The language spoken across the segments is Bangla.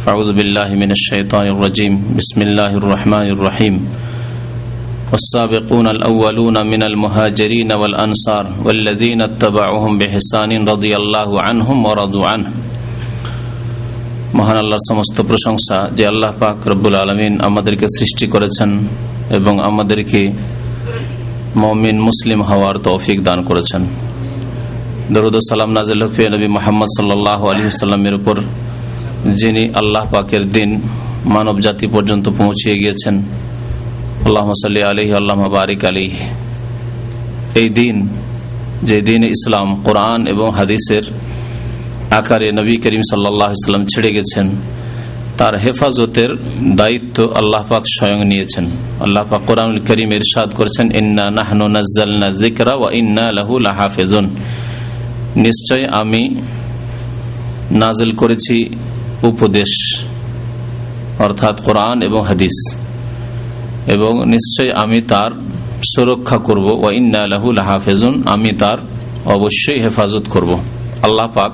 فأعوذ بالله من الشيطان الرجيم بسم الله الرحمن الرحيم والسابقون الأولون من المهاجرين والأنصار والذين اتبعوهم بحسان رضي الله عنهم ورضوا عنه মহান আল্লাহর সমস্ত প্রশংসা যে আল্লাহ পাক রব্বুল আলমিন আমাদেরকে সৃষ্টি করেছেন এবং আমাদেরকে মমিন মুসলিম হওয়ার তৌফিক দান করেছেন দরুদ সালাম নাজিল হফিয়া নবী মোহাম্মদ সাল্লাহ আলী সাল্লামের উপর যিনি আল্লাহ পাকের দিন মানব জাতি পর্যন্ত পৌঁছিয়ে গিয়েছেন। আল্লাহ সাল্লি আলি আল্লাহ বারিক আলী এই দিন, যে দিন ইসলাম, কোরআন এবং হাদিসের আকারে নবী করিম সাল্লাহ ইসলাম ছেড়ে গেছেন, তার হেফাজতের দায়িত্ব আল্লাহ পাক স্বয়ং নিয়েছেন। আল্লাহ পাক কোরআন করিম ইরশাদ করেছেন, ইন্না নাহনু নাজ্জালনা যিকরা ওয়া ইন্না লাহু লাহাফিজুন। নিশ্চয় আমি নাজিল করেছি উপদেশ, অর্থাৎ কোরআন এবং হাদিস। এবং নিশ্চয় আমি তার সুরক্ষা করব। ওয়া ইন্না লাহু লাহাফিজুন, আমি তার অবশ্যই হেফাজত করব। আল্লাহ পাক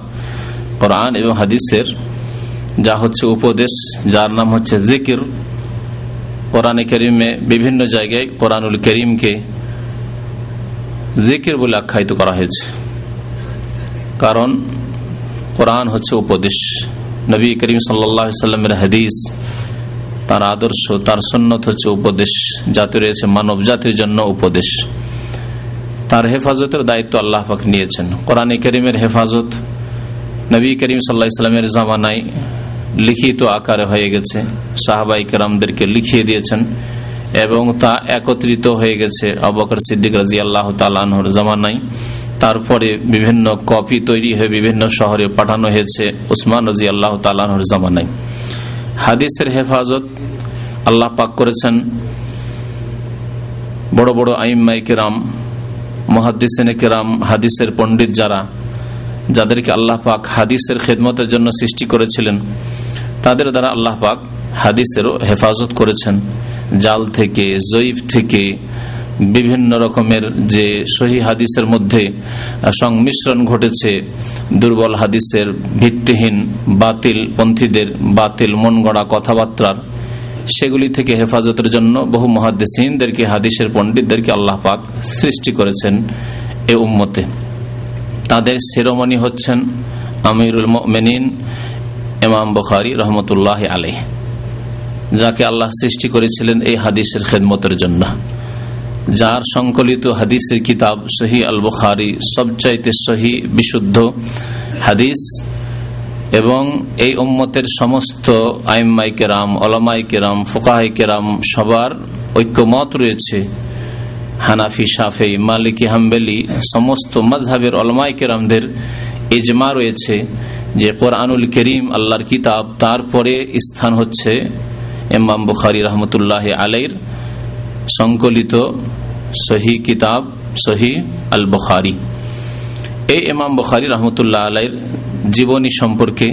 কোরআন এবং হাদিসের যা হচ্ছে উপদেশ, যার নাম হচ্ছে জিকির, কোরআনে করিমে বিভিন্ন জায়গায় কোরআনুল করিমকে জিকির বলে আখ্যায়িত করা হয়েছে। কারণ কোরআন হচ্ছে উপদেশ। নবী করিম সাল্লামের হাদিস, তার আদর্শ, তার সন্ন্যত হচ্ছে উপদেশ, জাতি রয়েছে মানব জাতির জন্য উপদেশ। তার হেফাজতের দায়িত্ব আল্লাহ পাক নিয়েছেন। কোরআনে করিমের হেফাজত নবী করিম সাল্লাহ ইসলামের জামানায় লিখিত আকারে হয়ে গেছে। সাহাবাই কেরামদেরকে লিখিয়ে দিয়েছেন। এবং তা একত্রিত হয়ে গেছে আবকর সিদ্দিক রাজি আল্লাহ তালাহর জামানায়। তারপরে বিভিন্ন কপি তৈরি হয়ে বিভিন্ন শহরে পাঠানো হয়েছে উসমান রাজি আল্লাহ তালাহর জামানায়। হাদিসের হেফাজত আল্লাহ পাক করেছেন। বড় বড় আইম্মাই কেরাম মহাদিসেন কেরাম, হাদিসের পণ্ডিত যারা, যাদেরকে আল্লাহ পাক হাদিসের খেদমতের জন্য সৃষ্টি করেছিলেন, তাদের দ্বারা আল্লাহ পাক হাদিসেরও হেফাজত করেছেন। জাল থেকে, জয়ীফ থেকে, বিভিন্ন রকমের যে সহি হাদিসের মধ্যে সংমিশ্রণ ঘটেছে, দুর্বল হাদিসের ভিত্তিহীন, বাতিল, পন্থীদের বাতিল, মন গড়া কথাবার্তার, সেগুলি থেকে হেফাজতের জন্য বহু মহাদিসদেরকে হাদিসের পণ্ডিতদেরকে আল্লাহ পাক সৃষ্টি করেছেন এ উম্মতে। তাদের শিরোমণি হচ্ছেন আমিরুল মেনিন এমাম বখারি রহমতুল্লাহ আলী যাকে আল্লাহ সৃষ্টি করেছিলেন এই হাদিসের খেদমতের জন্য। যার সংকলিত হাদিসের কিতাব সহি আল বুখারি সবচাইতে সহি, বিশুদ্ধ হাদিস এবং এই উম্মতের সমস্ত আইম্মাই কেরাম অলমাই কেরাম ফোকাহাই কেরাম সবার ঐক্যমত রয়েছে। হানাফি সাফেই মালিকি, হাম্বেলি সমস্ত মজহাবের অলমাই কেরামদের ইজমা রয়েছে যে কোরআনুল করিম আল্লাহর কিতাব তারপরে স্থান হচ্ছে এমাম বুখারি রহমতুল্লাহ আলাইর সংকলিত সহি কিতাব সহি আল বুখারি এই এমাম বুখারি রহমতুল্লাহ আলাইর জীবনী সম্পর্কে,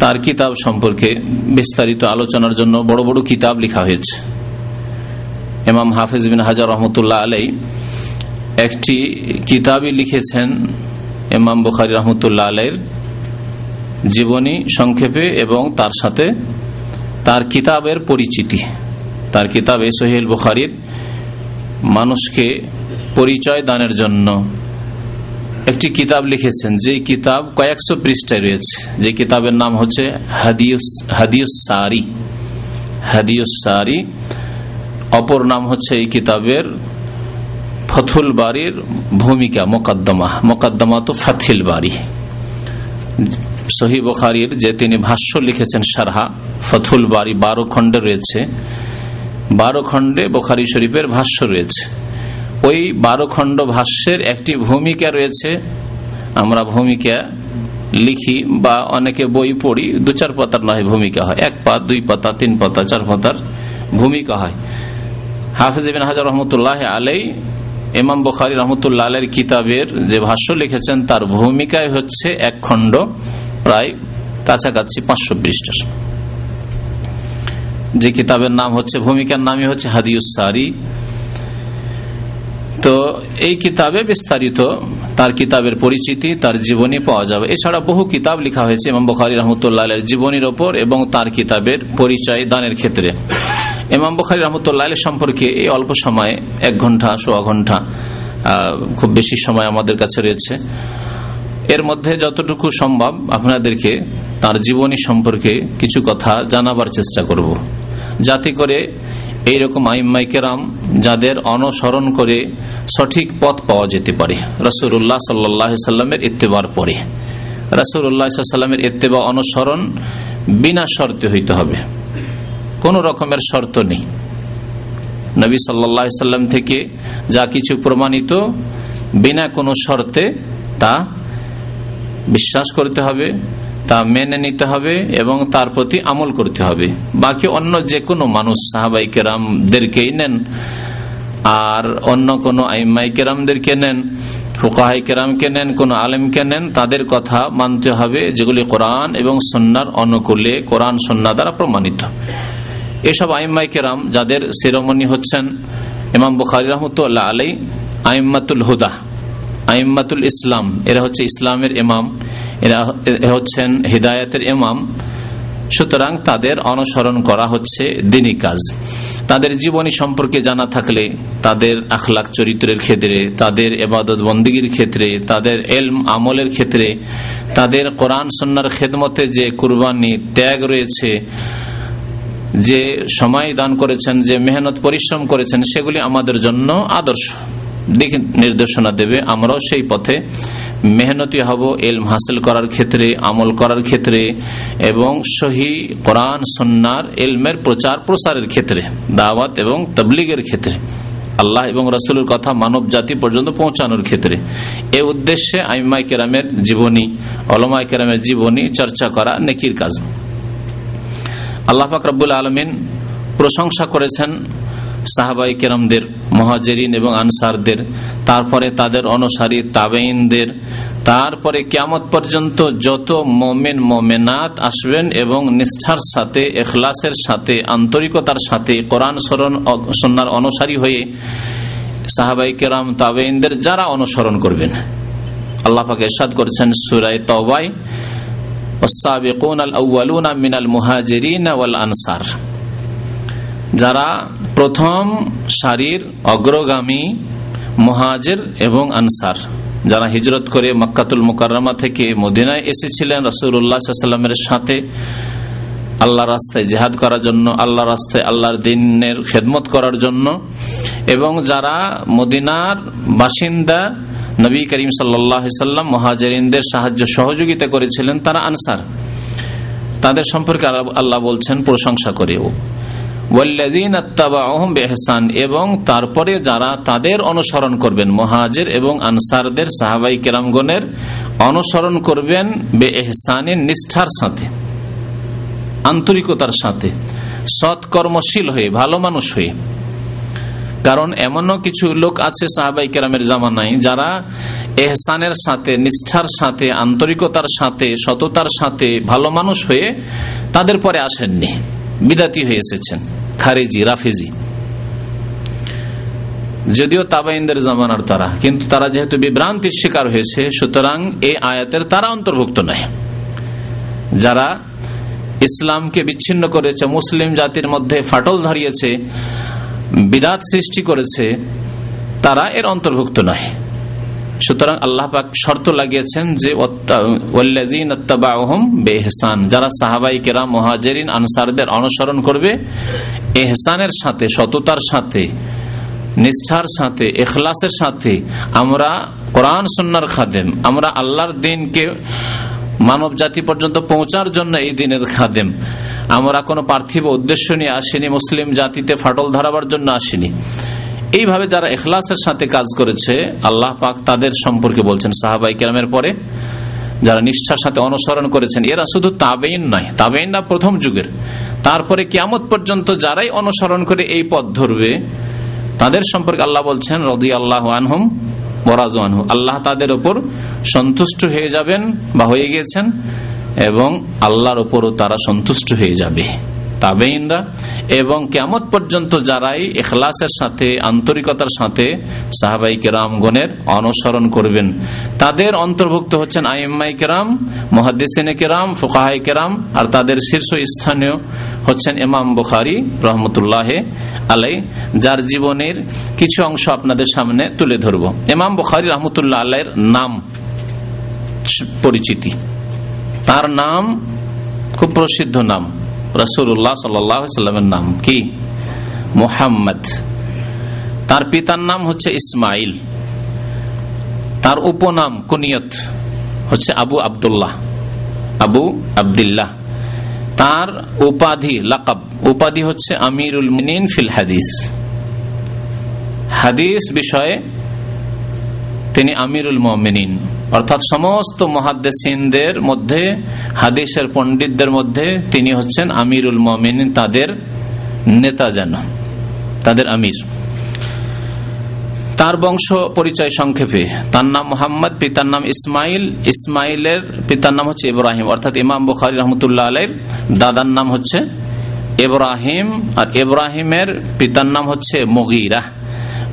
তার কিতাব সম্পর্কে বিস্তারিত আলোচনার জন্য বড় বড় কিতাব লেখা হয়েছে। এমাম হাফিজ বিন হাজার রহমতুল্লাহ আলাই একটি কিতাবই লিখেছেন এমাম বুখারি রহমতুল্লাহ আলাইয়ের জীবনী সংক্ষেপে এবং তার সাথে তার কিতাবের পরিচিতি। তার কিতাব সহিল বুখারির মানুষকে পরিচয় দানের জন্য একটি কিতাব লিখেছেন। যে কিতাব কয়েকশো পৃষ্ঠায় রয়েছে। যে কিতাবের নাম হচ্ছে হাদিউস সারি হাদিউস সারি অপর নাম হচ্ছে এই কিতাবের ফথুল বাড়ির ভূমিকা, মোকাদ্দমা। মোকাদ্দমা তো ফাথিল বাড়ি। সহি বখারির যে তিনি ভাষ্য লিখেছেন সারহা ফথুল বাড়ি বারো খণ্ডে রয়েছে। বারো খণ্ডে বোখারি শরীফের ভাষ্য রয়েছে। ওই বারো খণ্ড ভাষ্যের একটি ভূমিকা রয়েছে। আমরা ভূমিকা লিখি বা অনেকে বই পড়ি, দু চার পাতার নয় ভূমিকা হয়। এক পাত, দুই পাতা, তিন পাতা, চার পাতার ভূমিকা হয়। হাফিজ হাজার রহমতুল্লাহ আলাই, ইমাম বখারি রহমতুল্লাহ আলের কিতাবের যে ভাষ্য লিখেছেন, তার ভূমিকায় হচ্ছে এক খণ্ড। প্রায় কাছাকাছি পাঁচশো পৃষ্ঠার। যে কিতাবের নাম হচ্ছে, ভূমিকার নামই হচ্ছে হাদিউসারি তো এই কিতাবে বিস্তারিত তার কিতাবের পরিচিতি, তার জীবনী পাওয়া যাবে। এছাড়া বহু কিতাব লেখা হয়েছে ইমাম বখারি রহমতুল্লাহ জীবনীর ওপর এবং তার কিতাবের পরিচয় দানের ক্ষেত্রে। ইমাম বখারি রহমতুল্লাহ সম্পর্কে এই অল্প সময়ে এক ঘণ্টা সোয়া ঘণ্টা খুব বেশি সময় আমাদের কাছে রয়েছে। এর মধ্যে যতটুকু সম্ভব আপনাদেরকে তার জীবনী সম্পর্কে কিছু কথা জানাবার চেষ্টা করব। যাতে করে এইরকম আইম্মাই কেরাম যাদের অনুসরণ করে সঠিক পথ পাওয়া যেতে পারে। রসুল্লাহ সাল্লাহ সাল্লামের ইত্তেবার পরে। রসুল্লাহ সাল্লামের ইত্তেবা অনুসরণ বিনা শর্তে হইতে হবে। কোন রকমের শর্ত নেই। নবী সাল্লাহ সাল্লাম থেকে যা কিছু প্রমাণিত, বিনা কোনো শর্তে তা বিশ্বাস করতে হবে, তা মেনে নিতে হবে এবং তার প্রতি আমল করতে হবে। বাকি অন্য যে কোনো মানুষ, সাহাবাই কেরামদেরকেই নেন। আর অন্য কোনো আইমাই কেরামদেরকে নেন, ফুকাহাই কেরামকে নেন, কোন আলেমকে নেন, তাদের কথা মানতে হবে, যেগুলি কোরআন এবং সন্ন্যার অনুকূলে, কোরআন সন্না দ্বারা প্রমাণিত। এসব আইমাই কেরাম যাদের শিরোমণি হচ্ছেন, ইমাম বুখারি রহমতুল্লাহ আলাই আইম্মাতুল হুদা। আইম্মাতুল ইসলাম, এরা হচ্ছে ইসলামের এমাম এরা হচ্ছেন হৃদায়তের এমাম সুতরাং তাদের অনুসরণ করা হচ্ছে দিনী কাজ। তাদের জীবনী সম্পর্কে জানা থাকলে, তাদের আখলাখ চরিত্রের ক্ষেত্রে, তাদের এবাদত বন্দীগীর ক্ষেত্রে, তাদের এলম আমলের ক্ষেত্রে, তাদের কোরআন সন্ন্যার খেদমতে যে কুরবানি ত্যাগ রয়েছে, যে সময় দান করেছেন, যে মেহনত, পরিশ্রম করেছেন, সেগুলি আমাদের জন্য আদর্শ। দিক নির্দেশনা দেবে। আমরাও সেই পথে মেহনতি হব, এলম হাসিল করার ক্ষেত্রে, আমল করার ক্ষেত্রে এবং সহি কোরআন সন্ন্যার এলমের প্রচার প্রসারের ক্ষেত্রে, দাওয়াত এবং তবলিগের ক্ষেত্রে, আল্লাহ এবং রসুলের কথা মানব জাতি পর্যন্ত পৌঁছানোর ক্ষেত্রে। এ উদ্দেশ্যে আইমাই কেরামের জীবনী অলমাই কেরামের জীবনী চর্চা করা নেকির কাজ। আল্লাহ ফাকরাবুল আলমিন প্রশংসা করেছেন সাহাবাই কেরামদের মহাজেরিন এবং আনসারদের, তারপরে তাদের অনুসারী তাবেইনদের তারপরে কেমত পর্যন্ত যত মোমেন, মোমেনাত আসবেন এবং নিষ্ঠার সাথে এখলাসের সাথে, আন্তরিকতার সাথে, কোরআন স্মরণ সন্ন্যার অনুসারী হয়ে সাহাবাই কেরাম তাবেইনদের যারা অনুসরণ করবেন। আল্লাহ পাকে এরশাদ করেছেন সুরাই তবাই মিনাল মুহাজিরিন ওয়াল আনসার। যারা প্রথম সারির অগ্রগামী মহাজের এবং আনসার, যারা হিজরত করে মক্কাতুল মুকাররমা থেকে মদিনায় এসেছিলেন রসুল্লাহামের সাথে আল্লাহ রাস্তায় জেহাদ করার জন্য আল্লাহ রাস্তায় আল্লাহর দিনের খেদমত করার জন্য, এবং যারা মদিনার বাসিন্দা নবী করিম সাল্লাম মহাজরিনদের সাহায্য সহযোগিতা করেছিলেন, তারা আনসার। তাদের সম্পর্কে আল্লাহ বলছেন, প্রশংসা করেও। এবং তারপরে যারা তাদের অনুসরণ করবেন, মহাজের এবং আনসারদের সাহাবাই কেরামগণের অনুসরণ করবেন বে এহসানের নিষ্ঠার সাথে, আন্তরিকতার সাথে, সৎকর্মশীল হয়ে, ভালো মানুষ হয়ে। কারণ এমনও কিছু লোক আছে সাহাবাই কেরামের জামানায় যারা এহসানের সাথে, নিষ্ঠার সাথে, আন্তরিকতার সাথে, সততার সাথে ভালো মানুষ হয়ে তাদের পরে আসেননি। বিদাতি হয়ে এসেছেন, খারেজি, রাফেজি। যদিও তাবাইনদের জামানার তারা, কিন্তু তারা যেহেতু বিভ্রান্তির শিকার হয়েছে, সুতরাং এই আয়াতের তারা অন্তর্ভুক্ত নয়। যারা ইসলামকে বিচ্ছিন্ন করেছে, মুসলিম জাতির মধ্যে ফাটল ধরিয়েছে বিরাট সৃষ্টি করেছে, তারা এর অন্তর্ভুক্ত নয়। সুতরাং আল্লাহ পাক শর্ত লাগিয়েছেন যে বেহসান যারা সাহাবাই কেরা মহাজেরিন, আনসারদের অনুসরণ করবে এহসানের সাথে, সততার সাথে, নিষ্ঠার সাথে এখলাসের সাথে আমরা কোরআন সন্ন্যার খাদেম, আমরা আল্লাহর দিনকে মানব জাতি পর্যন্ত পৌঁছার জন্য এই দিনের খাদেম। আমরা কোনো পার্থিব উদ্দেশ্য নিয়ে আসিনি, মুসলিম জাতিতে ফাটল ধরাবার জন্য আসিনি। এইভাবে যারা এখলাসের সাথে কাজ করেছে, আল্লাহ পাক তাদের সম্পর্কে বলছেন সাহাবাই কেরামের পরে, যারা নিষ্ঠার সাথে অনুসরণ করেছেন, এরা শুধু তাবেইন নয় তাবেইন না প্রথম যুগের। তারপরে কিয়ামত পর্যন্ত যারাই অনুসরণ করে এই পথ ধরবে, তাদের সম্পর্কে আল্লাহ বলছেন রদি আল্লাহ আনহুম বরাজু আনহু। আল্লাহ তাদের ওপর সন্তুষ্ট হয়ে যাবেন বা হয়ে গিয়েছেন এবং আল্লাহর ওপরও তারা সন্তুষ্ট হয়ে যাবে। তাবেইনরা এবং কেমত পর্যন্ত যারাই এখলাসের সাথে, আন্তরিকতার সাথে সাহাবাই কেরামগণের অনুসরণ করবেন, তাদের অন্তর্ভুক্ত হচ্ছেন আইম্মাই কেরাম মহাদিসিনে কেরাম, ফোকাহাই কেরাম আর তাদের শীর্ষ স্থানীয় হচ্ছেন ইমাম বুখারি রহমতুল্লাহ আলাই যার জীবনের কিছু অংশ আপনাদের সামনে তুলে ধরব। ইমাম বুখারি রহমতুল্লাহ আলাইয়ের নাম পরিচিতি। তার নাম খুব প্রসিদ্ধ নাম। রসুল্লাহ সাল্লামের নাম কি? মোহাম্মদ। তার পিতার নাম হচ্ছে ইসমাইল। তার উপনাম কুনিয়ত হচ্ছে আবু আবদুল্লাহ। আবু আবদুল্লাহ। তার উপাধি লাকাব। উপাধি হচ্ছে আমিরুল মিনিন ফিল হাদিস। হাদিস বিষয়ে তিনি আমিরুল মমিনিন। অর্থাৎ সমস্ত মহাদ্দেসিনদের মধ্যে, হাদিসের পণ্ডিতদের মধ্যে তিনি হচ্ছেন আমিরুল মমিন তাদের নেতা যেন, তাদের আমির। তার বংশ পরিচয় সংক্ষেপে, তার নাম মোহাম্মদ, পিতার নাম ইসমাইল, ইসমাইলের পিতার নাম হচ্ছে ইব্রাহিম, অর্থাৎ ইমাম বুখারি রহমতুল্লাহ আলের দাদার নাম হচ্ছে ইব্রাহিম, আর ইব্রাহিমের পিতার নাম হচ্ছে মগিরা।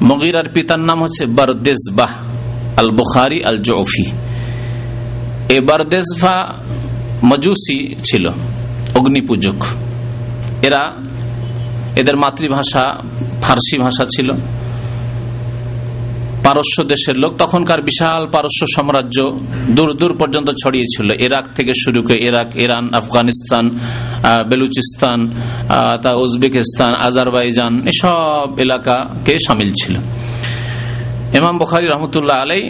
মগিরার পিতার নাম হচ্ছে বারদেজবাহ আল বুখারি আল জৌফি এ বারদেজভা মজুসি ছিল, অগ্নিপূজক। এরা এদের মাতৃভাষা ফার্সি ভাষা ছিল। পারস্য দেশের লোক, তখনকার বিশাল পারস্য সাম্রাজ্য দূর দূর পর্যন্ত ছড়িয়েছিল। ইরাক থেকে শুরু করে ইরাক, ইরান, আফগানিস্তান বেলুচিস্তান তা উজবেকিস্তান, আজারবাইজান, এসব এলাকাকে সামিল ছিল। ইমাম বখারি রহমতুল্লাহ আলাই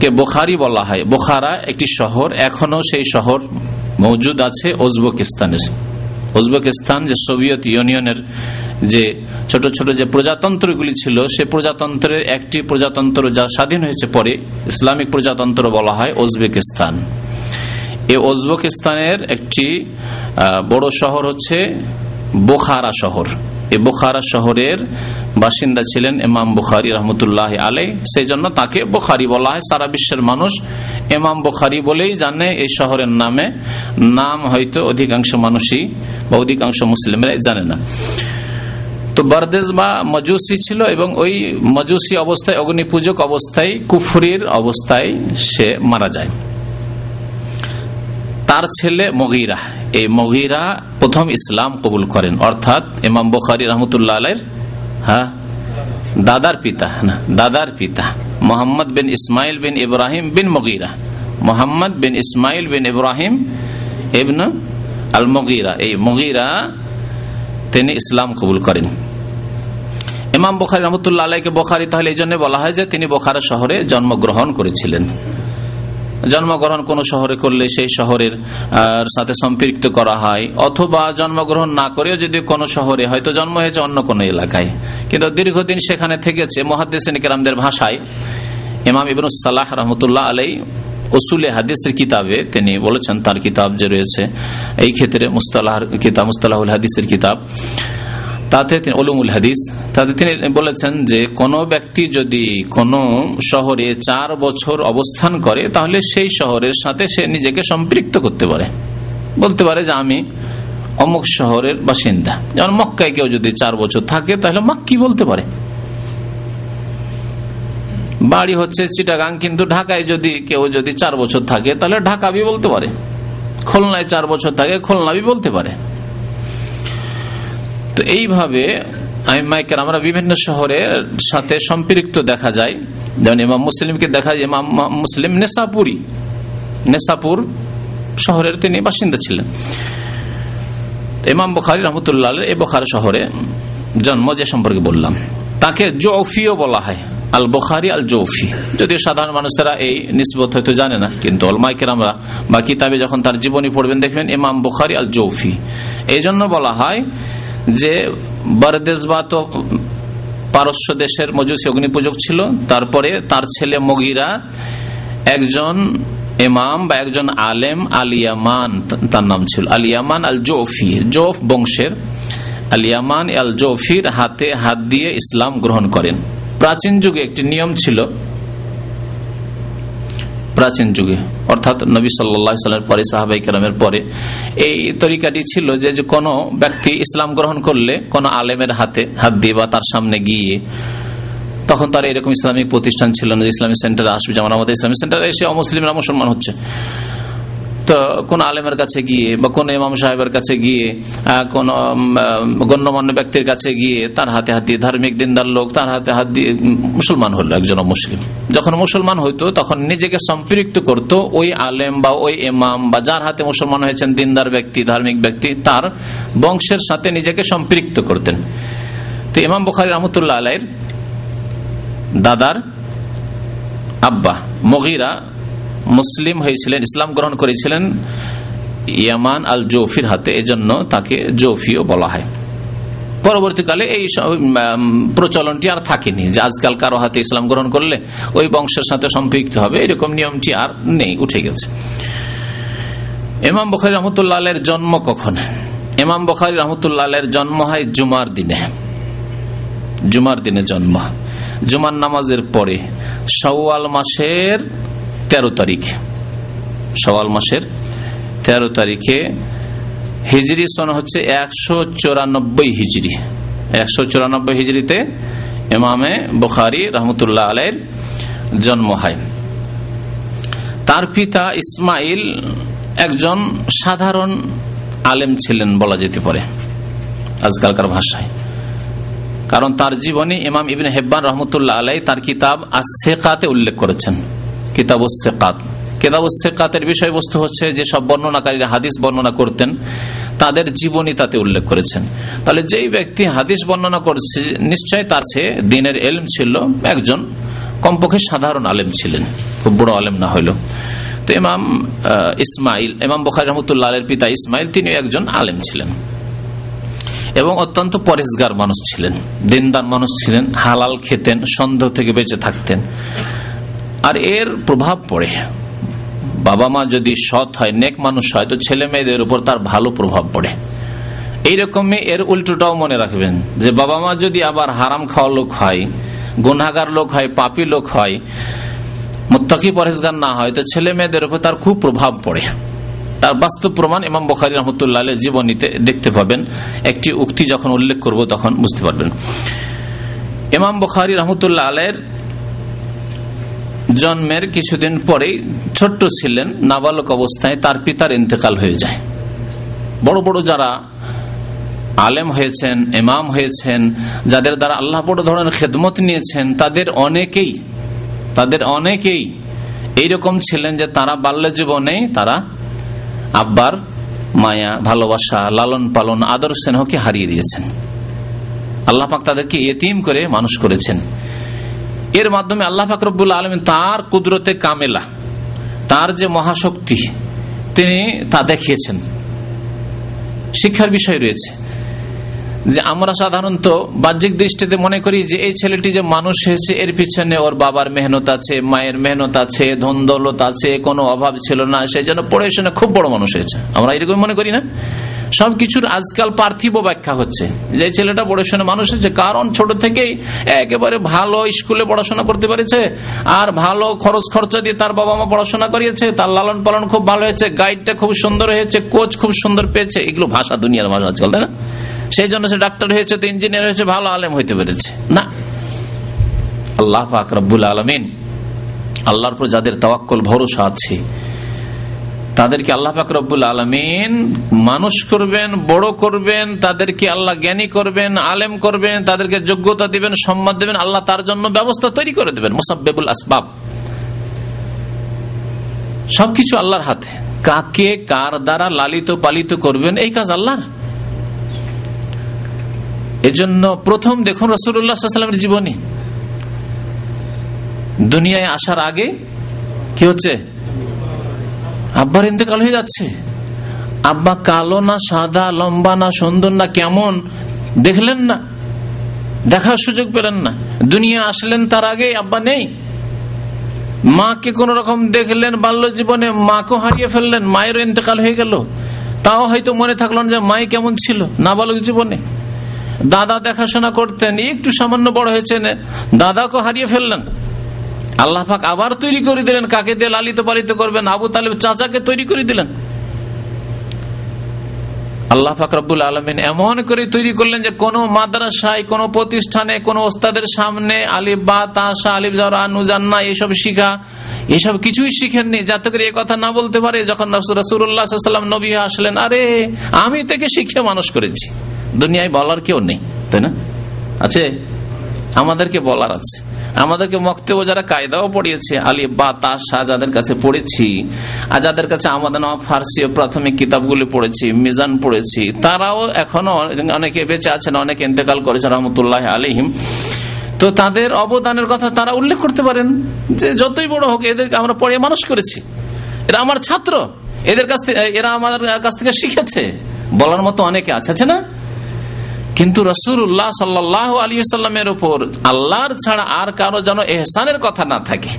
কে বোখারি বলা হয়। বোখারা একটি শহর এখনও সেই শহর মজুদ আছে উজবেকিস্তানের উজবেকিস্তান যে সোভিয়েত ইউনিয়নের যে ছোট ছোট যে প্রজাতন্ত্রগুলি ছিল, সে প্রজাতন্ত্রের একটি প্রজাতন্ত্র যা স্বাধীন হয়েছে পরে ইসলামিক প্রজাতন্ত্র বলা হয় উজবেকিস্তান এই উজবেকিস্তানের একটি বড় শহর হচ্ছে বোখারা শহর। এই বোখারা শহরের বাসিন্দা ছিলেন ইমাম বুখারি রহমতুল্লাহ আলাই সেই জন্য তাকে বোখারি বলা হয়। সারা বিশ্বের মানুষ ইমাম বুখারি বলেই জানে এই শহরের নামে। নাম হয়তো অধিকাংশ মানুষই বা অধিকাংশ মুসলিমরা জানে না। তো বারদেশ বা মজুসি ছিল এবং ওই মজুসি অবস্থায় অগ্নি পূজক অবস্থায়, কুফুরির অবস্থায় সে মারা যায়। তার ছেলে মগিরা। এই মগিরা প্রথম ইসলাম কবুল করেন। অর্থাৎ ইমাম বখারি রহমতুল্লাহ আলের হ্যাঁ দাদার পিতা, না, দাদার পিতা, মোহাম্মদ বিন ইসমাইল বিন ইব্রাহিম বিন মগিরা। মোহাম্মদ বিন ইসমাইল বিন ইব্রাহিম ইবন আল মগিরা এই মগিরা তিনি ইসলাম কবুল করেন। ইমাম বখারি রহমতুল্লাহ আলাইকে বখারি তাহলে এই জন্য বলা হয় যে তিনি বোখারা শহরে জন্মগ্রহণ করেছিলেন। জন্মগ্রহণ কোন শহরে করলে সেই শহরের সাথে সম্পৃক্ত করা হয়, অথবা জন্মগ্রহণ না করেও যদি কোনো শহরে হয়তো জন্ম হয়েছে অন্য কোনো এলাকায়। কিন্তু দীর্ঘদিন সেখানে থেকেছে মহাদ্দেসিন কেরামদের ভাষায়। ইমাম ইবন সালাহ রহমতুল্লাহ আলাই ওসুলে হাদিসের কিতাবে তিনি বলেছেন, তার কিতাব যে রয়েছে, এই ক্ষেত্রে মুস্তালাহ কিতাব, মুস্তালাহুল হাদিসের কিতাব। তাতে তিনি অলুমুল হাদিস, তাতে তিনি বলেছেন যে কোনো ব্যক্তি যদি কোনো শহরে চার বছর অবস্থান করে, তাহলে সেই শহরের সাথে সে নিজেকে সম্পৃক্ত করতে পারে। বলতে পারে যে আমি অমুক শহরের বাসিন্দা। যেমন মক্কায় কেউ যদি চার বছর থাকে, তাহলে মাক্কি বলতে পারে? বাড়ি হচ্ছে চিটাগাং, কিন্তু ঢাকায় যদি কেউ যদি চার বছর থাকে, তাহলে ঢাকাবি বলতে পারে। খুলনায় চার বছর থাকে খুলনাবি বলতে পারে। তো এইভাবে আইমাইকের আমরা বিভিন্ন শহরের সাথে সম্পৃক্ত দেখা যায়। যেমন ইমাম মুসলিমকে দেখা যায়, ইমাম মুসলিম নেশাপুরি নেশাপুর শহরের তিনি বাসিন্দা ছিলেন। ইমাম বখারি রহমতুল্লাহ এ বখার শহরে জন্ম যে সম্পর্কে বললাম। তাকে জৌফিও বলা হয় আল বখারি আল জৌফি যদিও সাধারণ মানুষেরা এই নিসবত হয়তো জানে না, কিন্তু অলমাইকের আমরা বা কিতাবে যখন তার জীবনী পড়বেন, দেখবেন ইমাম বুখারি আল জৌফি এই জন্য বলা হয় যে বারদেশবা তো পারস্য দেশের মজুসি অগ্নিপূজক ছিল, তারপরে তার ছেলে মগিরা একজন এমাম বা একজন আলেম আলিয়ামান তার নাম ছিল আলিয়ামান আল জোফি জোফ বংশের আলিয়ামান আল জোফির হাতে হাত দিয়ে ইসলাম গ্রহণ করেন। প্রাচীন যুগে একটি নিয়ম ছিল প্রাচীন যুগে। অর্থাৎ নবী সাল্লামের পরে, সাহাবাই কালামের পরে। এই তরিকাটি ছিল যে কোনো ব্যক্তি ইসলাম গ্রহণ করলে কোনো আলেমের হাতে হাত দিয়ে বা তার সামনে গিয়ে, তখন তার এরকম ইসলামিক প্রতিষ্ঠান ছিল না ইসলামিক সেন্টার আসবে। যেমন আমাদের ইসলামিক সেন্টারে এসে অমুসলিমরা মুসলমান হচ্ছে। তো কোন আলেমের কাছে গিয়ে বা কোন ইমাম সাহেবের কাছে গিয়ে কোন গণ্যমান্য ব্যক্তির কাছে গিয়ে তার হাতে হাত দিয়ে, ধার্মিক দিনদার লোক তার হাতে হাত দিয়ে মুসলমান হলো একজন মুসলিম। যখন মুসলমান হইতো, তখন নিজেকে সম্পৃক্ত করত ওই আলেম বা ওই ইমাম বা যার হাতে মুসলমান হয়েছেন দিনদার ব্যক্তি, ধার্মিক ব্যক্তি, তার বংশের সাথে নিজেকে সম্পৃক্ত করতেন। তো ইমাম বুখারি রহমতুল্লাহ আলাইর দাদার আব্বা মগিরা মুসলিম হয়েছিলেন, ইসলাম গ্রহণ করেছিলেন ইয়ামান আল জৌফির হাতে, এজন্য তাকে জৌফিও বলা হয়। পরবর্তীকালে এই প্রচলনটি আর থাকেনি যে আজকাল কারও হাতে ইসলাম গ্রহণ করলে ওই বংশের সাথে সম্পৃক্ত হবে, এরকম নিয়মটি আর নেই, উঠে গেছে। ইমাম বখারি রহমতুল্লাহ জন্ম কখন? ইমাম বখারি রহমতুল্লাহ জন্ম হয় জুমার দিনে। জুমার দিনে জন্ম। জুমার নামাজের পরে সওয়াল মাসের তেরো তারিখ, সওয়াল মাসের তেরো তারিখে হিজড়ি সন হচ্ছে একশো চৌরানব্বই হিজড়ি একশো চৌরানব্বই হিজড়িতে এমামে বুখারি রহমতুল্লাহ আলের জন্ম হয়। তার পিতা ইসমাইল একজন সাধারণ আলেম ছিলেন বলা যেতে পারে আজকালকার ভাষায়। কারণ তার জীবনী ইমাম ইবিন হেব্বান রহমতুল্লাহ আলাই তার কিতাব আসেকাতে উল্লেখ করেছেন। কিতাব সেকাত কেতাব সেকাতের বিষয়বস্তু হচ্ছে যে সব বর্ণনাকারীরা হাদিস বর্ণনা করতেন, তাদের জীবনী তাতে উল্লেখ করেছেন। তাহলে যেই ব্যক্তি হাদিস বর্ণনা করছে নিশ্চয় তার সে দিনের এলম ছিল একজন কমপক্ষে সাধারণ আলেম ছিলেন, খুব বড় আলেম না হইল তো ইমাম ইসমাইল, ইমাম বখারি রহমতুল্লাহ আলের পিতা ইসমাইল তিনি একজন আলেম ছিলেন। এবং অত্যন্ত পরিষ্কার মানুষ ছিলেন, দিনদার মানুষ ছিলেন, হালাল খেতেন, সন্দেহ থেকে বেঁচে থাকতেন। আর এর প্রভাব পড়ে। বাবা মা যদি সৎ হয়, নেক মানুষ হয়, তো ছেলে মেয়েদের উপর তার ভালো প্রভাব পড়ে। এইরকমই এর উল্টোটাও মনে রাখবেন যে বাবা মা যদি আবার হারাম খাওয়া লোক হয় গুনাগার লোক হয়, পাপি লোক হয়, মুত্তাকি পরেশগার না হয়, তো ছেলে মেয়েদের উপর তার খুব প্রভাব পড়ে। তার বাস্তব প্রমাণ ইমাম বখারি রহমতুল্লাহ জীবনীতে দেখতে পাবেন। একটি উক্তি যখন উল্লেখ করব তখন বুঝতে পারবেন। ইমাম বখারি রহমতুল্লাহ আলের জন্মের কিছুদিন পরেই ছোট্ট ছিলেন, নাবালক অবস্থায় তার পিতার ইন্তেকাল হয়ে যায়। বড় বড় যারা আলেম হয়েছেন এমাম হয়েছেন, যাদের দ্বারা আল্লাহ বড় ধরনের খেদমত নিয়েছেন, তাদের অনেকেই তাদের অনেকেই এইরকম ছিলেন যে তারা বাল্য জীবনে তারা আব্বার মায়া, ভালোবাসা, লালন পালন, আদর স্নেহকে হারিয়ে দিয়েছেন। আল্লাহ পাক তাদেরকে এতিম করে মানুষ করেছেন। এর মাধ্যমে আল্লাহ ফাকরবুল আলম তার কুদরতে কামেলা, তার যে মহাশক্তি, তিনি তা দেখিয়েছেন। শিক্ষার বিষয় রয়েছে যে আমরা সাধারণত বাহ্যিক দৃষ্টিতে মনে করি যে এই ছেলেটি যে মানুষ হয়েছে, এর পিছনে ওর বাবার মেহনত আছে, মায়ের মেহনত আছে, ধন দৌলত আছে, কোনো অভাব ছিল না সেই জন্য পড়াশোনা খুব বড় মানুষ হয়েছে। আমরা এরকম মনে করি না? সবকিছুর আজকাল পার্থিব ব্যাখ্যা হচ্ছে। যে ছেলেটা পড়াশোনা মানুষ হচ্ছে, কারণ ছোট থেকেই একেবারে ভালো স্কুলে পড়াশোনা করতে পেরেছে, আর ভালো খরচ খরচা দিয়ে তার বাবা মা পড়াশোনা করিয়েছে, তার লালন পালন খুব ভালো হয়েছে গাইডটা খুব সুন্দর হয়েছে কোচ খুব সুন্দর পেয়েছে, এগুলো ভাষা দুনিয়ার ভাষা আজকাল, তাই না? সেই জন্য সে ডাক্তার হয়েছে, তো ইঞ্জিনিয়ার হয়েছে, ভালো আলেম হইতে পেরেছে। না। আল্লাহ পাক রব্বুল আলমিন, আল্লাহর পর যাদের তওয়াক্কল, ভরসা আছে তাদেরকে আল্লাহ পাক রব্বুল আলমিন মানুষ করবেন, বড় করবেন, তাদেরকে আল্লাহ জ্ঞানী করবেন, আলেম করবেন, তাদেরকে যোগ্যতা দিবেন, সম্মান দেবেন, আল্লাহ তার জন্য ব্যবস্থা তৈরি করে দেবেন মুসাব্বেবুল আসবাব। সবকিছু আল্লাহর হাতে। কাকে কার দ্বারা লালিত পালিত করবেন, এই কাজ আল্লাহ এজন্য প্রথম দেখুন রসুল্লাহামের জীবনী। দুনিয়ায় আসার আগে কি হচ্ছে? আব্বার ইন্তেকাল হয়ে যাচ্ছে। আব্বা কালো না, সাদা, লম্বা না, সুন্দর না, কেমন, দেখলেন না, দেখার সুযোগ পেলেন না। দুনিয়া আসলেন তার আগে, আব্বা নেই। মাকে কোন রকম দেখলেন বাল্য জীবনে মাকেও হারিয়ে ফেললেন, মায়েরও ইন্তেকাল হয়ে গেল। তাও হয়তো মনে থাকল না যে মাই কেমন ছিল, নাবালক জীবনে। দাদা দেখাশোনা করতেন, একটু সামান্য বড় হয়েছেন দাদাকে হারিয়ে ফেললেন। আল্লাহ পাক আবার তৈরি করে দিলেন। কাকে দিয়ে লালিত পালিত করবেন? আবু তালেব চাচাকে তৈরি করে দিলেন। আল্লাহ পাক রব্বুল আলমিন এমন করে তৈরি করলেন যে কোন মাদ্রাসায়, কোন প্রতিষ্ঠানে, কোন ওস্তাদের সামনে আলিফ বা তাসা আলিফ, জারা নুজান্না এইসব শিখা, এসব কিছুই শিখেননি। যাতে করে কথা না বলতে পারে, যখন রসুল্লাহাম নবী আসলেন, আরে, আমি থেকে শিখে মানুষ করেছি। দুনিয়ায় বলার কেউ নেই, তাই না? আছে? আমাদেরকে বলার আছে। আমাদেরকে মক্তেও যারা কায়দাও পড়িয়েছে, আলী বা তাসা যাদের কাছে পড়েছি, আর যাদের কাছে আমাদের ফার্সি প্রাথমিক কিতাবগুলি পড়েছি, মিজান পড়েছি, তারাও এখনও অনেকে বেঁচে আছেন, অনেকে ইন্তেকাল করেছেন, রহমতুল্লাহ আলিহিম তো তাদের অবদানের কথা তারা উল্লেখ করতে পারেন, যে যতই বড় হোক, এদেরকে আমরা পড়ে মানুষ করেছি। এরা আমার ছাত্র, এদের কাছ থেকে, এরা আমাদের কাছ থেকে শিখেছে। বলার মতো অনেকে আছে না? কিন্তু রসুল্লাহ সাল্লাহ আলী সাল্লামের উপর আল্লাহর ছাড়া আর কারও যেন এহসানের কথা না থাকে।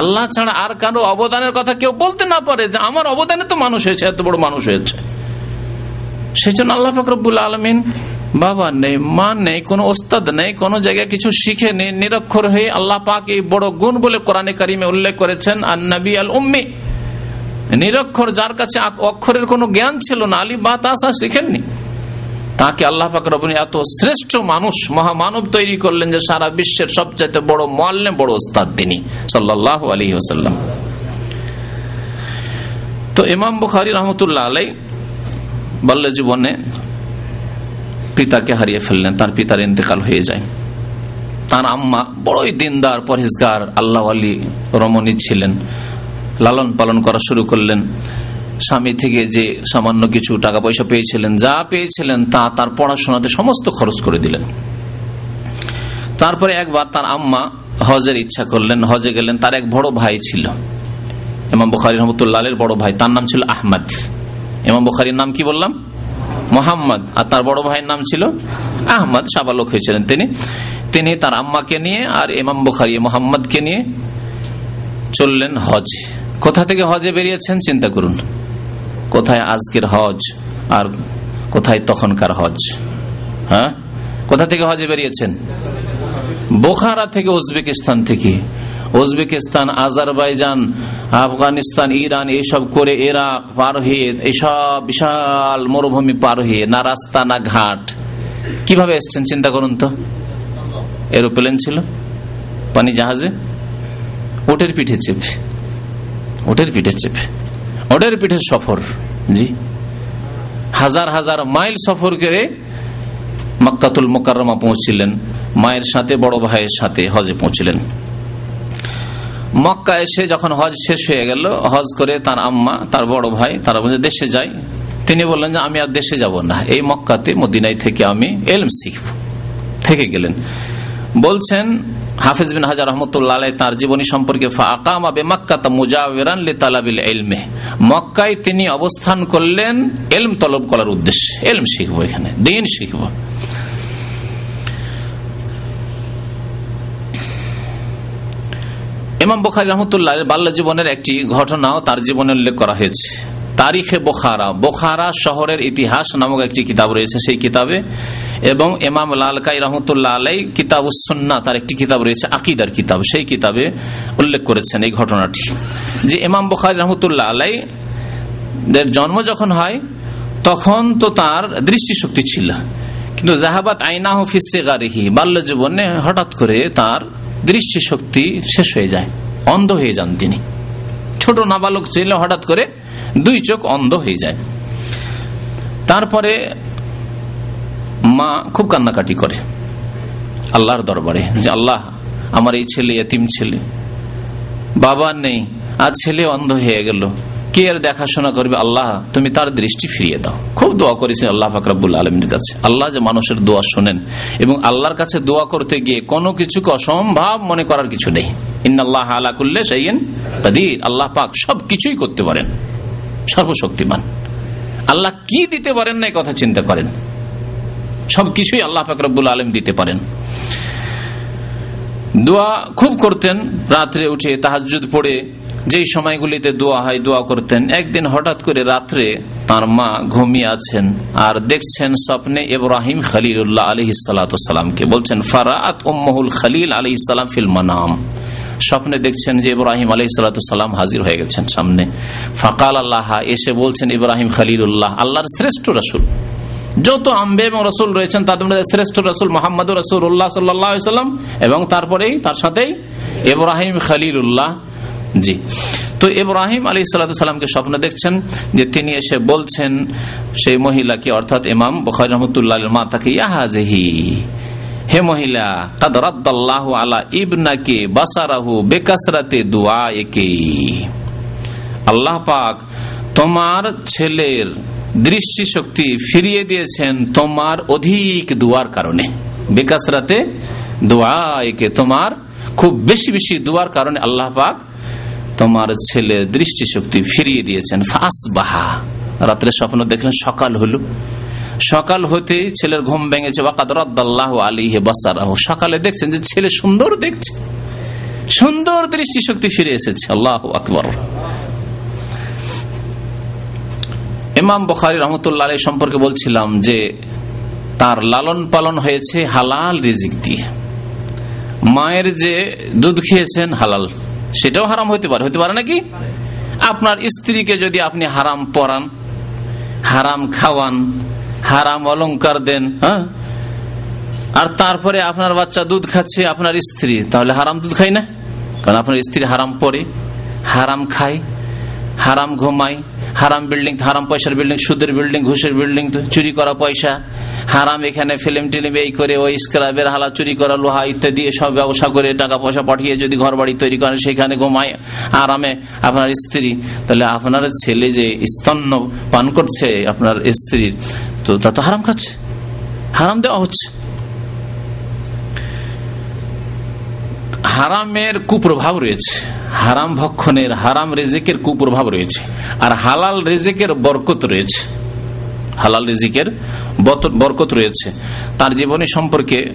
আল্লাহ ছাড়া আর কারও অবদানের কথা কেউ বলতে না পারে যে আমার অবদানে তো মানুষ হয়েছে, এত বড় মানুষ হয়েছে। সেই জন্য আল্লাহ ফকরবুল আলমিন বাবা নেই, মা নেই, কোন ওস্তাদ নেই, কোন জায়গায় কিছু শিখে নেই নিরক্ষর হয়ে আল্লাহ পাক এই বড় গুণ বলে কোরআনে কারিমে উল্লেখ করেছেন আর নবী আল উম্মি নিরক্ষর যার কাছে অক্ষরের কোনো জ্ঞান ছিল না, আলী বা তাসা শিখেননি। তাকে আল্লাহ পাক রবনী এত শ্রেষ্ঠ মানুষ, মহামানব তৈরি করলেন যে সারা বিশ্বের সবচাইতে বড় মোয়াল্লে বড় ওস্তাদ তিনি সাল্লাহ আলী ওসাল্লাম তো ইমাম বুখারি রহমতুল্লাহ আলাই বাল্য জীবনে পিতাকে হারিয়ে ফেললেন, তার পিতার ইন্তেকাল হয়ে যায়। তার আম্মা বড়ই দিনদার, পরহেজগার, আল্লাহ আলী রমণী ছিলেন, লালন পালন করা শুরু করলেন। স্বামী থেকে যে সামান্য কিছু টাকা পয়সা পেয়েছিলেন, যা পেয়েছিলেন তা তার পড়াশোনাতে সমস্ত খরচ করে দিলেন। তারপরে একবার তার আম্মা হজের ইচ্ছা করলেন, হজে গেলেন, তার এক বড় ভাই ছিল এমাম বুখারি রহমতুল্লাহের বড় ভাই, তার নাম ছিল আহমদ। এমাম বুখারির নাম কি বললাম? মোহাম্মদ। আর তার বড় ভাইয়ের নাম ছিল আহমদ, সাবালক হয়েছিলেন তিনি। তিনি তার আম্মাকে নিয়ে আর এমাম বুখারি মোহাম্মদকে নিয়ে চললেন হজ। কোথা থেকে হজে বেরিয়েছেন? চিন্তা করুন। কোথায় আজকের হজ আর কোথায় তখনকার হজ? হ্যাঁ? কোথা থেকে হজে বেরিয়েছেন? বোখারা থেকে, উজবেকিস্তান থেকে। উজবেকিস্তান, আজারবাইজান, আফগানিস্তান, ইরান এইসব করে এরাক পার হয়ে এইসব বিশাল মরুভূমি পার হয়ে না রাস্তা, না ঘাট। কীভাবে এসছেন চিন্তা করুন তো? এরোপ্লেন ছিল, পানি জাহাজে। ওটের পিঠে চেপে, ওটের পিঠে চেপে। ওটের পিঠে সফর, জি। হাজার হাজার মাইল সফর করে মক্কাতুল মোকাররমা পৌঁছছিলেন মায়ের সাথে, বড় ভাইয়ের সাথে হজে পৌঁছলেন। মক্কা এসে যখন হজ শেষ হয়ে গেল, হজ করে তার আম্মা, তার বড় ভাই, তারা বলছে, দেশে যাই। তিনি বললেন যে, আমি আর দেশে যাব না। এই মক্কাতে মদিনাই থেকে আমি এলম শিখব। থেকে গেলেন। বলছেন হাফিজ বিন হাজার রহমতুল্লাহ তার জীবনী সম্পর্কে মক্কায় তিনি অবস্থান করলেন এলম তলব করার উদ্দেশ্যে। এলম শিখব এখানে, দিন শিখব। ইমাম বখারি রহমতুল্লাহ বাল্য জীবনের একটি ঘটনাও তার জীবনে উল্লেখ করা হয়েছে। তারিখে বোখারা। বোখারা শহরের ইতিহাস নামক একটি কিতাব রয়েছে, সেই কিতাবে। এবং এমাম লালকাই রহমতুল্লাহ আলাই কিতাব উসন্না তার একটি কিতাব রয়েছে, আকিদার কিতাব। সেই কিতাবে উল্লেখ করেছেন এই ঘটনাটি। যে এমাম বোখারি রহমতুল্লাহ আলাই জন্ম যখন হয়, তখন তো তার দৃষ্টিশক্তি ছিল। কিন্তু জাহাবাত আইনা হফিসে গারিহি বাল্য জীবনে হঠাৎ করে তার দৃষ্টিশক্তি শেষ হয়ে যায়, অন্ধ হয়ে যান তিনি। ছোট নাবালক ছিল হঠাৎ করে দুই চোখ অন্ধ হয়ে যায়। তারপরে মা খুব কান্নাকাটি করে আল্লাহর দরবারে যে, আল্লাহ, আমার এই ছেলে এতিম ছেলে। বাবা নেই, আর ছেলে অন্ধ হয়ে গেল। কে আর দেখাশোনা করবে? আল্লাহ, তুমি তার দৃষ্টি ফিরিয়ে দাও। খুব দোয়া করেছে আল্লাহ ফাকরাবুল আলমীর কাছে। আল্লাহ যে মানুষের দোয়া শোনেন এবং আল্লাহর কাছে দোয়া করতে গিয়ে কোনো কিছুকে অসম্ভব মনে করার কিছু নেই। ইন্নআল্লাহ আলা করলে সেই কাদির। আল্লাহ পাক সব কিছুই করতে পারেন। সর্বশক্তিমান। আল্লাহ কি দিতে পারেন না কথা চিন্তা করেন। সবকিছুই আল্লাহ ফাকরাবুল আলম দিতে পারেন। দোয়া খুব করতেন, রাত্রে উঠে তাহাজুদ পড়ে, যেই সময়গুলিতে দোয়া হয় দোয়া করতেন, একদিন হঠাৎ করে রাত্রে তার মা ঘুমিয়ে আছেন আর দেখছেন স্বপ্নে ইব্রাহিম খালিল্লাহ আলী সালাতামকে বলছেন ফারাত উম্মহুল খালিল আলী ইসালাম ফিল মানাম। স্বপ্নে দেখছেন যে ইব্রাহিম আলী সালাতাম হাজির হয়ে গেছেন সামনে। ফাকাল আল্লাহ, এসে বলছেন, ইব্রাহিম খালিল্লাহ আল্লাহর শ্রেষ্ঠ রাসুল। যত আম্বে এবং রসুল রয়েছেন, তাদের মধ্যে শ্রেষ্ঠ রসুল মোহাম্মদ রসুল উল্লাহ সাল্লাম এবং তারপরেই, তার সাথেই ইব্রাহিম খালিলুল্লাহ। জি। তো ইব্রাহিম আলী সাল্লামকে স্বপ্ন দেখছেন যে তিনি এসে বলছেন, সেই মহিলাকে, অর্থাৎ ইমাম বখার রহমতুল্লাহ মা তাকে ইয়াহাজেহি। হে মহিলা কাদারাদ্দাল্লাহ আলা ইবনাকে বাসারাহু বেকাসরাতে দোয়া একে আল্লাহ পাক তোমার ছেলের দৃষ্টি শক্তি ফিরিয়ে দিয়েছেন তোমার অধিক দুয়ার কারণে। বেকাসরাতে দোয়া একে তোমার খুব বেশি বেশি দুয়ার কারণে আল্লাহ পাক তোমার ছেলের দৃষ্টি শক্তি ফিরিয়ে দিয়েছেন। ফাঁস বাহা রাত্রে স্বপ্ন দেখলেন সকাল হলো। সকাল হতে ছেলের ঘুম ভেঙেছে। সকালে দেখছেন যে ছেলে সুন্দর দেখছে। সুন্দর দৃষ্টি শক্তি ফিরে এসেছে। আল্লাহ আকবর। ইমাম বখারি রহমতুল্লাহ আলী সম্পর্কে বলছিলাম যে তার লালন পালন হয়েছে হালাল রিজিক দিয়ে। মায়ের যে দুধ খেয়েছেন হালাল, সেটাও হারাম হতে পারে। হতে পারে নাকি? আপনার স্ত্রীকে যদি আপনি হারাম পরান হারাম খাওয়ান, হারাম অলংকার দেন হ্যাঁ? আর তারপরে আপনার বাচ্চা দুধ খাচ্ছে, আপনার স্ত্রী, তাহলে হারাম দুধ খাই না? কারণ আপনার স্ত্রী হারাম পরে, হারাম খায়। হারাম ঘুমাই, হারাম বিল্ডিং হারাম পয়সার বিল্ডিং সুদের বিল্ডিং ঘুষের বিল্ডিং চুরি করা পয়সা, হারাম এখানে ফিল্ম টিলিম এই করে ওই স্ক্রাবের হালা চুরি করা, লোহা ইত্যাদি সব ব্যবসা করে টাকা পয়সা পাঠিয়ে যদি ঘর বাড়ি তৈরি করেন, সেখানে ঘুমায়। আরামে আপনার স্ত্রী, তাহলে আপনার ছেলে যে স্তন্য পান করছে আপনার স্ত্রীর, তো তা তো হারাম খাচ্ছে। হারাম দেওয়া হচ্ছে। হারামের কুপ্রভাব রয়েছে। হারাম ভক্ষণের, হারাম রেজেকের কুপ্রভাব রয়েছে। আর হালাল রেজেকের বরকত রয়েছে। হালাল রেজিকের বরকত রয়েছে। তার জীবনী সম্পর্কে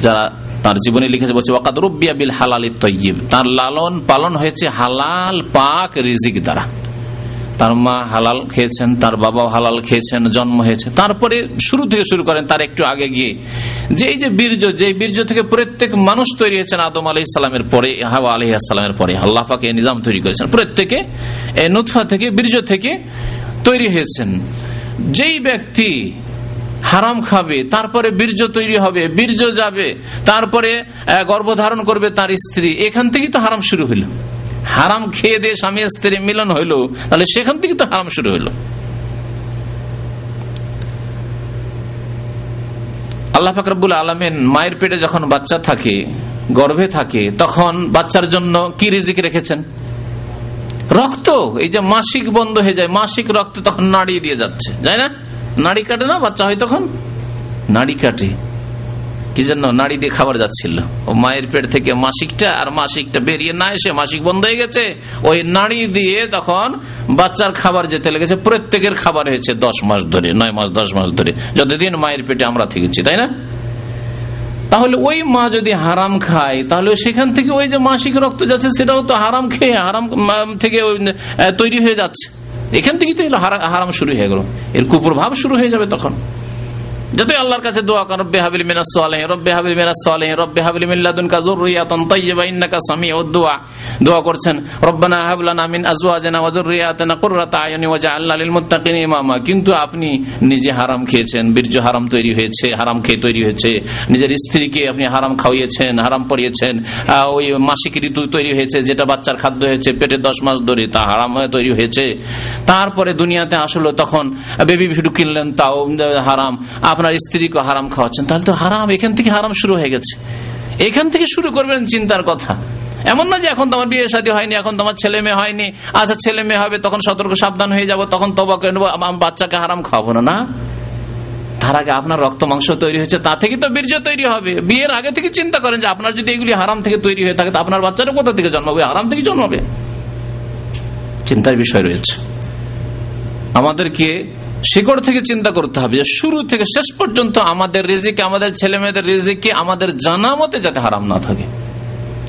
যারা তার জীবনে লিখেছে, বলছে, ওয়াকাদ রব্বিয়া বিল হালাল তৈব তার লালন পালন হয়েছে হালাল পাক রিজিক দ্বারা। তার মা হালাল খেয়েছেন, তার বাবাও হালাল খেয়েছেন, জন্ম হয়েছে। তারপরে শুরু থেকে শুরু করেন, তার একটু আগে গিয়ে। যে এই যে বীর্য যে বীর্য থেকে প্রত্যেক মানুষ তৈরি হয়েছেন আদম আলি ইসলামের পরে, হাওয়া আলি আসসালামের পরে, আল্লাহ পাকে নিজাম তৈরি করেছেন। প্রত্যেকে নুৎফা থেকে, বীর্য থেকে তৈরি হয়েছেন। যেই ব্যক্তি হারাম খাবে, তারপরে বীর্য তৈরি হবে, বীর্য যাবে, তারপরে গর্ভধারণ করবে তার স্ত্রী, এখান থেকেই তো হারাম শুরু হইল। হারাম খেয়ে দিয়ে স্বামী স্ত্রী মিলন হইল, তাহলে সেখান থেকে তো হারাম শুরু হইল। আল্লাহ ফাকরাবুল আলমেন মায়ের পেটে যখন বাচ্চা থাকে, গর্ভে থাকে, তখন বাচ্চার জন্য কি রিজিক রেখেছেন? রক্ত, এই যে মাসিক বন্ধ হয়ে যায়, মাসিক রক্ত তখন নাড়িয়ে দিয়ে যাচ্ছে যাই না? নাড়ি কাটে না বাচ্চা হয় তখন? নাড়ি কাটে। কি জন্য নাড়ি দিয়ে খাবার যাচ্ছিল। ও মায়ের পেট থেকে মাসিকটা আর মাসিকটা বেরিয়ে না এসে মাসিক বন্ধ হয়ে গেছে। ওই নাড়ি দিয়ে তখন বাচ্চার খাবার যেতে লেগেছে। প্রত্যেকের খাবার হয়েছে দশ মাস ধরে, নয় মাস, দশ মাস ধরে। যতদিন মায়ের পেটে আমরা থেকেছি, তাই না? তাহলে ওই মা যদি হারাম খায়, তাহলে সেখান থেকে ওই যে মাসিক রক্ত যাচ্ছে, সেটাও তো হারাম খেয়ে, হারাম থেকে তৈরি হয়ে যাচ্ছে। এখান থেকেই তো হারাম শুরু হয়ে গেল। এর কুপ্রভাব শুরু হয়ে যাবে তখন। যতই আল্লাহর কাছে দোয়া কর, রব্বে হাবিল মিনাস সালেহ রব্বে হাবিল মিনাস সালেহ রব্বে হাবিল মিল্লাদুন কা যুররিয়াতান তাইয়্যিবা ইন্নাকা সামিউদ দুআ দোয়া করছেন, রব্বানা হাব লানা মিন আজওয়াজিনা ওয়া যুররিয়াতিনা কুররাতা আয়ুনি ওয়াজআলনা লিল মুত্তাকিনা ইমামা। কিন্তু আপনি নিজে হারাম খেয়েছেন, বীর্য হারাম তৈরি হয়েছে, হারাম খেয়ে তৈরি হয়েছে। নিজের স্ত্রীকে আপনি হারাম খাওয়িয়েছেন, হারাম পরিয়েছেন ওই মাসিক ঋতু তৈরি হয়েছে, যেটা বাচ্চার খাদ্য হয়েছে, পেটে দশ মাস ধরে তা হারাম হয়ে তৈরি হয়েছে। তারপরে দুনিয়াতে আসলো, তখন বেবি ভিডু কিনলেন, তাও হারাম। আপনার স্ত্রীকে হারাম খাওয়াচ্ছেন, তাহলে তো হারাম, এখান থেকে হারাম শুরু হয়ে গেছে। এখান থেকে শুরু করবেন চিন্তার কথা। এমন না যে এখন তোমার বিয়ে সাথে হয়নি, এখন তোমার ছেলে মেয়ে হয়নি আচ্ছা ছেলে মেয়ে হবে, তখন সতর্ক সাবধান হয়ে যাব, তখন তবা করে নেব বাচ্চাকে হারাম খাওয়াবো না না। তার আগে আপনার রক্ত মাংস তৈরি হয়েছে, তা থেকে তো বীর্য তৈরি হবে। বিয়ের আগে থেকে চিন্তা করেন যে আপনার যদি এগুলি হারাম থেকে তৈরি হয়ে থাকে, তো আপনার বাচ্চাটা কোথা থেকে জন্মাবে? হারাম থেকে জন্মাবে। চিন্তার বিষয় রয়েছে। আমাদেরকে শিকড় থেকে চিন্তা করতে হবে যে শুরু থেকে শেষ পর্যন্ত আমাদের রিজিকে, আমাদের ছেলে মেয়েদের রিজিকে আমাদের জানা মতে যাতে হারাম না থাকে?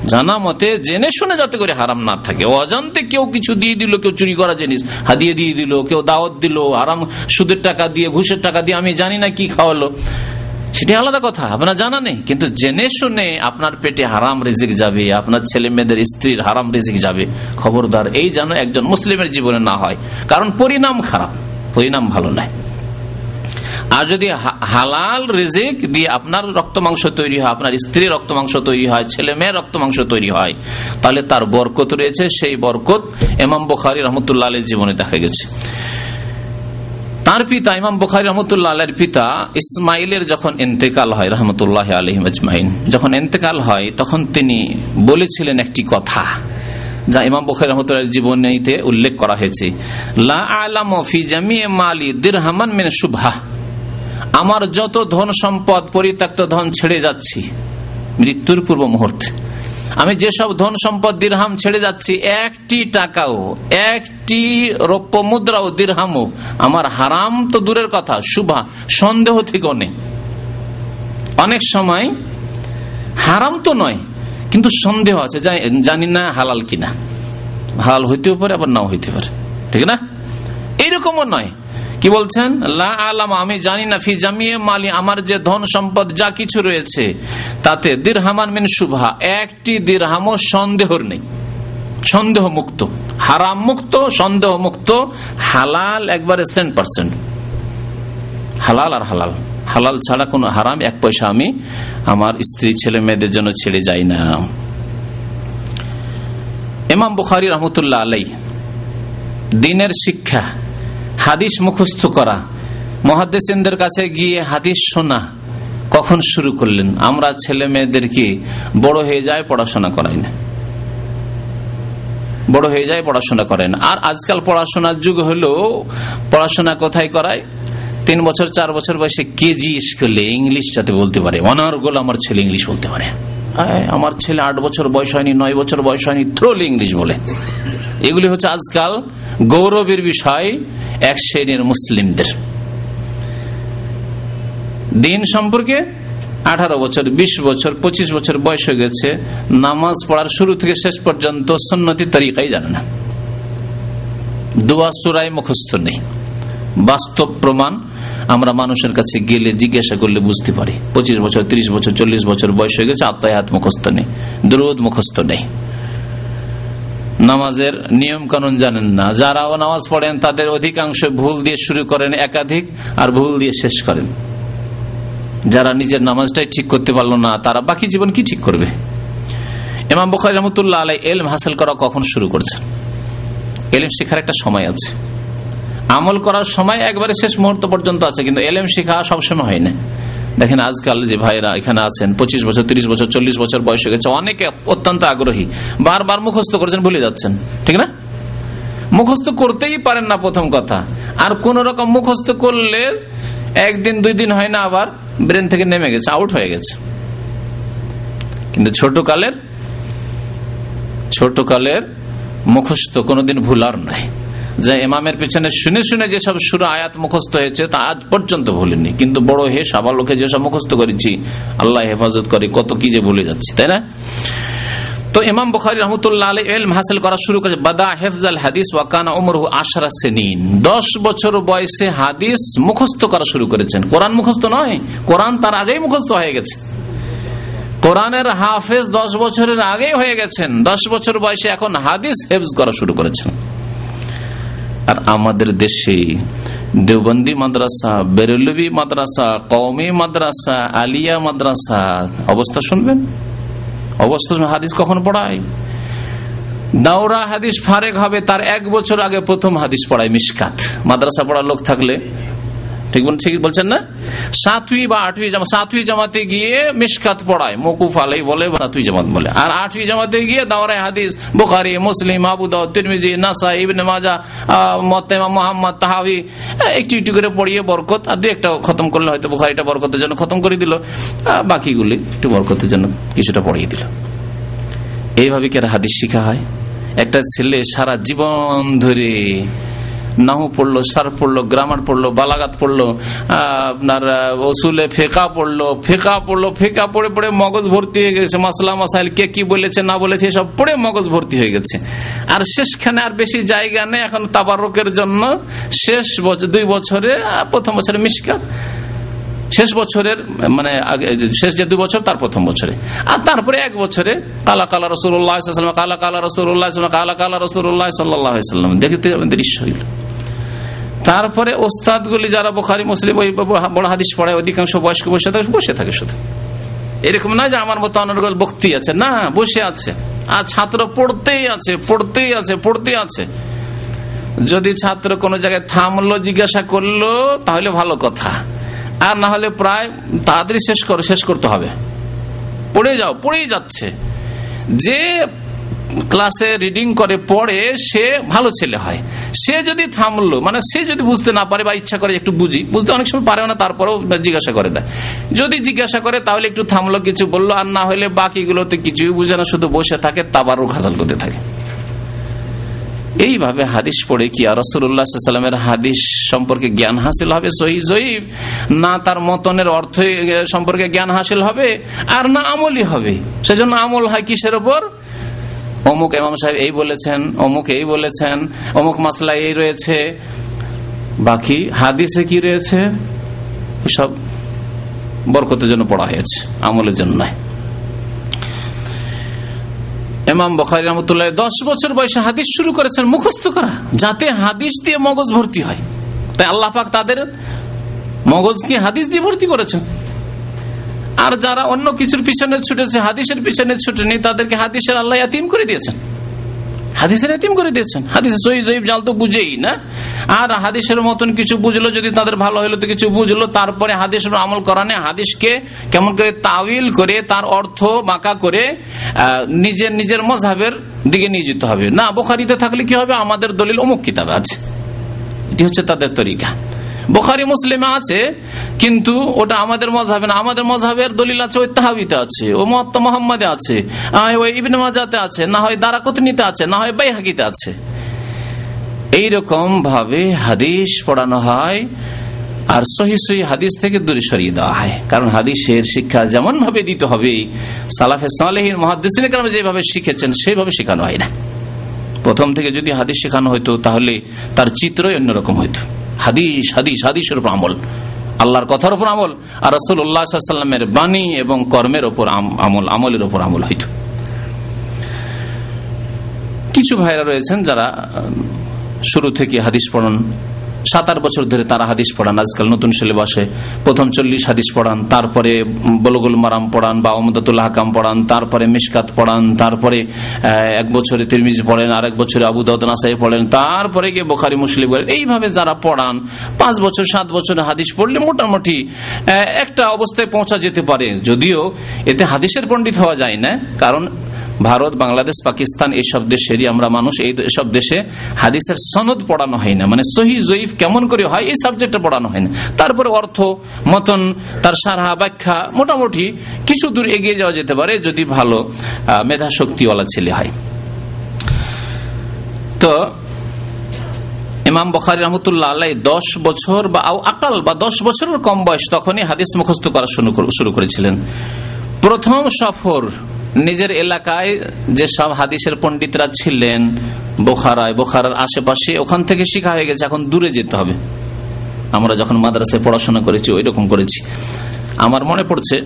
জানা মতে, জেনে শুনে যাতে করে হারাম না থাকে। অজান্তে কেউ কিছু দিয়ে দিল, কেউ চুরি করা জিনিস, হাদিয়ে দিয়ে দিল, কেউ দাওয়াত দিল, হারাম সুদের টাকা দিয়ে, ঘুষের টাকা দিয়ে, আমি জানি না কি খাওয়ালো। সেটি আলাদা কথা, আপনার জানা নেই। কিন্তু জেনে শুনে আপনার পেটে হারাম রিজিক যাবে, আপনার ছেলে মেয়েদের স্ত্রীর হারাম রিজিক যাবে। খবরদার, এই যেন একজন মুসলিমের জীবনে না হয়। কারণ পরিণাম খারাপ। পরিণাম ভালো নয় আর যদি হালাল রিজিক দিয়ে আপনার রক্ত মাংস তৈরি হয়, আপনার স্ত্রীর রক্ত মাংস তৈরি হয়, ছেলে মেয়ের রক্ত মাংস তৈরি হয়, তাহলে তার বরকত রয়েছে, সেই বরকত এমাম বখারি রহমতুল্লাহ আলীর জীবনে দেখা গেছে। তার পিতা ইমাম বুখারি রহমতুল্লাহ আলের পিতা ইসমাইলের যখন এন্তেকাল হয়, রহমতুল্লাহ আলহিম আজমাইন, যখন এন্তেকাল হয়, তখন তিনি বলেছিলেন একটি কথা। যা ইমাম বুখারি রহমতুল্লাহ জীবনীতে উল্লেখ করা হয়েছে। লা মালি আমার যত ধন সম্পদ, পরিত্যক্ত ধন ছেড়ে যাচ্ছি, মৃত্যুর পূর্ব মুহূর্তে। আমি যেসব ধন সম্পদ, দিরহাম ছেড়ে যাচ্ছি, একটি টাকাও, একটি রৌপ্য মুদ্রাও, দিরহামও আমার হারাম তো দূরের কথা শুভা সন্দেহ নেই অনেক সময় হারাম তো নয় কিন্তু সন্দেহ আছে, জানি না হালাল কিনা। হালাল হইতেও পারে, আবার নাও হইতে পারে। ঠিক না? এইরকমও নয়। কি বলছেন? লা আলাম, আমি জানি না, ফি জামিয়ে মালি, আমার যে ধন সম্পদ যা কিছু রয়েছে, তাতে দিরহামান মিন শুভা একটি দিরহামও সন্দেহর নেই। সন্দেহ মুক্ত হারাম মুক্ত সন্দেহ মুক্ত হালাল একবারে সেন্ট পার্সেন্ট হালাল আর হালাল। হালাল ছাড়া কোনো হারাম, এক পয়সা আমি আমার স্ত্রী, ছেলে, মেয়েদের জন্য ছেড়ে যাই না। এমাম বুখারি রহমতুল্লাহ আলাই দিনের শিক্ষা, হাদিস মুখস্থ করা মহাদেসেনদের কাছে গিয়ে হাদিস শোনা, কখন শুরু করলেন? আমরা ছেলে মেয়েদেরকে বড় হয়ে যায় পড়াশোনা করাই না? বড় হয়ে যায় পড়াশোনা করেন আর আজকাল পড়াশোনার যুগ হলো, পড়াশোনা কোথায় করায়? তিন বছর, চার বছর বয়সে কেজি স্কুলে ইংলিশ যাতে বলতে পারে। অনার্গোল আমার ছেলে ইংলিশ বলতে পারে। আমার ছেলে আট বছর বয়স হয়নি, নয় বছর বয়স হয়নি থ্রোল ইংলিশ বলে। এগুলি হচ্ছে আজকাল গৌরবের বিষয় এক শ্রেণির মুসলিমদের। দিন সম্পর্কে আঠারো বছর ২০ বছর ২৫ বছর বয়স হয়ে গেছে। নামাজ পড়ার শুরু থেকে শেষ পর্যন্ত সন্ন্যতি তরিকাই জানে না। দোয়া সুরাই মুখস্থ নেই। বাস্তব প্রমাণ আমরা মানুষের কাছে গেলে জিজ্ঞাসা করলে বুঝতে পারি। পঁচিশ বছর ৩০ বছর, চল্লিশ বছর বয়স হয়ে গেছে, আত্মায় হাত মুখস্থ নেই, দ্রোদ মুখস্থ নেই। নামাজের নিয়ম কানুন জানেন না। যারাও নামাজ পড়েন, তাদের অধিকাংশ ভুল দিয়ে শুরু করেন একাধিক আর ভুল দিয়ে শেষ করেন। যারা নিজের নামাজটাই ঠিক করতে পারল না, তারা বাকি জীবন কি ঠিক করবে? এমাম বখারি রহমতুল্লাহ আলাই এলম হাসিল করা কখন শুরু করছেন? এলম শেখার একটা সময় আছে। আমল করার সময় একবারে শেষ মুহূর্ত পর্যন্ত আছে, কিন্তু এলএম শেখা সবসময় হয় না। দেখেন আজকাল যে ভাইরা এখানে আছেন, পঁচিশ বছর, তিরিশ বছর, চল্লিশ বছর বয়স হয়ে গেছে, অনেকে অত্যন্ত আগ্রহী। বারবার মুখস্থ করেছেন, ভুলে যাচ্ছেন। ঠিক না? মুখস্থ করতেই পারেন না প্রথম কথা। আর কোন রকম মুখস্থ করলে একদিন, দুই দিন হয় না, আবার ব্রেন থেকে নেমে গেছে, আউট হয়ে গেছে। কিন্তু ছোট কালের ছোট কালের মুখস্থ কোনোদিন ভুলার নাই যে ইমামের পিছনে শুনে শুনে যেসব সুর আয়াত মুখস্থ হয়েছে, তা আজ পর্যন্ত ভুলিনি কিন্তু বড় হে সাবালোকে যেসব মুখস্থ করেছি, আল্লাহ হেফাজত করে, কত কি যে ভুলে যাচ্ছি, তাই না? তো ইমাম বুখারি রহমতুল্লাহ আলী হাসিল করা শুরু করেছে, বাদা হেফজাল হাদিস ওয়াকানা উমর আশরা সেনিন। দশ বছর বয়সে হাদিস মুখস্থ করা শুরু করেছেন। কোরআন মুখস্থ নয়, কোরআন তার আগেই মুখস্থ হয়ে গেছে। কোরআনের হাফেজ দশ বছরের আগেই হয়ে গেছেন। দশ বছর বয়সে এখন হাদিস হেফজ করা শুরু করেছেন। আর আমাদের দেশে দেওবন্দি মাদ্রাসা, বেরলবি মাদ্রাসা কৌমি মাদ্রাসা, আলিয়া মাদ্রাসা, অবস্থা শুনবেন? অবস্থা হাদিস কখন পড়ায়? দাওরা হাদিস ফারেক হবে, তার এক বছর আগে প্রথম হাদিস পড়ায় মিসকাত মাদ্রাসা পড়ার লোক থাকলে ঠিক ঠিক বলছেন না? সাতই বা আটই জামাত সাতই জামাতে গিয়ে মিসকাত পড়ায় মকুফ আলাই বলে সাতই জামাত বলে। আর আটই জামাতে গিয়ে দাওরায় হাদিস, বুখারি, মুসলিম আবুদ তিরমিজি নাসা ইবনে মাজা মতেমা মোহাম্মদ, তাহাবি একটু একটু করে পড়িয়ে বরকত, আর দু একটা খতম করলে হয়তো বুখারিটা বরকতের জন্য খতম করে দিল। বাকিগুলি একটু বরকতের জন্য কিছুটা পড়িয়ে দিল। এইভাবে কি হাদিস শিখা হয়? একটা ছেলে সারা জীবন ধরে নাহু পড়ল, সার পড়ল, গ্রামার পড়ল, বালাগাত পড়ল, আপনার ওসুলে ফেকা পড়ল ফেকা পড়ল, ফেকা পড়ে পড়ে মগজ ভর্তি হয়ে গেছে। মাসলা মাসাইল, কে কি বলেছে, না বলেছে সব পড়ে মগজ ভর্তি হয়ে গেছে। আর শেষখানে আর বেশি জায়গা নেই এখন তাবারকের জন্য। শেষ দুই বছরে প্রথম বছরে মিসকা শেষ বছরের মানে শেষ যে দুই বছর, তার প্রথম বছরে। আর তারপরে এক বছরে, কালা কালা রসুল্লাহ কালা কালা রসুল্লাহ কালা কালা রসুল্লাহ সাল্লাম দেখতে দৃশ্য হইল। তারপরে ওস্তাদগুলি যারা বোখারি, মুসলিম, ওই বড় হাদিস পড়ায়, অধিকাংশ বয়স্ক বসে থাকে বসে থাকে শুধু। এরকম নয় যে আমার মতো অনর্গল বক্তি আছে। না, বসে আছে। আর ছাত্র পড়তেই আছে পড়তেই আছে পড়তেই আছে। যদি ছাত্র কোনো জায়গায় থামলো, জিজ্ঞাসা করল, তাহলে ভালো কথা। আর না হলে প্রায় তাড়াতাড়ি শেষ করো, শেষ করতে হবে। পড়ে যাও, পড়েই যাচ্ছে। যে ক্লাসে রিডিং করে, পড়ে, সে ভালো ছেলে হয়। সে যদি থামলো মানে সে যদি বুঝতে না পারে বা ইচ্ছা করে একটু বুঝি, বুঝতে অনেক সময় পারে না, তারপরেও জিজ্ঞাসা করে না। যদি জিজ্ঞাসা করে, তাহলে একটু থামলো, কিছু বলল, আর না হলে বাকিগুলোতে কিছুই বুঝে না, শুধু বসে থাকে তাবারও ঘাসাল করতে থাকে। এইভাবে হাদিস পড়ে কি আর রসুল্লাহামের হাদিস সম্পর্কে জ্ঞান হাসিল হবে? সহি জয়ীব? না তার মতনের অর্থ সম্পর্কে জ্ঞান হাসিল হবে আর না আমলই হবে। সেজন্য আমল হয় কিসের ওপর অমুক এমাম সাহেব এই বলেছেন, অমুক এই বলেছেন, অমুক মাসলা এই রয়েছে। বাকি হাদিসে কি রয়েছে? সব বরকতের জন্য পড়া হয়েছে, আমলের জন্য। নয় এমাম বখারি রহমতুল্লাহ দশ বছর বয়সে হাদিস শুরু করেছেন, মুখস্থ করা। যাতে হাদিস দিয়ে মগজ ভর্তি হয়। তাই আল্লাহ পাক তাদের মগজকে হাদিস দিয়ে ভর্তি করেছেন? আর যারা অন্য কিছুর পিছনে ছুটেছে, হাদিসের পিছনে ছুটেনি, তাদেরকে হাদিসের আল্লাহ করে দিয়েছেন। হাদিসের এতিম করে দিয়েছেন। হাদিস সহি জয়ীব জাল তো বুঝেই, না? আর হাদিসের মতন কিছু বুঝলো, যদি তাদের ভালো হইল তো কিছু বুঝলো, তারপরে হাদিস আমল করানে হাদিসকে কেমন করে তাওয়িল করে, তার অর্থ বাঁকা করে নিজের নিজের মজাবের দিকে নিয়ে যেতে হবে। না, বোখারিতে থাকলে কি হবে? আমাদের দলিল অমুক কিতাবে আছে। এটি হচ্ছে তাদের তরিকা। বোখারি, মুসলিমে আছে, কিন্তু ওটা আমাদের মজাবে না। আমাদের মজাবের দলিল আছে, ওই তাহাবিতে আছে, ও মহাত্ম মোহাম্মদে আছে ওই ইবিন মাজাতে আছে, না হয় দারাকতনিতে আছে, না হয় বাইহাকিতে আছে। এইরকম ভাবে হাদিস পড়ানো হয়, আর সহি সহি হাদিস থেকে দূরে সরিয়ে দেওয়া হয়। কারণ হাদিসের শিক্ষা যেমন ভাবে দিতে হবে, সালাফে সালেহীন মহাদিসিন যেভাবে শিখেছেন, সেইভাবে শেখানো হয় না। প্রথম থেকে যদি হাদিস শেখানো হইতো, তাহলে তার চিত্রই অন্যরকম হইতো। হাদিস হাদিস, হাদিসের উপর আমল। আল্লাহর কথার উপর আমল আর রসুল্লাহামের বাণী এবং কর্মের ওপর আমল, আমলের ওপর আমল হইত। কিছু ভাইরা রয়েছেন যারা শুরু থেকে হাদিস পড়ন। সাত আট বছর ধরে তারা হাদিস পড়ান। আজকাল নতুন সিলেবাসে প্রথম চল্লিশ হাদিস পড়ান, তারপরে বলগুল মারাম পড়ান বা অমদাতুল হাকাম পড়ান, তারপরে মিসকাত পড়ান, তারপরে এক বছরে তিরমিজ পড়েন, আরেক বছরে আবু দাসাই পড়েন, তারপরে গিয়ে বোখারি, মুসলিম এইভাবে যারা পড়ান, পাঁচ বছর, সাত বছরে হাদিস পড়লে মোটামুটি একটা অবস্থায় পৌঁছা যেতে পারে। যদিও এতে হাদিসের পণ্ডিত হওয়া যায় না, কারণ ভারত, বাংলাদেশ, পাকিস্তান এইসব দেশেরই আমরা মানুষ। এই সব দেশে হাদিসের সনদ পড়ানো হয় না। মানে সহি জয়ীফ কেমন করে হয়, এই সাবজেক্টটা পড়ানো হয় না। তারপরে অর্থ, মতন, তার সারা ব্যাখ্যা, মোটামুটি কিছু দূর এগিয়ে যাওয়া যেতে পারে যদি ভালো মেধা শক্তিওয়ালা ছেলে হয়। তো, ইমাম বখারি রহমতুল্লাহ আল্লাহ দশ বছর বা আকাল বা দশ বছরের কম বয়স তখনই হাদিস মুখস্থ করা, শুরু করেছিলেন। প্রথম সফর নিজের এলাকায় যে সব হাদিসের পণ্ডিতরা ছিলেন, বোখারায়, বোখারার আশেপাশে, ওখান থেকে শিখা হয়ে গেছে, এখন দূরে যেতে হবে। আমরা যখন মাদ্রাসায় পড়াশোনা করেছি ওই রকম করেছি। আমার মনে পড়ছে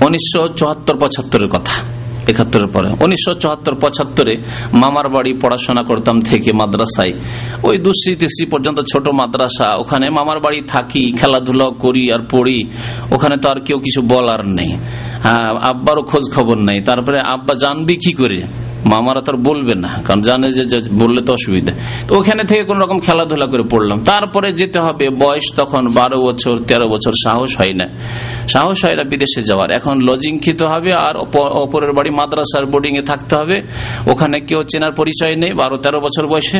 উনিশশো চুয়াত্তর পঁচাত্তরের কথা। একাত্তরের পরে। উনিশশো চুয়াত্তর পঁচাত্তরে মামার বাড়ি পড়াশোনা করতাম থেকে মাদ্রাসায়। ওই দুশ্রী পর্যন্ত ছোট মাদ্রাসা, ওখানে মামার বাড়ি থাকি, খেলাধুলা করি আর পড়ি, ওখানে তো আর কেউ কিছু বলার নেই। আব্বারও খোঁজ খবর নেই। তারপরে আব্বা জানবি কি করে? মামারা তো বলবে না, কারণ জানে যে বললে তো অসুবিধা। তো ওখানে থেকে কোন রকম খেলাধুলা করে পড়লাম। তারপরে যেতে হবে, বয়স তখন বারো বছর, তেরো বছর, সাহস হয় না। সাহস হয় না বিদেশে যাওয়ার। এখন লজিং খেতে হবে আর অপরের বাড়ি মাদ্রাসার বোর্ডিং এ থাকতে হবে। ওখানে কেউ চেনার পরিচয় নেই, বারো তেরো বছর বয়সে।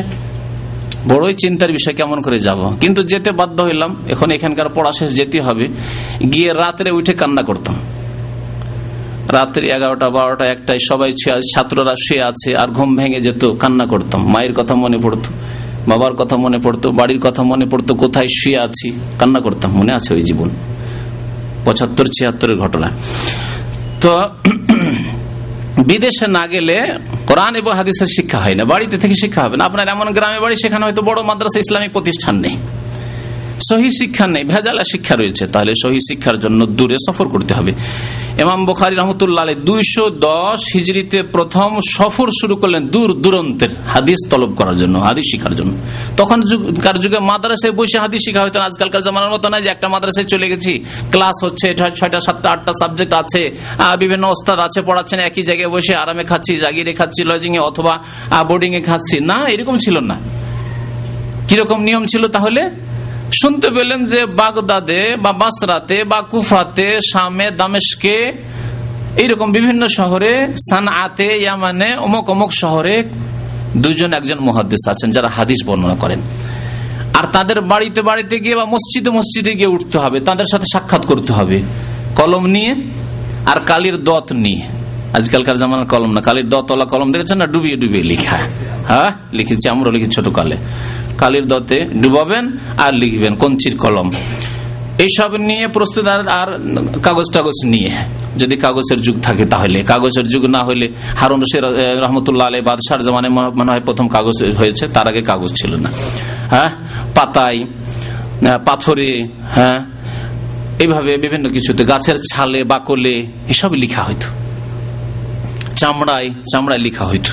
বড়ই চিন্তার বিষয় কেমন করে যাব। কিন্তু যেতে বাধ্য হইলাম, এখন এখানকার পড়া শেষ যেতে হবে। গিয়ে রাত্রে উঠে কান্না করতাম। রাত্রি এগারোটা, বারোটা একটাই সবাই ছাত্ররা শুয়ে আছে, আর ঘুম ভেঙে যেত, কান্না করতাম। মায়ের কথা মনে পড়তো, বাবার কথা মনে পড়তো, বাড়ির কথা মনে পড়তো, কোথায় শুয়ে আছি, কান্না করতাম। মনে আছে ওই জীবন। পঁচাত্তর, ছিয়াত্তরের ঘটনা। তো বিদেশে না গেলে কোরআন এবং হাদিসের শিক্ষা হয় না, বাড়িতে থেকে শিক্ষা হবে না। আপনার এমন গ্রামে বাড়ি, সেখানে হয়তো বড় মাদ্রাসা, ইসলামিক প্রতিষ্ঠান নেই। সহি শিক্ষা নেই, ভেজালা শিক্ষা রয়েছে। তাহলে সহি শিক্ষার জন্য দূরে সফর করতে হবে। এমাম বখারি রহমতুল্লাহ দুইশো দশ হিজড়িতে প্রথম সফর শুরু করলেন দূর দূরন্তের হাদিস তলব করার জন্য, হাদিস শিখার জন্য। তখন কার যুগে মাদ্রাসায় বসে হাদিস শিখা হয়তো আজকালকার জামানোর মতো না যে একটা মাদ্রাসায় চলে গেছি, ক্লাস হচ্ছে ছয়টা, সাতটা, আটটা সাবজেক্ট আছে বিভিন্ন ওস্তাদ আছে, পড়াচ্ছেন একই জায়গায় বসে আরামে খাচ্ছি, জাগিরে খাচ্ছি লজিং এ অথবা বোর্ডিং এ খাচ্ছি। না, এরকম ছিল না। কীরকম নিয়ম ছিল তাহলে? শুনতে পেলেন যে বাগদাদে বা বাসরাতে বা কুফাতে, শামে, দামেশকে এইরকম বিভিন্ন শহরে, সানআতে, ইয়ামানে, অমুক অমুক শহরে দুজন একজন মহাদ্দেশ আছেন যারা হাদিস বর্ণনা করেন। আর তাদের বাড়িতে বাড়িতে গিয়ে বা মসজিদে মসজিদে গিয়ে উঠতে হবে, তাদের সাথে সাক্ষাৎ করতে হবে। কলম নিয়ে আর কালির দত নিয়ে। আজকালকার জামানার কলম না, কালির দতলা কলম দেখেছেন না? ডুবিয়ে ডুবিয়ে লিখা। হ্যাঁ? লিখেছি আমরা লিখি ছোট কালে। কালির দতে ডুবাবেন আর লিখবেন, কঞ্চির কলম। এইসব নিয়ে প্রস্তুত আর কাগজ টাগজ নিয়ে। যদি কাগজের যুগ থাকে তাহলে। কাগজের যুগ না হলে হারুন রহমতুল্লাহ আলী বাদশার জামানে মনে হয় প্রথম কাগজ হয়েছে, তার আগে কাগজ ছিল না। হ্যাঁ? পাতায় পাথরে হ্যাঁ? এইভাবে বিভিন্ন কিছুতে, গাছের ছালে, বাকলে এসব লিখা হইতো। চামড়ায় চামড়ায় লিখা হইত।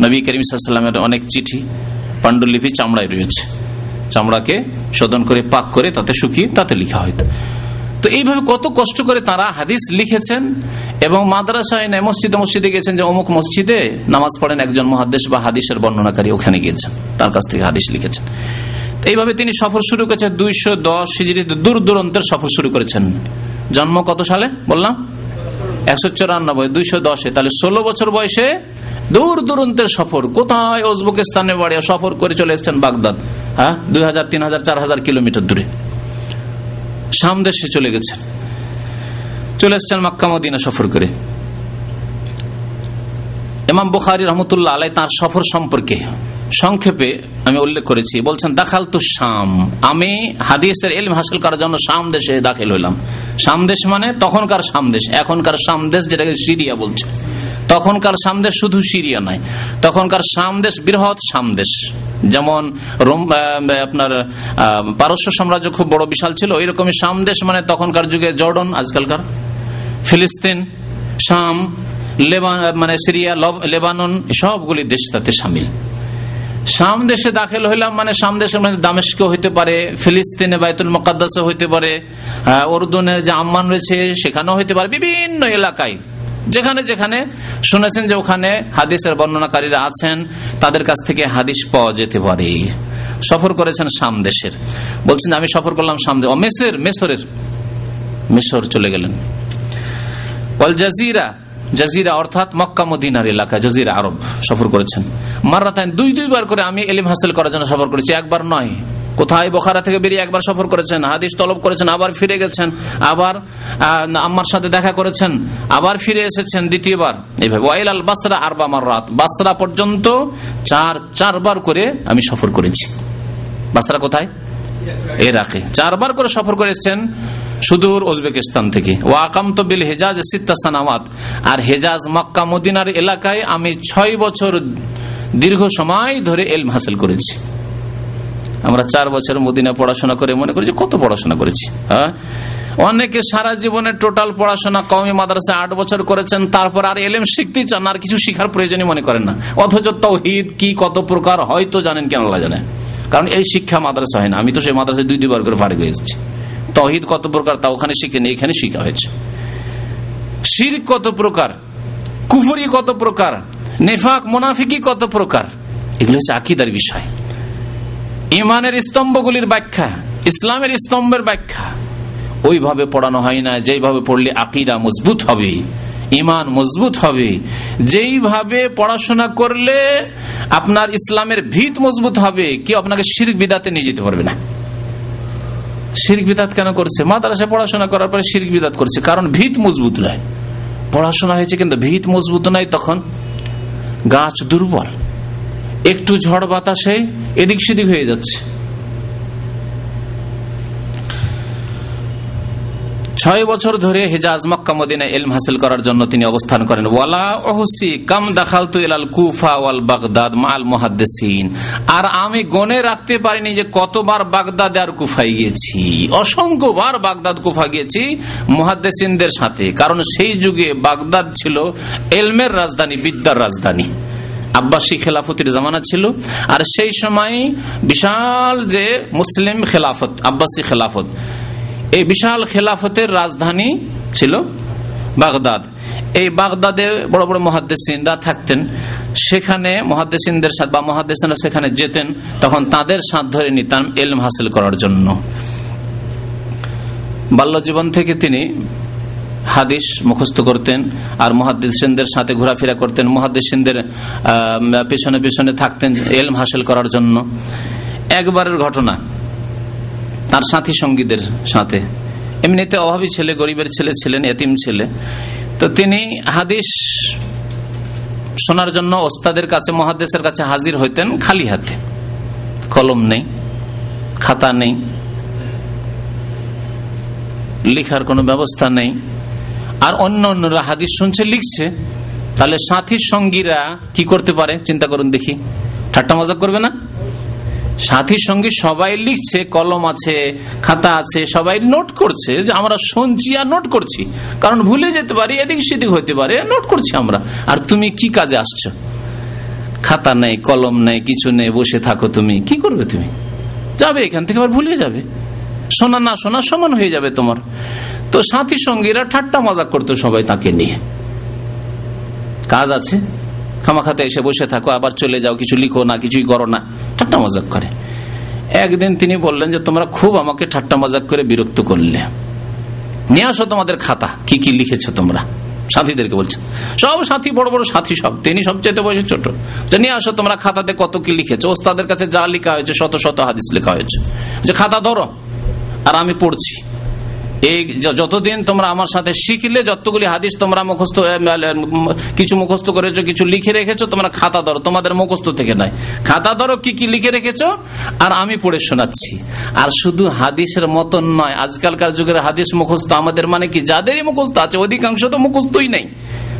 নবী করিম সাল্লামের অনেক চিঠি, পাণ্ডুলিপি চামড়ায় রয়েছে। চামড়াকে শোধন করে, পাক করে, তাতে শুকিয়ে তাতে লিখা হইতো। তো এইভাবে কত কষ্ট করে তারা হাদিস লিখেছেন এবং মাদ্রাসায় নেয় মসজিদে মসজিদে গেছেন যে অমুক মসজিদে নামাজ পড়েন একজন মহাদেশ বা হাদিসের বর্ণনাকারী ওখানে গিয়েছেন, তার কাছ থেকে হাদিস লিখেছেন। এইভাবে তিনি সফর শুরু করেছেন, দুইশো দশ হিজড়িতে দূর দূরান্তের সফর শুরু করেছেন। জন্ম কত সালে? বললাম। একশো চুরানব্বই, দুইশো দশে, তাহলে ষোলো বছর বয়সে দূর দূরান্তের সফর। কোথায় উজবেকিস্তানে বাড়ি সফর করে চলে এসছেন বাগদাদ? হ্যাঁ? দুই হাজার, তিন হাজার, চার হাজার কিলোমিটার দূরে। সামদেশে চলে গেছেন। চলে এসছেন মদিনা সফর করে। এমাম বুখারি রহমতুল্লাহ আলাই তার সফর সম্পর্কে সংক্ষেপে আমি উল্লেখ করেছি, বলছেন দাখাল তু শাম। আমি হাদিসের এলম হাসিল করার জন্য শাম দেশে দাখিল হইলাম। শাম দেশ মানে তখনকার শাম দেশ, এখনকার শাম দেশ যেটাকে সিরিয়া বলছে। তখনকার সামদেশ শুধু সিরিয়া নয়, তখনকার সামদেশ বৃহৎ সামদেশ যেমন, রোম আপনার পারস্য সাম্রাজ্য খুব বড়, বিশাল ছিল ওই রকমই সামদেশ মানে তখনকার যুগে জর্ডন, আজকালকার। ফিলিস্তিন, শাম লেবান মানে সিরিয়া লেবানন সবগুলি দেশ তাতে সামিল। শাম দেশে দাখিল হইলাম মানে শাম দেশের মধ্যে হইতে পারে, ফিলিস্তিনে বাইতুল মকাদ্দাসে হইতে পারে অর্দুনে যে আম্মান রয়েছে সেখানেও হইতে পারে, বিভিন্ন এলাকায়। যেখানে যেখানে শুনেছেন যে ওখানে হাদিসের বর্ণনাকারীরা আছেন, তাদের কাছ থেকে হাদিস পাওয়া যেতে পারে। সফর করেছেন শাম দেশের। বলছেন, আমি সফর করলাম শাম মেসের, মেসরের, মেসর চলে গেলেন। জাজিরা জাজিরা অর্থাৎ মক্কা মদিনার এলাকা, জাজিরা আরব, সফর করেছেন। মারাতাইন দুই দুইবার করে আমি এলিম হাসিল করার জন্য সফর করেছি, একবার নয়। কোথায়? বোখারা থেকে বেরিয়ে একবার সফর করেছেন, হাদিস তলব করেছেন, আবার ফিরে গেছেন, আবার আম্মার সাথে দেখা করেছেন, আবার ফিরে এসেছেন দ্বিতীয়বার। এইভাবে ওয়াইল আল বাসরা আরবা মার রাত বাসরা পর্যন্ত চার, চারবার করে আমি সফর করেছি। বাসরা কোথায়? এরাকে চারবার করে সফর করে এসছেন সুদূর উজবেকিস্তান থেকে। ও আকাম বিল হেজাজ সিত্তা সানাওয়াত। আর হেজাজ মক্কা মদিনার এলাকায় আমি ছয় বছর দীর্ঘ সময় ধরে এলম হাসিল করেছি। আমরা চার বছর মদিনা পড়াশোনা করে মনে করি কত পড়াশোনা করেছি হ্যাঁ? অনেকে সারা জীবনে টোটাল পড়াশোনা কমি মাদ্রাসা আট বছর করেছেন, তারপর আর এলেম শিখতে চান, আর কিছু শিখার প্রয়োজনই মনে করেন না। অথচ তৌহিদ কি কত প্রকার হয়তো জানেন কেন জানে। কারণ এই শিক্ষা মাদ্রাসা হয় না। আমি তো সেই মাদ্রাসায় দুই দুবার করে ফারিক হয়ে এসেছি। তহিদ কত প্রকার তা ওখানে শিখেনি এখানে শিখা হয়েছে। শির কত প্রকার, কুফুরি কত প্রকার, নেফাক, মোনাফিকি কত প্রকার, এগুলো হচ্ছে আকিদার বিষয়। ইমানের স্তম্ভগুলির ব্যাখ্যা, ইসলামের স্তম্ভের ব্যাখ্যা। ওইভাবে পড়ানো হয় না, যেইভাবে পড়লে আকিদা মজবুত হবে। ইমান মজবুত হবে। যেইভাবে পড়াশোনা করলে আপনার ইসলামের ভিত মজবুত হবে, কেউ আপনাকে শির্ক বিদাতে নিয়ে যেতে পারবে না। শির্ক বিদাত কেন করছে? মাদ্রাসায় পড়াশোনা করার পরে শির্ক বিদাত করছে, কারণ ভিত মজবুত নয়। পড়াশোনা হয়েছে কিন্তু ভিত মজবুত নাই তখন গাছ দুর্বল, একটু ঝড় বাতাসে এদিক সেদিক হয়ে যাচ্ছে। ছয় বছর ধরে হেজাজ মক্কা মদিনা এলম হাসিল করার জন্য তিনি অবস্থান করেন। ওয়ালা ওহসি কাম দাখাল তু এলাল কুফা ওয়াল বাগদাদ মাল মুহাদ্দিসিন। আর আমি গনে রাখতে পারিনি যে কতবার বাগদাদ আর কুফায় গিয়েছি। অসংখ্যবার বাগদাদ কুফা গিয়েছি মুহাদ্দিসিনদের সাথে। কারণ সেই যুগে বাগদাদ ছিল এলমের রাজধানী, বিদ্যার রাজধানী। আব্বাসী খেলাফতের জামানা ছিল। আর সেই সময় বিশাল যে মুসলিম খেলাফত, আব্বাসী খেলাফত এই বিশাল খেলাফতের রাজধানী ছিল বাগদাদ। এই বাগদাদে বড় বড় মহাদ্দেসিনরা থাকতেন। সেখানে মহাদ্দেসিনদের সাথে বা মহাদ্দেসিনরা সেখানে যেতেন, তখন তাদের সাথ ধরে নিতাম এলম হাসিল করার জন্য। বাল্য জীবন থেকে তিনি হাদিস মুখস্থ করতেন আর মহাদিসেনদের সাথে ঘোরাফেরা করতেন। মহাদিসেনদের পেছনে পেছনে থাকতেন এলম হাসিল করার জন্য। একবারের ঘটনা তার সাথী সঙ্গীদের সাথে। এমনিতে অভাবী ছেলে, গরিবের ছেলে ছিলেন, এতিম ছেলে। তো তিনি হাদিস শোনার জন্য ওস্তাদের কাছে মহাদেশের কাছে হাজির হইতেন খালি হাতে। কলম নেই, খাতা নেই, লিখার কোনো ব্যবস্থা নেই। আর অন্য অন্যরা হাদিস শুনছে, লিখছে। তাহলে সাথী সঙ্গীরা কি করতে পারে? চিন্তা করুন দেখি। ঠাট্টা মজা করবে না? সাথী সঙ্গী সবাই লিখছে, কলম আছে, খাতা আছে, সবাই নোট করছে যে আমরা শুনছি আর নোট করছি। কারণ ভুলে যেতে পারি, এদিক সেদিক হইতে পারে নোট করছি আমরা। আর তুমি কি কাজে আসছো? খাতা নেই, কলম নেই, কিছু নেই, বসে থাকো তুমি। কি করবে তুমি? যাবে এখান থেকে, আবার ভুলে যাবে। শোনা না শোনা সমান হয়ে যাবে তোমার। তো সাথী সঙ্গীরা ঠাট্টা মজা করতো সবাই তাকে নিয়ে। কাজ আছে? খামাখাতে এসে বসে থাকো, আবার চলে যাও, কিছু লিখো না, কিছুই করো না। ঠাট্টা মজাক করে। একদিন তিনি বললেন যে, তোমরা খুব আমাকে ঠাট্টা মজাক করে বিরক্ত করলে। নিয়ে আসো তোমাদের খাতা, কি কি লিখেছ তোমরা? সাথীদেরকে বলছে, সব সাথী, বড় বড় সাথী সব, তিনি সবচেয়ে বয়সে ছোট। যে নিয়ে আসো তোমরা খাতাতে কত কি লিখেছো, ওস্তাদের কাছে যা লেখা হয়েছে, শত শত হাদিস লেখা হয়েছে। যে খাতা ধরো, আর আমি পড়ছি। এই যতদিন তোমরা আমার সাথে শিখলে, যতগুলি হাদিস তোমরা মুখস্থ কিছু মুখস্থ করেছ, কিছু লিখে রেখেছো, তোমরা খাতা ধরো। তোমাদের মুখস্থ থেকে নাই খাতা ধরো, কি কি লিখে রেখেছো? আর আমি পড়ে শোনাচ্ছি। আর শুধু হাদিসের মতন নয়, আজকালকার যুগের হাদিস মুখস্থ আমাদের মানে কি? যাদেরই মুখস্থ আছে, অধিকাংশ তো মুখস্থই নেই।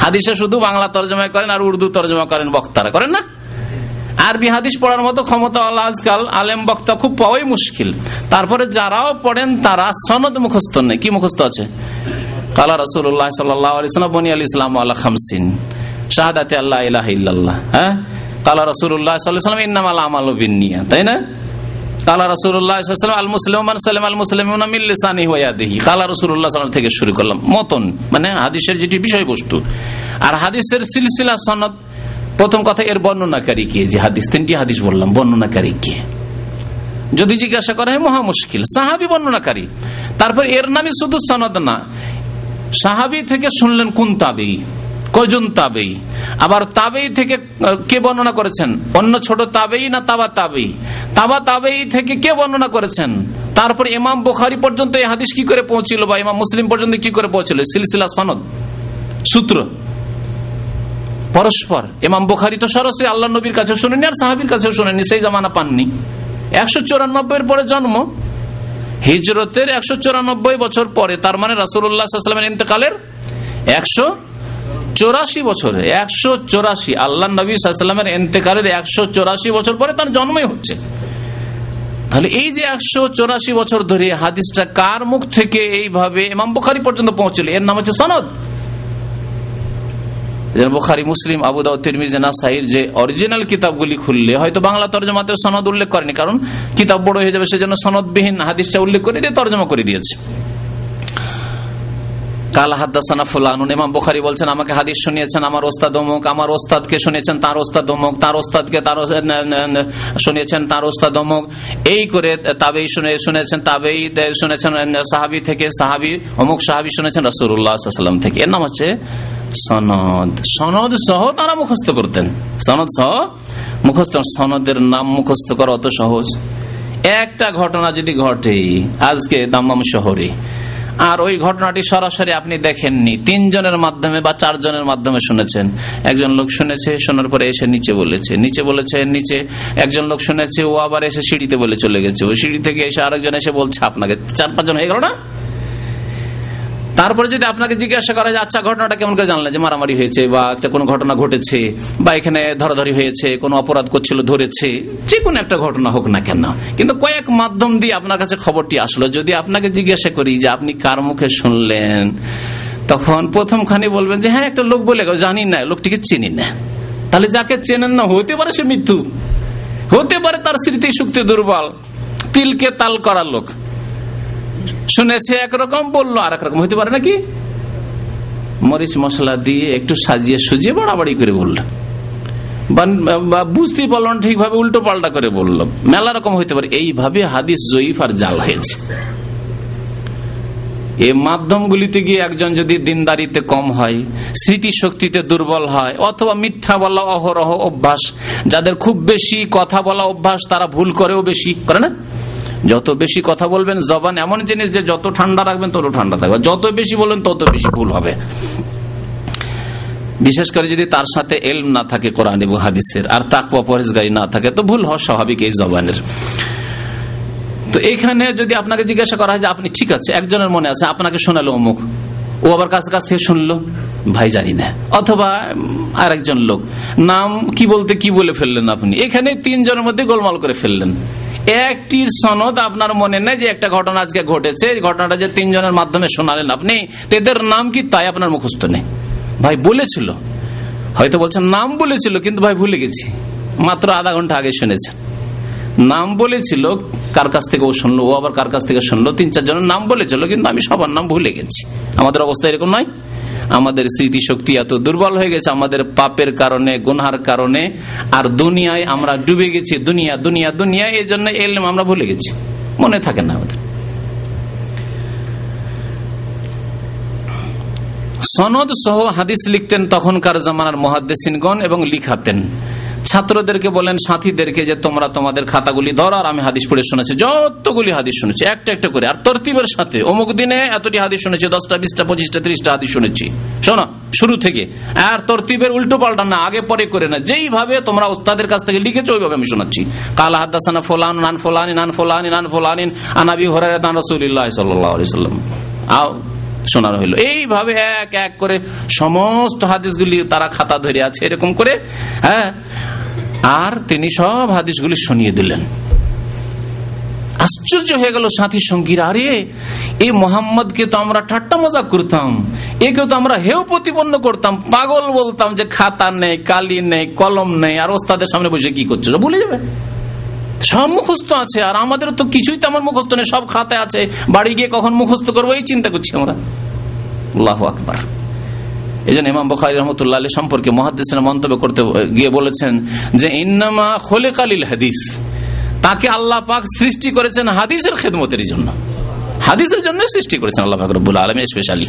হাদিসে শুধু বাংলা তর্জমা করেন আর উর্দু তর্জমা করেন বক্তারা। করেন না? আরবি হাদিস পড়ার মতো ক্ষমতা আজকাল আলেম বক্তা খুব পাওয়াই মুশকিল। তারপরে যারাও পড়েন, তারা সনদ মুখস্থ নেই। কি মুখস্থ আছে? কালা রসুল্লাহ সাল্লাম বনি আল ইসলাম আল্লাহ খামসিন, শাহাদাতে আল্লাহ ইলাহ ইল্লাল্লাহ হ্যাঁ? কালা রসুল্লাহ সাল্লাম ইন্নাম আল্লাহ আমাল বিনিয়া তাই না? কালা রসুল্লাহ আল সাল্লাম আল মুসলিম মিল্লিসানি ওয়াদিহি কালা রসুল্লাহ সাল্লাম থেকে শুরু করলাম। মতন মানে হাদিসের যেটি বিষয়বস্তু। আর হাদিসের সিলসিলা সনদ প্রথম কথা, এর বর্ণনাকারী কে? যে হাদিস, তিনটি হাদিস বললাম, বর্ণনাকারী কে? যদি জিজ্ঞাসা করা হয়, মহা মুশকিল। সাহাবি বর্ণনাকারী। তারপর এর নামই শুধু সনদ না। সাহাবি থেকে শুনলেন কোন তাবেই? কয়জন তাবেই? আবার তাবেই থেকে কে বর্ণনা করেছেন? অন্য ছোট তাবেই না তাবা তাবেই? তাবা তাবেই থেকে কে বর্ণনা করেছেন? তারপর ইমাম বোখারি পর্যন্ত এই হাদিস কি করে পৌঁছিল বা ইমাম মুসলিম পর্যন্ত কি করে পৌঁছিল? সিলসিলা সনদ। সূত্র। পরস্পর। এমাম বোখারি তো সরাসরি আল্লাহ নবীর কাছে শুনেনি আর সাহাবির কাছেও শুনেনি সেই জামানা পাননি। একশো চুরানব্বই পরে জন্ম। হিজরতের একশো চুরানব্বই বছর পরে, তার মানে রাসুল্লাহামের ইন্তকালের একশো চৌরাশি বছরে, একশো চৌরাশি আল্লাহ নবী সাল্লামের ইন্তেকালের একশো চৌরাশি বছর পরে তার জন্মই হচ্ছে। তাহলে এই যে একশো চৌরাশি বছর ধরে হাদিসটা কার মুখ থেকে এইভাবে ইমাম বুখারি পর্যন্ত পৌঁছল? এর নাম হচ্ছে সনদ। বুখারি, মুসলিম আবুদাউ তিরমিজ, নাসাইর যে অরিজিনাল কিতাবগুলি খুললে, হয়তো বাংলা তর্জমাতে সনদ উল্লেখ করেনি, কারণ কিতাব বড় হয়ে যাবে সেজন্য সনদবিহীন হাদিসটা উল্লেখ করে দিয়ে তর্জমা করে দিয়েছে। বুখারি বলছেন, আমাকে হাদিস শুনিয়েছেন, আমার ওস্তাদ অমুক, আমার ওস্তাদকে তার ওস্তাদ অমুক, তার ওস্তাদকে তার শুনিয়েছেন, তার ওস্তাদ অমুক। এই করে তাবেই শুনে, শুনেছেন, তাবেই শুনেছেন, সাহাবি থেকে সাহাবি, অমুক সাহাবি শুনেছেন সাল্লাম থেকে। এর নাম হচ্ছে সনদ। সনদ সহ তারা মুখস্থ করতেন। সনদ সহ মুখস্থ। সনদের নাম মুখস্থ করা অত সহজ। একটা ঘটনা যদি ঘটে আজকে দাম্মাম শহরে। আর ওই ঘটনাটি সরাসরি আপনি দেখেননি। তিনজনের মাধ্যমে বা চারজনের মাধ্যমে শুনেছেন। একজন লোক শুনেছে, শোনার পরে এসে নিচে বলেছে। নিচে বলেছে, নিচে একজন লোক শুনেছে, ও আবার এসে সিঁড়িতে বলে চলে গেছে। ওই সিঁড়ি থেকে এসে আরেকজন এসে বলছে, আপনাকে চার পাঁচজন হয়ে গেল না? তারপরে যদি আপনাকে জিজ্ঞাসা করা যায় আচ্ছা ঘটনাটা কেমন করে জানলে যে মারামারি হয়েছে বা একটা কোনো ঘটনা ঘটেছে বা এখানে ধরাধরি হয়েছে, কোনো অপরাধ করছিল, ধরেছে, যে কোনো একটা ঘটনা হোক না কেন? কিন্তু কয়েক মাধ্যম দিয়ে আপনার কাছে খবরটি আসলো। যদি আপনাকে জিজ্ঞাসা করি যে আপনি কার মুখে শুনলেন, তখন প্রথমখানে বলবেন যে হ্যাঁ একটা লোক বলে জানি না, লোকটিকে চিনি না। তাহলে যাকে চেনেন না, হতে পারে সে মৃত্যু, হতে পারে তার স্মৃতি শক্তি দুর্বল, তিলকে তাল করার লোক। শুনেছে একরকম, বলল আর একরকম হইতে পারে নাকি? মরিচ মশলা দিয়ে একটু সাজিয়ে সুজিয়ে বাড়াবাড়ি করে বলল। বা বুঝতেই পারল না, ঠিকভাবে উল্টো পাল্টা করে বলল। মেলা রকম হইতে পারে। এইভাবে হাদিস জয়ীফ আর জাল হয়েছে। এই মাধ্যমগুলিতে গিয়ে একজন যদি দিনদারিতে কম হয় স্মৃতি শক্তিতে দুর্বল হয়, অথবা মিথ্যা বলা অহরহ অভ্যাস, যাদের খুব বেশি কথা বলা অভ্যাস, তারা ভুল করেও বেশি, করে না? যত বেশি কথা বলবেন, জবান এমন জিনিস যে যত ঠান্ডা রাখবেন তত ঠান্ডা থাকবে। যত বেশি বলবেন তত বেশি ভুল হবে। বিশেষ করে যদি তার সাথে এলম না থাকে কোরআন এবং হাদিসের, আর তাকুয়া পরেশগারি না থাকে, তো ভুল হওয়া স্বাভাবিক এই জবানের। তো এখানে যদি আপনাকে জিজ্ঞাসা করা হয় যে আপনি ঠিক আছে, একজনের মনে আছে, আপনাকে শোনালো অমুক। ও আবার কাছ কাছ থেকে শুনলো, ভাই জানি না। অথবা আর একজন লোক, নাম কি বলতে কি বলে ফেললেন আপনি? এখানে তিনজনের মধ্যে গোলমাল করে ফেললেন। একটির সনদ আপনার মনে নেই যে একটা ঘটনা আজকে ঘটেছে ঘটনাটা যে তিনজনের মাধ্যমে শোনালেন আপনি এদের নাম কি তাই আপনার মুখস্থ নেই। ভাই বলেছিল, হয়তো বলছেন নাম বলেছিল, কিন্তু ভাই ভুলে গেছি। মাত্র আধা ঘণ্টা আগে শুনেছেন। নাম বলেছিল, কার কাছ থেকে ও শুনলো, ও আবার কার কাছ থেকে শুনলো, তিন চারজনের নাম বলেছিল, কিন্তু আমি সবার নাম ভুলে গেছি। আমাদের অবস্থা এরকম নয়? আমাদের স্মৃতি শক্তি এত দুর্বল হয়ে গেছে, আমাদের পাপের কারণে, গুনহার কারণে, আর দুনিয়ায় আমরা ডুবে গেছি, দুনিয়া দুনিয়া দুনিয়া, এই জন্য এলম আমরা ভুলে গেছি। মনে থাকে না আমাদের। সনদ সহ হাদিস লিখতেন তখনকার জামানার মহাদ্দেশিনগণ এবং লিখাতেন। ছাত্রদেরকে বলেন, সাথীদেরকে যে তোমরা তোমাদের খাতাগুলি ধরো, আর আমি হাদিস পড়ে শুনেছি, যতগুলি হাদিস শুনেছি, একটা একটা করে, আর তরতিবের সাথে, অমুক দিনে এতটি হাদিস শুনেছি, দশটা, বিশটা, পঁচিশটা, ত্রিশটা হাদিস শুনেছি। শোনো, শুরু থেকে। আর তরতিবের উল্টো পাল্টা না, আগে পরে করে না, যেইভাবে তোমরা ওস্তাদের কাছ থেকে লিখেছো, ওইভাবে আমি শোনাচ্ছি। কালা হাদাসানা ফোলান, নান ফোলানি নান ফোলানি, নান ফোলানিন আনাবি হরাই রসুল্লাহ সাল্লাম। শোনানো হইল। এইভাবে এক এক করে সমস্ত হাদিসগুলি তারা খাতা ধরে আছে, এরকম করে হ্যাঁ? আর তিনি সব হাদিসগুলি শুনিয়ে দিলেন। আশ্চর্য হয়ে গেল সাথী সঙ্গীর, আরে, এই মোহাম্মদকে তো আমরা ঠাট্টা মজা করতাম, একে তো আমরা হেউ প্রতিপন্ন করতাম, পাগল বলতাম যে খাতা নেই, কালি নেই, কলম নেই, আর ওস্তাদের সামনে বসে কি করছ? ভুলে যাবে। সব মুখস্থ আছে, আর আমাদের তো কিছুই তেমন মুখস্থ নেই, সব খাতে আছে। বাড়ি গিয়ে কখন মুখস্থ করব, এই চিন্তা করছি আমরা। আল্লাহ আকবার। এই জন্য ইমাম বখারি রহমতুল্লাহ সম্পর্কে মহাদিসের মন্তব্য করতে, গিয়ে বলেছেন যে, ইন্নামা খোলে কালিল হাদিস। তাকে আল্লাহ পাক সৃষ্টি করেছেন হাদিসের খেদমতের জন্য। হাদিসের জন্য সৃষ্টি করেছেন আল্লাহ পাক রব্বুল আলম স্পেশালি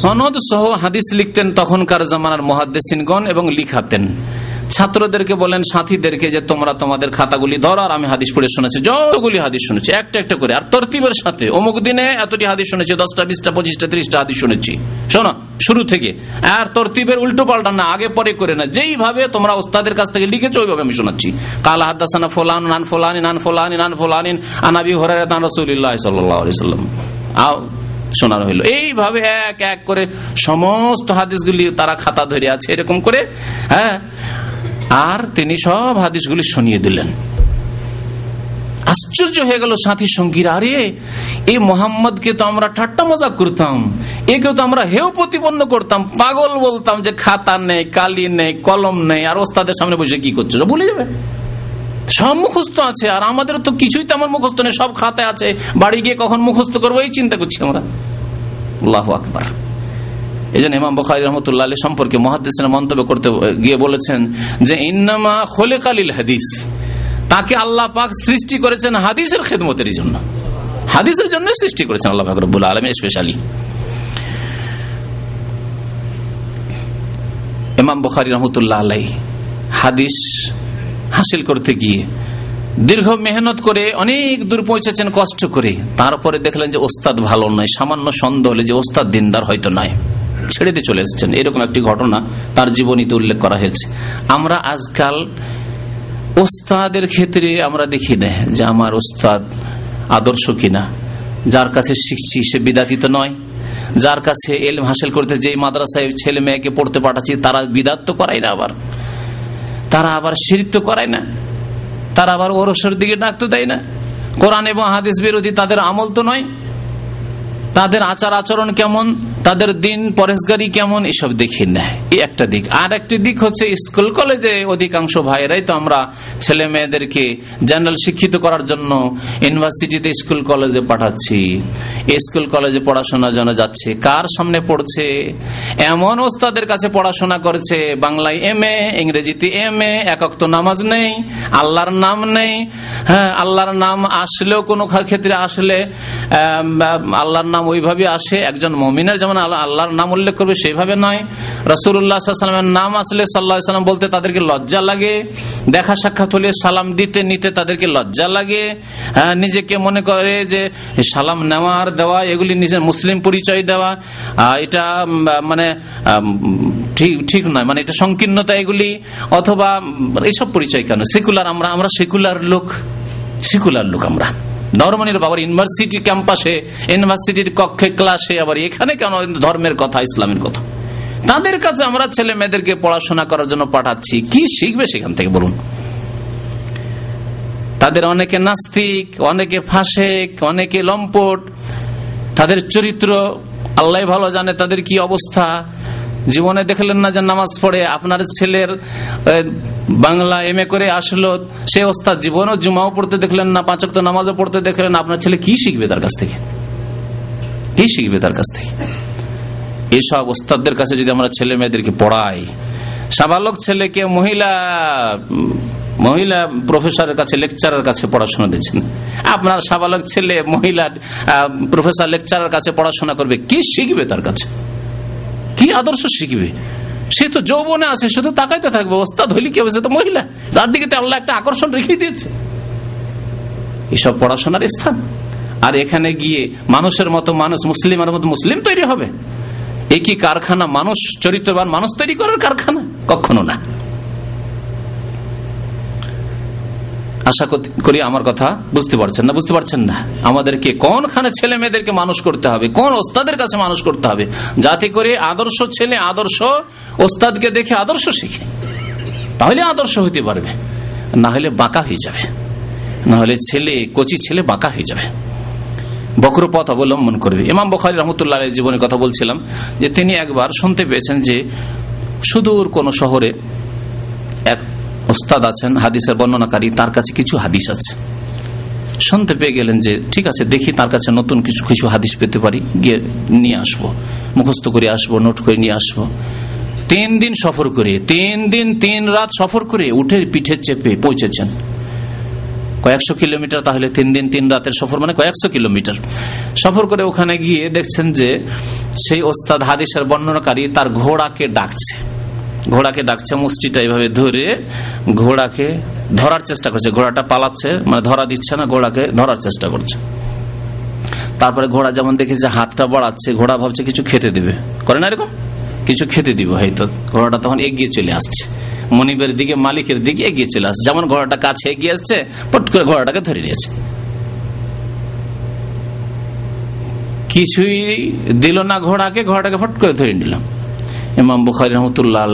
সনদ সহ হাদিস লিখতেন তখনকার জামানার মহাদ্দেসিনগণ এবং লিখাতেন। ছাত্রদেরকে বলেন, সাথীদেরকে যে তোমরা তোমাদের খাতাগুলি ধরো, আর আমি হাদিস পড়ে শুনেছি, যতগুলি হাদিস শুনেছি, একটা একটা করে, আর তরতিবের সাথে, অমুক দিনে এতটি হাদিস শুনেছি, দশটা, বিশটা, পঁচিশটা, ত্রিশটা হাদিস শুনেছি। শোনো, শুরু থেকে। আর তরতিবের উল্টো পাল্টা না, আগে পরে করে না, যেইভাবে তোমরা ওস্তাদের কাছ থেকে লিখেছো, ওইভাবে আমি শোনাচ্ছি। কাল হাদাসানা ফোলান নান ফোলানি নান ফোলানি নান ফোলানিন আনাবি হরাই রসুল্লাহ সাল্লাম। আও, শোনানো হইল। এইভাবে এক এক করে সমস্ত হাদিসগুলি তারা খাতা ধরে আছে, এরকম করে হ্যাঁ? আর তিনি সব হাদিসগুলি শুনিয়ে দিলেন। আশ্চর্য হয়ে গেল সাথী সঙ্গীরা, আরে এই মোহাম্মদকে তো আমরা ঠাট্টা মজা করতাম একে তো আমরা হেউ প্রতিপন্ন করতাম, পাগল বলতাম যে খাতা নেই, কালি নেই, কলম নেই, আর ওস্তাদের সামনে বসে কি করছ ভুলে যাবে। সব মুখস্থ আছে, আর আমাদের তো কিছুই তেমন মুখস্থ নেই, সব খাতায় আছে, বাড়ি গিয়ে কখন মুখস্থ করব, এই চিন্তা করছি আমরা। আল্লাহ আকবার। এই জন্য ইমাম বখারি রহমতুল্লাহ আলী সম্পর্কে মহাদিসের মন্তব্য করতে গিয়ে বলেছেন যে, ইন্নামা খোলে কালিল হাদিস। তাকে আল্লাহ পাক সৃষ্টি করেছেন হাদিসের খেদমতের জন্য। হাদিসের জন্য সৃষ্টি করেছেন আল্লাহ পাক রব্বুল আলম স্পেশালি ইমাম বখারি রহমতুল্লাহ আলাই হাদিস হাসিল করতে গিয়ে দীর্ঘ মেহনত করে অনেক দূর পৌঁছেছেন কষ্ট করে। তারপরে দেখলেন যে ওস্তাদ ভালো নয়, সামান্য সন্দেহ হলে যে ওস্তাদ দিনদার হয়তো নয় ছেড়ে দিয়ে চলে এসেছেন। এরকম একটি ঘটনা তার জীবনীতে উল্লেখ করা হয়েছে। আমরা আজকাল ওস্তাদের ক্ষেত্রে আমরা দেখি না যে আমার ওস্তাদ আদর্শ কিনা। যার কাছে শিখছি সে বিদাতিত নয়। যার কাছে এলম হাসিল করতে যে মাদ্রাসায় ছেলে মেয়েকে পড়তে পাঠাচ্ছি, তারা বিদাত তো করাই না আবার। তারা আবার শিরিক তো করায় না। তারা আবার ওরসের দিকে ডাকতে দেয় না। কোরআন এবং হাদিস বিরোধী তাদের আমল তো নয়। তাদের আচার আচরণ কেমন? তাদের দিন পরেশগারি কেমন এসব দেখি নেয় এই একটা দিক। আর একটি দিক হচ্ছে স্কুল কলেজে অধিকাংশ ভাইরাই তো আমরা ছেলে মেয়েদেরকে জেনারেল শিক্ষিত করার জন্য ইউনিভার্সিটিতে স্কুল কলেজে পাঠাচ্ছি। স্কুল কলেজে পড়াশোনা যেন যাচ্ছে। কার সামনে পড়ছে? এমন ওস্তাদের কাছে পড়াশোনা করছে। বাংলায় এম এ ইংরেজিতে এম এ একক তো নামাজ নেই, আল্লাহর নাম নেই। হ্যাঁ আল্লাহর নাম আসলেও কোনো ক্ষেত্রে আসলে আল্লাহর নাম ওইভাবে আসে। একজন মমিনের যেমন আল্লাহর নাম উল্লেখ করবে সেইভাবে নয়। রসুল্লাহামের নাম আসলে সাল্লাহ সাল্লাম বলতে তাদেরকে লজ্জা লাগে। দেখা সাক্ষাৎ হলে সালাম দিতে, নিতে তাদেরকে লজ্জা লাগে। নিজেকে মনে করে যে সালাম নেওয়ার দেওয়া, এগুলি নিজের মুসলিম পরিচয় দেওয়া এটা মানে ঠিক ঠিক নয়। মানে এটা সংকীর্ণতা এগুলি। অথবা এইসব পরিচয় কেন? সেকুলার আমরা আমরা সেকুলার লোক। সেকুলার লোক আমরা। ধর্মনির বাবার ইউনিভার্সিটি ক্যাম্পাসে, ইউনিভার্সিটির কক্ষে, ক্লাসে আবার এখানে কেন ধর্মের কথা, ইসলামের কথা? তাদের কাছে আমরা ছেলে মেয়েদেরকে পড়াশোনা করার জন্য পাঠাচ্ছি। কি শিখবে সেখান থেকে বলুন? তাদের অনেকে নাস্তিক, অনেকে ফাঁসেক, অনেকে লম্পট। তাদের চরিত্র আল্লাহ ভালো জানে, তাদের কি অবস্থা? জীবনে দেখলেন না যে নামাজ পড়ে আপনার ছেলের বাংলা এম করে আসলো, সে ওস্তাদ জীবনও জুমাও পড়তে দেখলেন না পাঁচক তো নামাজও পড়তে দেখলেন আপনার ছেলে কি শিখবে তার কাছ থেকে? কি শিখবে তার কাছ থেকে? এইসব ওস্তাদদের কাছে যদি আমরা ছেলে মেয়েদেরকে পড়াই, সাবালক ছেলেকে মহিলা মহিলা প্রফেসরের কাছে লেকচারের কাছে পড়াশোনা দিচ্ছেন। আপনার সাবালক ছেলে, মহিলা প্রফেসর লেকচারের কাছে পড়াশোনা করবে, কি শিখবে তার কাছে? কি আদর্শ শিখবে? সে তো যৌবনে আছে, সে তো তাকাইতে থাকবে। ওস্তাদ হইলে কি হবে? সে তো মহিলা। তার দিকে তো আল্লাহ একটা আকর্ষণ রেখে দিয়েছে। এসব পড়াশোনার স্থান। আর এখানে গিয়ে মানুষের মতো মানুষ, মুসলিমের মতো মুসলিম তৈরি হবে? একই কারখানা, মানুষ, চরিত্রবান মানুষ তৈরি করার কারখানা? কখনো না। আশা করি আমার কথা বুঝতে পারছেন না? বুঝতে পারছেন না? আমাদেরকে কোনখানে ছেলে মেয়েদেরকে মানুষ করতে হবে? কোন ওস্তাদের কাছে মানুষ করতে হবে? যাতে করে আদর্শ ছেলে আদর্শ ওস্তাদকে দেখে আদর্শ শিখে। তাহলে আদর্শ হইতে পারবে। না হলে বাঁকা হয়ে যাবে। না হলে ছেলে, কচি ছেলে বাঁকা হয়ে যাবে। বক্র পথ অবলম্বন করবে। ইমাম বখারি রহমতুল্লাহ জীবনের কথা বলছিলাম যে তিনি একবার শুনতে পেয়েছেন যে সুদূর কোন শহরে এক ওস্তাদ আছেন, হাদিসের বর্ণনাকারী, তার কাছে কিছু হাদিস আছে। শুনতে পেয়ে গেলেন যে, ঠিক আছে, দেখি তার কাছে নতুন কিছু কিছু হাদিস পেতে পারি, গিয়ে নিয়ে আসব। মুখস্থ করে আসব, নোট করে নিয়ে আসব। তিন দিন সফর করে, তিন দিন, তিন রাত সফর করে উঠে পিঠে চেপে পৌঁছেছেন। কয়েকশো কিলোমিটার, তাহলে তিন দিন, তিন রাতের সফর মানে কয়েকশো কিলোমিটার। সফর করে ওখানে গিয়ে দেখছেন যে, সেই ওস্তাদ হাদিসের বর্ণনাকারী তার ঘোড়াকে ডাকছে। ঘোড়াকে ডাকছে মুষ্টিটা এভাবে ধরে ঘোড়াকে ধরার চেষ্টা করছে। ঘোড়াটা পালাচ্ছে মানে ধরা দিচ্ছে না, ঘোড়াকে ধরার চেষ্টা করছে। তারপরে ঘোড়া যেমন দেখেছে হাতটা বাড়াচ্ছে, ঘোড়া ভাবছে কিছু খেতে দিবে। করে না এরকম? কিছু খেতে দিব হয়তো ঘোড়াটা তখন এগিয়ে চলে আসছে। মনিবের দিকে, মালিকের দিকে এগিয়ে চলে আসছে। যেমন ঘোড়াটা কাছে এগিয়ে আসছে, পট করে ঘোড়াটাকে ধরে নিয়েছে। কিছুই দিল না ঘোড়াকে, ঘোড়াটাকে ফট করে ধরে নিলাম। ইমাম বুখারি রহমতুল্লাহ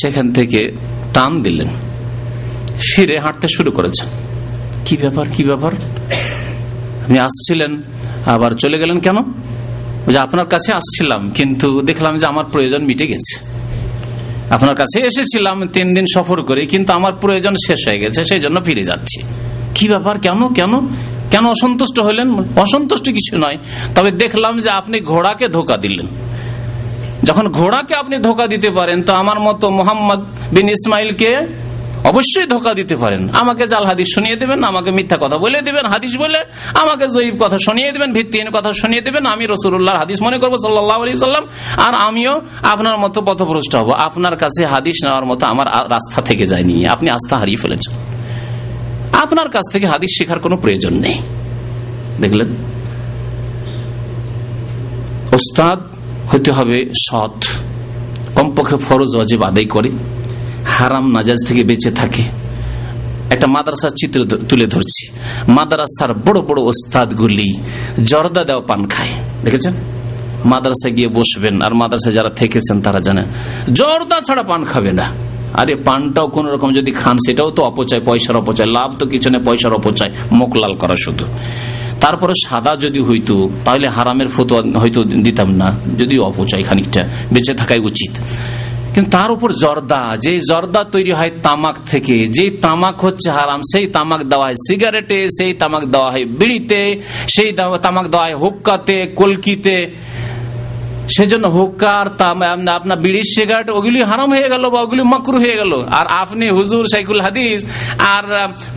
সেখান থেকে টান দিলেন। ফিরে হাঁটতে শুরু করেছেন। কি ব্যাপার কি ব্যাপার? আপনি আসছিলেন, আবার চলে গেলেন কেন? যে আপনার কাছে আসছিলাম, কিন্তু দেখলাম যে আমার প্রয়োজন মিটে গেছে। আপনার কাছে এসেছিলাম, তিন দিন সফর করে, কিন্তু আমার প্রয়োজন শেষ হয়ে গেছে, সেই জন্য ফিরে যাচ্ছি। কি ব্যাপার, কেন কেন? কেন অসন্তুষ্ট হলেন? অসন্তুষ্ট কিছু নয়, তবে দেখলাম যে আপনি ঘোড়াকে ধোকা দিলেন। যখন ঘোড়াকে আপনি ধোকা দিতে পারেন, তো আমার মতো মোহাম্মদ বিন ইসমাইলকে অবশ্যই ধোকা দিতে পারেন। আমাকে জাল হাদিস শুনিয়ে দেবেন, আমাকে মিথ্যা কথা বলে দিবেন, হাদিস বলে আমাকে জয়ীব কথা শুনিয়ে দেবেন, ভিত্তিহীন কথা শুনিয়ে দেবেন। আমি রসুল্লাহ হাদিস মনে করব সাল্লাহ আলি সাল্লাম, আর আমিও আপনার মতো পথভ্রষ্ট হব। আপনার কাছে হাদিস নেওয়ার মতো আমার রাস্তা থেকে যায়নি। আপনি আস্থা হারিয়ে ফেলেছেন। আপনার কাছ থেকে হাদিস শেখার কোনো প্রয়োজন নেই। দেখলেন? ওস্তাদ হতে হবে সৎ। কমপক্ষে ফরজ অজেব আদায় করে, হারাম নাজাজ থেকে বেঁচে থাকে। একটা মাদ্রাসার চিত্র তুলে ধরছি। মাদ্রাসার বড় বড় ওস্তাদগুলি জর্দা দেওয়া পান খায়। দেখেছেন? মাদ্রাসায় গিয়ে বসবেন আর মাদ্রাসায় যারা থেকেছেন তারা জানেন জর্দা ছাড়া পান খাবে না। আরে পানটাও কোন রকম যদি খান, সেটাও তো অপচয়, পয়সার অপচয়। লাভ তো কিছু নেই, পয়সার অপচয়। মুখ লাল করা শুধু। তারপরে সাদা যদি হইতো তাহলে হারামের ফতোয়া হয়তো দিতাম না। যদি অপচয় খানিকটা, বেঁচে থাকাই উচিত। কিন্তু তার উপর জর্দা, যে জর্দা তৈরি হয় তামাক থেকে, যে তামাক হচ্ছে হারাম, সেই তামাক দেওয়া হয় সিগারেটে, সেই তামাক দেওয়া হয় বিড়িতে, সেই তামাক দেওয়া হয় হুক্কাতে, কলকিতে। সেজন্য হুক্কার আপনার বিড়ি, সিগারেট, ওগুলি হারাম হয়ে গেল বা ওগুলি মকরু হয়ে গেল। আর আপনি হুজুর সাইকুল হাদিস, আর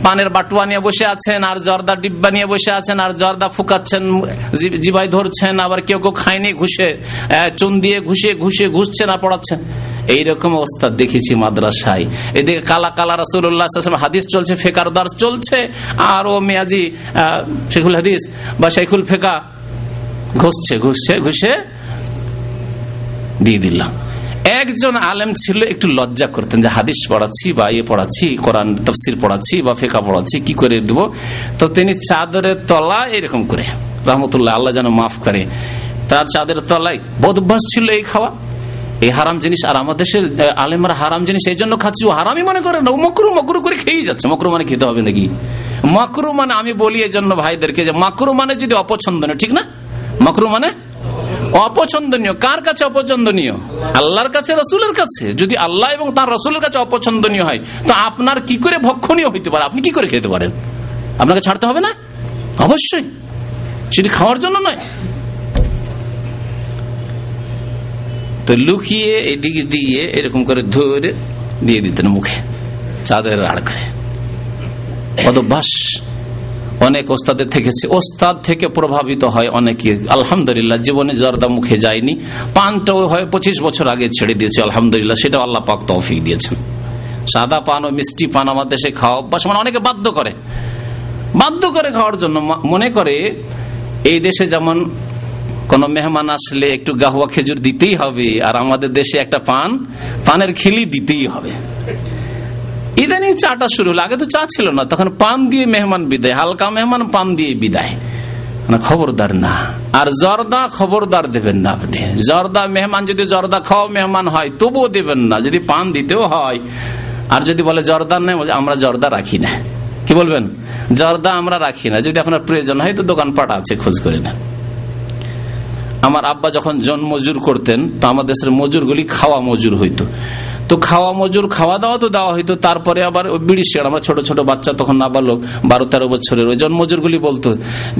পানের বাটুয়া নিয়ে বসে আছেন, আর জর্দা ডিব্বা নিয়ে বসে আছেন, আর জর্দা ফুকাচ্ছেন জিবাই ধরছেন, আবার কেউ কেউ খায়নি, ঘুষে চুন দিয়ে ঘুষে ঘুষে ঘুষছেন আর পড়াচ্ছেন। এইরকম অবস্থা দেখেছি মাদ্রাসায়। এদিকে কালা কালা রসুল্লাহ হাদিস চলছে, ফেকার দার্স চলছে আর ও মেয়াজি শেখুল হাদিস বা শেখুল ফেকা ঘুষছে ঘুষছে, ঘুষে দিয়ে দিলাম। একজন আলেম ছিল, একটু লজ্জা করতেন যে হাদিস পড়াচ্ছি বা ইয়ে পড়াচ্ছি, কোরআন তফসির পড়াচ্ছি বা ফেকা পড়াচ্ছি, কি করে দেব? তো তিনি চাদরের তলা এরকম করে, রহমতুল্লাহ, আল্লাহ যেন মাফ করে, তার চাঁদের তলায় বোধভ্যাস ছিল এই খাওয়া। এই হারাম জিনিস আর আমাদের দেশের আলেমরা হারাম জিনিস এই জন্য খাচ্ছি, ও হারামই মনে করে না মকরু মকরু করে খেয়েই যাচ্ছে। মকরু মানে খেতে হবে নাকি? মকরু মানে আমি বলি এই জন্য ভাইদেরকে যে মাকরু মানে যদি অপছন্দনীয়, ঠিক না? মকরু মানে অপছন্দনীয়? কার কাছে অপছন্দনীয়? আল্লাহর কাছে, রসুলের কাছে? যদি আল্লাহ এবং তার রসুলের কাছে অপছন্দনীয় হয়, তো আপনার কি করে ভক্ষণীয় হইতে পারে? আপনি কি করে খেতে পারেন? আপনাকে ছাড়তে হবে না? অবশ্যই। সেটি খাওয়ার জন্য নয়। তো লুকিয়ে এদিকে দিয়ে এরকম করে ধরে দিয়ে দিতেন মুখে। চাঁদের আড় করে। অদভ্যাস। অনেক ওস্তাদের থেকেছে। ওস্তাদ থেকে প্রভাবিত হয় অনেকে। আলহামদুলিল্লাহ, জীবনে জর্দা মুখে যায়নি। পানটাও হয় পঁচিশ বছর আগে ছেড়ে দিয়েছে, আলহামদুলিল্লাহ সেটা আল্লাহ পাক তৌফিক দিয়েছেন। সাদা পান ও মিষ্টি পান আমার দেশে খাওয়া অভ্যাস মানে অনেকে বাধ্য করে। বাধ্য করে খাওয়ার জন্য মনে করে, এই দেশে যেমন কোন মেহমান আসলে একটু গাহুয়া খেজুর দিতেই হবে, আর আমাদের দেশে একটা পান, পানের খিলি দিতেই হবে। ইদানিং চাটা শুরু হলো। আগে তো চা ছিল না, তখন পান দিয়ে মেহমান বিদায়, হালকা মেহমান পান দিয়ে বিদায়। না খবরদার না। আর জর্দা খবরদার দেবেন না আপনি। জর্দা মেহমান, যদি জর্দা খাওয়া মেহমান হয়, তবুও দেবেন না। যদি পান দিতেও হয়, আর যদি বলে জর্দা নেই আমরা জর্দা রাখি না। কি বলবেন? জর্দা আমরা রাখি না। যদি আপনার প্রয়োজন হয়, তো দোকান দোকানপাট আছে, খোঁজ করে না আমার আব্বা যখন জন মজুর করতেন, তো আমাদের দেশের মজুরগুলি খাওয়া মজুর হইতো। তো খাওয়া মজুর, খাওয়া দাওয়া তো দেওয়া হইতো, তারপরে আবার বিড়ি সিগারেট আমরা ছোট ছোট বাচ্চা তখন নাবালক বারো তেরো বছরের, ওই জন মজুরগুলি বলতো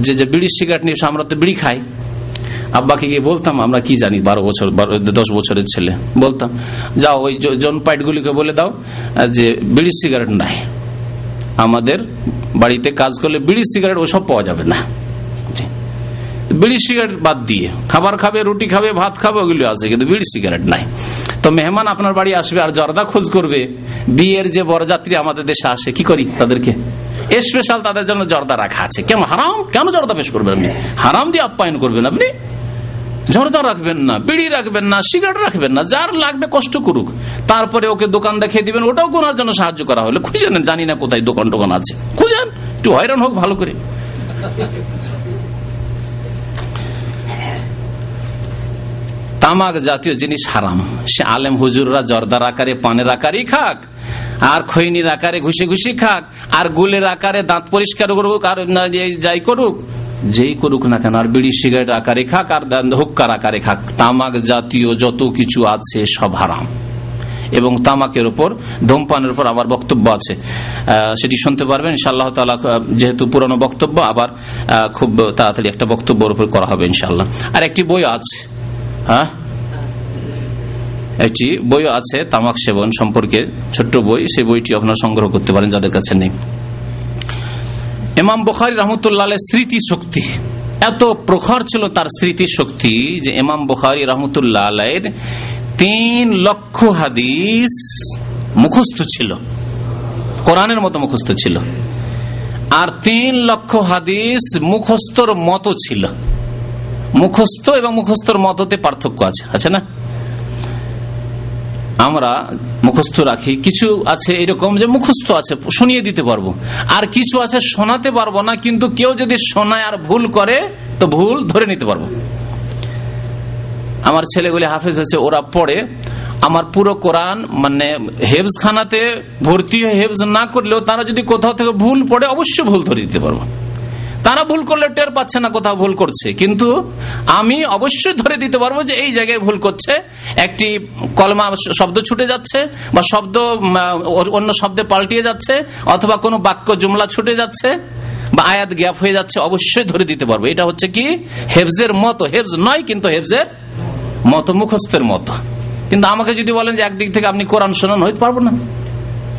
যে যে বিড়ি সিগারেট নিয়ে আমরা তো বিড়ি খাই। আব্বাকে গিয়ে বলতাম, আমরা কি জানি, বারো বছর দশ বছরের ছেলে। বলতাম, যাও, ওই জন পাইটগুলিকে বলে দাও যে বিড়ি সিগারেট নাই। আমাদের বাড়িতে কাজ করলে বিড়ি সিগারেট ওসব পাওয়া যাবে না। বিড়ি সিগারেট বাদ দিয়ে। খাবার খাবে, রুটি খাবে, ভাত খাবে, ওগুলো আছে, কিন্তু বিড়ি সিগারেট নাই। তো মেহমান আপনার বাড়ি আসবে আর জর্দা খোঁজ করবে, বিয়ের যে বরযাত্রী আমাদের দেশে আসে, কি করি তাদেরকে? স্পেশাল তাদের জন্য জর্দা রাখা আছে। কেন হারাম? কেন জর্দা পেশ করবেন আপনি? হারাম দিয়ে আপ্যায়ন করবেন আপনি? জর্দা রাখবেন না, বিড়ি রাখবেন না সিগারেট রাখবেন না, যার লাগবে কষ্ট করুক। তারপরে ওকে দোকান দেখিয়ে দিবেন, ওটাও কোনার জন্য সাহায্য করা হলে। খুঁজে নেন, জানি না কোথায় দোকান টোকান আছে। খুঁজেন, একটু হয়রান হোক ভালো করে। তামাক জাতীয় জিনিস হারাম। সে আলেম হুজুররা জর্দার আকারে, পানের আকারেই খাক, আর খৈনির আকারে ঘুষে ঘুষি খাক, আর গুলের আকারে দাঁত পরিষ্কার করুক, আর যাই করুক, যেই করুক না কেন, আর বিড়ি, সিগারেট আকারে খাক, আর হুক্কার আকারে খাক। তামাক জাতীয় যত কিছু আছে সব হারাম। এবং তামাকের উপর, ধূমপানের উপর আবার বক্তব্য আছে। সেটি শুনতে পারবেন, ইনশাআল্লাহ তালা যেহেতু পুরনো বক্তব্য, আবার খুব তাড়াতাড়ি একটা বক্তব্যের উপর করা হবে ইনশাল্লাহ আর একটি বই আছে হ্যাঁ? একটি বই আছে, তামাক সেবন সম্পর্কে ছোট্ট বই। সেই বইটি আপনারা সংগ্রহ করতে পারেন যাদের কাছে নেই। এমাম বখারি রহমতুল্লাহ স্মৃতি শক্তি এত প্রখর ছিল তার স্মৃতি শক্তি যে এমাম বখারি রহমতুল্লাহ তিন লক্ষ হাদিস মুখস্থ ছিল। কোরআনের মতো মুখস্থ ছিল। আর তিন লক্ষ হাদিস মুখস্থর মতো ছিল। মুখস্থ এবং মুখস্থর মততে পার্থক্য আছে আছে না? আমরা মুখস্থ রাখি, কিছু আছে এরকম যে মুখস্থ আছে, শুনিয়ে দিতে পারব। আর কিছু আছে শোনাতে পারব না, কিন্তু কেউ যদি শোনায় আর ভুল করে, তো ভুল ধরে নিতে পারব। আমার ছেলেগুলি হাফেজ হয়েছে, ওরা পড়ে। আমার পুরো কোরআন মানে হেফজ খানাতে ভর্তি হয়ে হেফজ না করলেও তারা যদি কোথাও থেকে ভুল পড়ে, অবশ্যই ভুল ধরে দিতে পারব। তারা ভুল করলে টের পাচ্ছে না কোথাও ভুল করছে। কিন্তু আমি অবশ্যই ধরে দিতে পারব যে এই জায়গায় ভুল করছে। একটি কলমা শব্দ ছুটে যাচ্ছে বা শব্দ অন্য শব্দে পাল্টিয়ে যাচ্ছে অথবা কোনো বাক্য, জুমলা ছুটে যাচ্ছে বা আয়াত গ্যাপ হয়ে যাচ্ছে, অবশ্যই ধরে দিতে পারব। এটা হচ্ছে কি? হেফজের মতো। হেফজ নয় কিন্তু হেফজের মতো, মুখস্থের মতো। কিন্তু আমাকে যদি বলেন যে একদিক থেকে আপনি কোরআন শোনান, হইতে পারব না।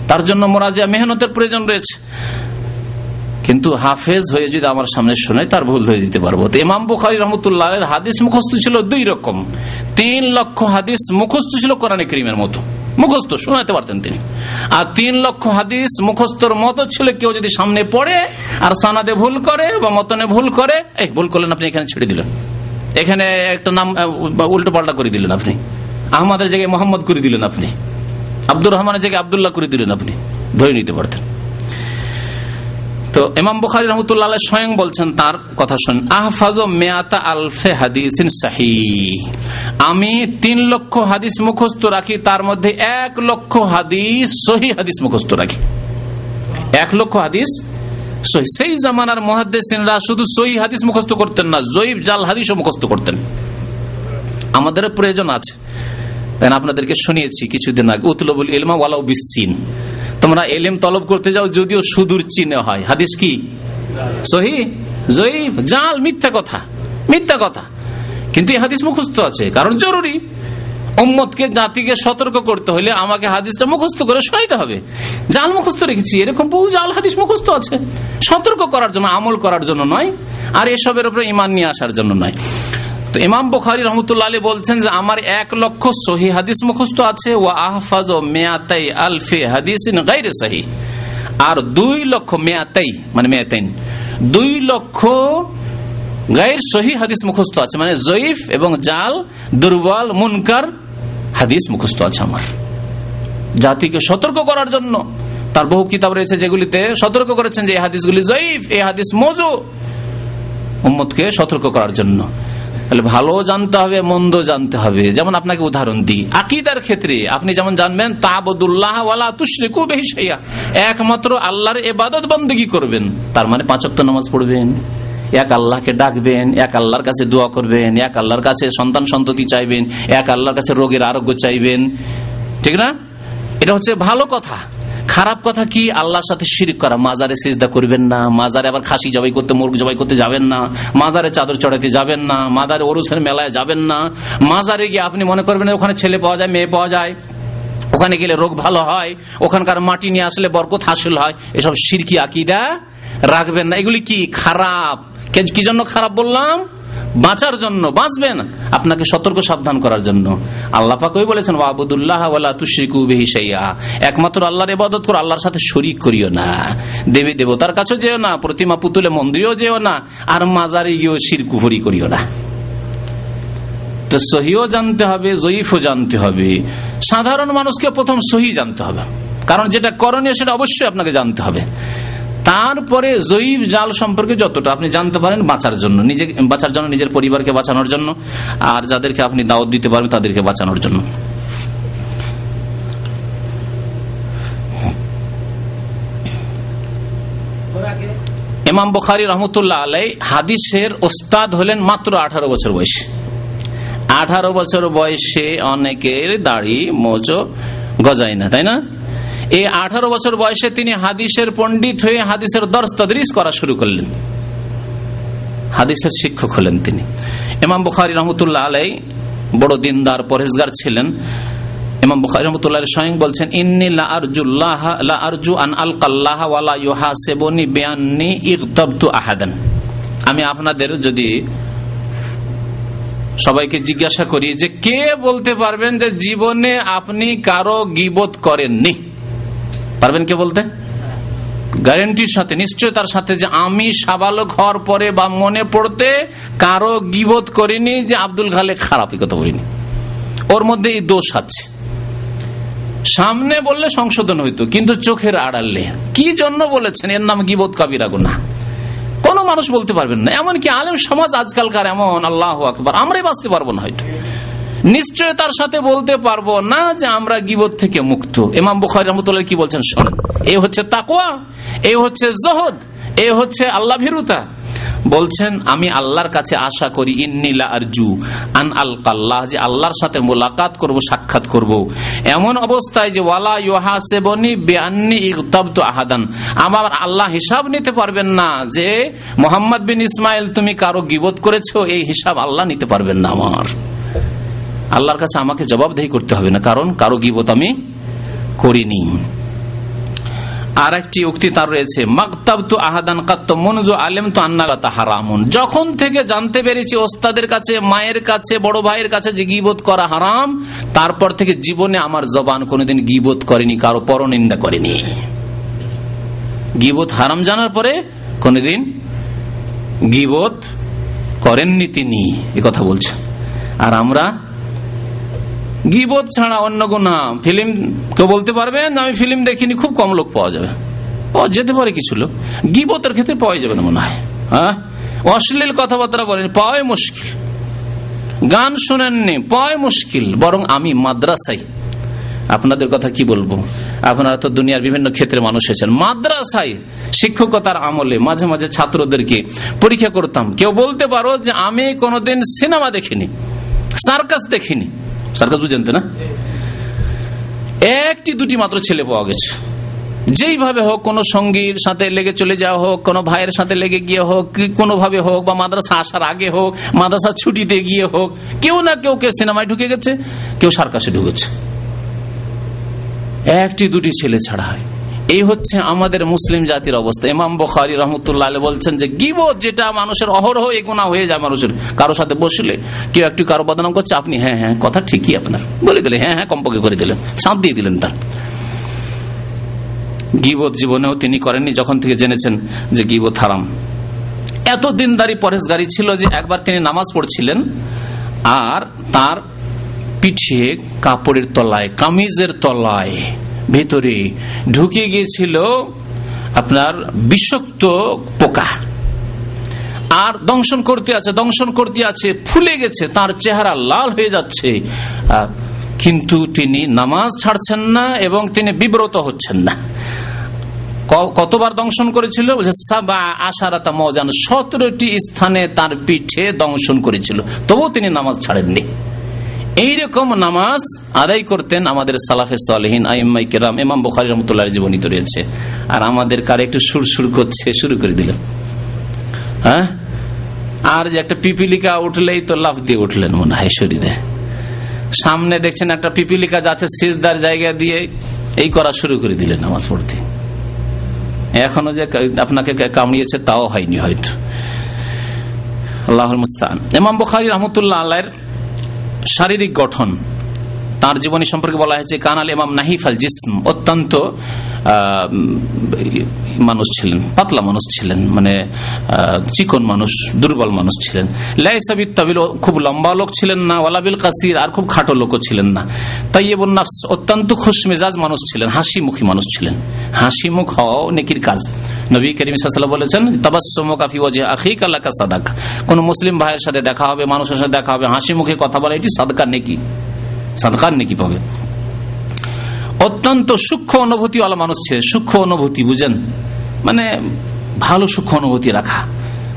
তার জন্য মোরাজা মেহনতের প্রয়োজন রয়েছে। কিন্তু হাফেজ হয়ে যদি আমার সামনে শোনে, তার ভুল ধরে দিতে পারব। তো ইমাম বুখারি রহমতুল্লাহ হাদিস মুখস্থ ছিল দুই রকম। তিন লক্ষ হাদিস মুখস্থ ছিল কোরআনে করিমের মতো। মুখস্থ, শোনাতে পারতেন তিনি। আর তিন লক্ষ হাদিস মুখস্থর মতো ছিল কেউ যদি সামনে পড়ে, আর সানাদে ভুল করে বা মতনে ভুল করে, এই ভুল করলেন আপনি, এখানে ছেড়ে দিলেন। এখানে একটা নাম উল্টো পাল্টা করে দিলেন আপনি। আহমদের জায়গায় মোহাম্মদ করে দিলেন আপনি। আব্দুর রহমানের জায়গায় আবদুল্লাহ করে দিলেন আপনি। ধরে নিতে পারতেন। তো ইমাম বুখারি রহমতুল্লাহ স্বয়ং বলছেন তার কথা শুন। আহফাজ মেয়াতা আলফে হাদিস আমি তিন লক্ষ হাদিস মুখস্থ রাখি, তার মধ্যে এক লক্ষ হাদিস সহি হাদিস মুখস্থ রাখি। এক লক্ষ হাদিস সেই জামানার মহাদ্দেসিনরা শুধু সহি হাদিস মুখস্থ করতেন না, জয়ীব জাল হাদিসও মুখস্থ করতেন। আমাদের প্রয়োজন আছে। আপনাদেরকে শুনিয়েছি কিছুদিন আগে, উতলবুল ইলমা ওয়ালাউ বিসিন তোমরা এলিম তলব করতে যাও, যদিও সুদূর চিনে হয়। হাদিস কি? সহি? জাল? মিথ্যা কথা। মিথ্যা কথা। কিন্তু এই হাদিস মুখস্থ আছে। কারণ জরুরি। উম্মতকে, জাতিকে সতর্ক করতে হলে আমাকে হাদিসটা মুখস্থ করে শোনাইতে হবে। জাল মুখস্থ রেখেছি। এরকম বহু জাল হাদিস মুখস্থ আছে। সতর্ক করার জন্য, আমল করার জন্য নয়। আর এসবের উপরে ইমান নিয়ে আসার জন্য নয়। ইমাম বুখারি রহমতুল্লাহ আলী বলছেন যে আমার এক লক্ষ সহি হাদিস মুখস্থ আছে ও আহফাজ মেয়াতাই আলফে হাদিস গাইরে সহি আর দুই লক্ষ মেয়াতাই মানে মেয়াতাইন, দুই লক্ষ গাইর সহি হাদিস মুখস্থ আছে মানে জয়ীফ এবং জাল, দুর্বল, মুনকার হাদিস মুখস্থ আছে আমার। জাতিকে সতর্ক করার জন্য তার বহু কিতাব রয়েছে যেগুলিতে সতর্ক করেছেন যে এই হাদিসগুলি জয়ীফ, এই হাদিস মজু, উম্মতকে সতর্ক করার জন্য। তাহলে ভালো জানতে হবে, মন্দ জানতে হবে। যেমন আপনাকে উদাহরণ দিই। আকিদার ক্ষেত্রে আপনি যেমন জানবেন, তাবদুল্লাহ তুশরিকু বেহিসাইয়া একমাত্র আল্লাহর এবাদত বন্দী করবেন। তার মানে পাঁচক্ত নামাজ পড়বেন। এক আল্লাহকে ডাকবেন, এক আল্লাহর কাছে দোয়া করবেন, এক আল্লাহর কাছে সন্তান সন্ততি চাইবেন, এক আল্লাহর কাছে রোগের আরোগ্য চাইবেন। ঠিক না? এটা হচ্ছে ভালো কথা। খারাপ কথা কি? আল্লাহর সাথে শিরিক করা। মাজারে সিজদা করবেন না, মাজারে আবার খাসি জবাই করতে, মুরগ জবাই করতে যাবেন না, মাজারে চাদর চড়াতে যাবেন না মাজারে ওরুসের মেলায় যাবেন না। মাজারে গিয়ে আপনি মনে করবেন ওখানে ছেলে পাওয়া যায়, মেয়ে পাওয়া যায়। ওখানে গেলে রোগ ভালো হয়, ওখানকার মাটি নিয়ে আসলে বরকত হাসিল হয়। এসব সিরকি আকিদা রাখবেন না। এগুলি কি? খারাপ। কি জন্য খারাপ বললাম? বাঁচার জন্য, বাঁচবেন। আপনাকে সতর্ক, সাবধান করার জন্য। আল্লাহ পাকই বলেছেন আবুদুল্লাহ একমাত্র আল্লাহর ইবাদত করো, আল্লাহর সাথে শরিক করিও না। দেবী দেবতার কাছে যেও না, প্রতিমা পুতুলে মন্দিরেও যেও না, আর মাজারে গিয়েও শিরকুহরি করিও না। তো সহিও জানতে হবে, জয়ীফও জানতে হবে। সাধারণ মানুষকে প্রথম সহি জানতে হবে। কারণ যেটা করণীয়, সেটা অবশ্যই আপনাকে জানতে হবে। তারপরে জৈব জাল সম্পর্কে যতটা আপনি জানতে পারেন বাঁচার জন্য, নিজে, বাঁচার জন্য, নিজের পরিবারকে বাঁচানোর জন্য, আর যাদেরকে আপনি দাওয়াত দিতে পারবেন তাদেরকে বাঁচানোর জন্য। ইমাম বুখারি রহমতুল্লাহ আলাই হাদিসের ওস্তাদ হলেন মাত্র আঠারো বছর বয়সে। আঠারো বছর বয়সে অনেকের দাড়ি মোজো গজায় না, তাই না? এই আঠারো বছর বয়সে তিনি হাদিসের পণ্ডিত হয়ে হাদিসের দর্শ তদরিস করা শুরু করলেন। হাদিসের শিক্ষক হলেন তিনি। ইমাম বুখারি রহমতুল্লাহ আলাই বড় দিনদার পরেজগার ছিলেন। ইমাম বুখারি রহমতুল্লাহ স্বয়ং বলছেন, ইন্নি লা লা আরজু আন আলকাল্লাহ ওয়ালা আহাদান। আমি আপনাদের যদি সবাইকে জিজ্ঞাসা করি যে কে বলতে পারবেন যে জীবনে আপনি কারও গিবত করেননি? পারবেন কে বলতে? গ্যারেন্টির সাথে নিশ্চয়তার সাথে যে আমি সাবালক হওয়ার পরে বা মনে পড়তে কারও গিবোধ করিনি যে আব্দুল খালেক খারাপ কথা বলিনি। ওর মধ্যে এই দোষ আছে। সামনে বললে সংশোধন হইতো, কিন্তু চোখের আড়ালে। কি জন্য বলেছেন? এর নাম গিবোধ কাবিরা গুনা কোন মানুষ বলতে পারবেন না। এমনকি আলেম সমাজ আজকালকার এমন, আল্লাহ আকবর। আমরাই বাঁচতে পারব না হয়তো। নিশ্চয়তার সাথে বলতে পারব না যে আমরা গিবত থেকে মুক্ত। ইমাম বুখারি রহমতুল্লাহ কি বলছেন শোনেন। এ হচ্ছে তাকুয়া এ হচ্ছে জহদ, এ হচ্ছে আল্লাহ ভীরুতা। বলছেন, আমি আল্লাহর কাছে আশা করি ইন্নিলা আরজু আন আল কাল্লাহ যে আল্লাহর সাথে মোলাকাত করব, সাক্ষাৎ করব। এমন অবস্থায় যে ওয়ালা ইউহাসেবনি বেআন্নি ইগতাবত আহাদান। আমার আল্লাহ হিসাব নিতে পারবেন না যে, মোহাম্মদ বিন ইসমাইল তুমি কারও গিবত করেছ, এই হিসাব আল্লাহ নিতে পারবেন না আমার। আল্লাহর কাছে আমাকে জবাবদেহি করতে হবে না, কারণ কারও গিবত আমি করিনি। আর একটি উক্তি তার রয়েছে মাকতাব তো আহাদান কাত্ত মনজু আলেম তো আন্নাগাতা হারামুন। যখন থেকে জানতে পেরেছি ওস্তাদের কাছে, মায়ের কাছে, বড় ভাইয়ের কাছে যে গিবোধ করা হারাম, তারপর থেকে জীবনে আমার জবান কোনোদিন গিবোধ করেনি, কারও পরনিন্দা করেনি। গিবোধ হারাম জানার পরে কোনোদিন গিবোধ করেননি তিনি কথা বলছেন আর আমরা গিবোধ ছাড়া অন্য গুণা ফিল্ম কেউ বলতে পারবেন আমি ফিল্ম দেখিনি, খুব কম লোক পাওয়া যাবে। পাওয়া যেতে পারে কিছু লোক। গিবোতের ক্ষেত্রে পাওয়া যাবে না মনে হয়। হ্যাঁ? অশ্লীল কথাবার্তা বলেন, পাওয়াই মুশকিল। গান শোনেননি, পাওয়াই মুশকিল, বরং আমি মাদ্রাসাই আপনাদের কথা কি বলব? আপনারা তো দুনিয়ার বিভিন্ন ক্ষেত্রে মানুষ এসেছেন মাদ্রাসায় শিক্ষকতার আমলে মাঝে মাঝে ছাত্রদেরকে পরীক্ষা করতাম। কেউ বলতে পারো যে, আমি কোনোদিন সিনেমা দেখিনি, সার্কাস দেখিনি। সার্কাস বুঝেন না? একটি দুটি মাত্র ছেলে পাওয়া গেছে। যেইভাবে হোক, কোনো সঙ্গীর সাথে লেগে চলে যাওয়া হোক, কোনো ভাইয়ের সাথে লেগে গিয়ে হোক কোনোভাবে হোক, বা মাদ্রাসা আসার আগে হোক, মাদ্রাসা ছুটিতে গিয়ে হোক, কেউ না কেউ কেউ সিনেমায় ঢুকে গেছে, কেউ সার্কাসে ঢুকেছে। একটি দুটি ছেলে ছাড়া হয়। এই হচ্ছে আমাদের মুসলিম জাতির অবস্থা। ইমাম বখারি রহমতুল্লাহ বলছেন যে গিবত যেটা মানুষের অহরহ এই গুণা হয়ে যায় মানুষের। কারও সাথে বসলে কেউ একটু কারও বদনাম করছে, আপনি হ্যাঁ হ্যাঁ কথা ঠিকই আপনার। বলে দিলেন হ্যাঁ হ্যাঁ কম্পকে করে দিলেন। সাঁত দিয়ে দিলেন তার। গিবত জীবনেও তিনি করেননি, যখন থেকে জেনেছেন যে গিবত হারাম। এত দিনদারি পরেশগারি ছিল যে একবার তিনি নামাজ পড়ছিলেন, আর তার পিঠে কাপড়ের তলায়, কামিজের তলায় ভেতরে ঢুকে গিয়েছিল আপনার বিষাক্ত পোকা। আর দংশন করতে আছে, দংশন করতে আছে, ফুলে গেছে, তার চেহারা লাল হয়ে যাচ্ছে। কিন্তু তিনি নামাজ ছাড়ছেন না এবং তিনি বিব্রত হচ্ছেন না। কতবার দংশন করেছিল? সতেরোটি স্থানে তার পিঠে দংশন করেছিল। তবুও তিনি নামাজ ছাড়েননি। এইরকম নামাজ আদায় করতেন আমাদের সালাফে সালহীন আইম্মাই কেরাম, ইমাম বখারি রহমতুল্লাহ জীবনীত রয়েছে। আর আমাদের কার একটু সুর সুর করছে, শুরু করে দিলেন। হ্যাঁ? আর যে একটা পিপিলিকা উঠলেই তো লাভ দিয়ে উঠলেন মনে হয় শরীরে। সামনে দেখছেন একটা পিপিলিকা যাচ্ছে সিজদার জায়গা দিয়ে, এই করা শুরু করে দিলেন নামাজ পড়তে। এখনও যে আপনাকে কামড়িয়েছে তাও হয়নি হয়তো। আল্লাহ মুস্তান এমাম বখারি রহমতুল্লাহ আল্লাহর শারীরিক গঠন। তার জীবনী সম্পর্কে বলা হয়েছে কানাল ইমাম নাহিফ আল জিসম অত্যন্ত মানুষ ছিলেন, পাতলা মানুষ ছিলেন মানে চিকন মানুষ, দুর্বল মানুষ ছিলেন। লাইসাবিদ তাবিল খুব লম্বা লোক ছিলেন না ওয়ালাবিল কাসির আর খুব খাটো লোকও ছিলেন না। তাই এবং নাফস অত্যন্ত খুশমেজাজ মানুষ ছিলেন হাসি মুখী মানুষ ছিলেন। হাসি মুখ হওয়াও নেকির কাজ। নবী করিম সাল্লাহ বলেছেন তাবাসমক আফি ওয়াজে আখি কাল্লাকা সাদাকা কোন মুসলিম ভাইয়ের সাথে দেখা হবে, মানুষের সাথে দেখা হবে হাসি মুখে কথা বলা, এটি সাদকা নেকি। সাদকার নাকি পাবে। অত্যন্ত সূক্ষ্ম অনুভূতি ওয়ালা মানুষ ছিলেন সূক্ষ্ম অনুভূতি, বুঝেন? মানে ভালো সূক্ষ্ম অনুভূতি রাখা।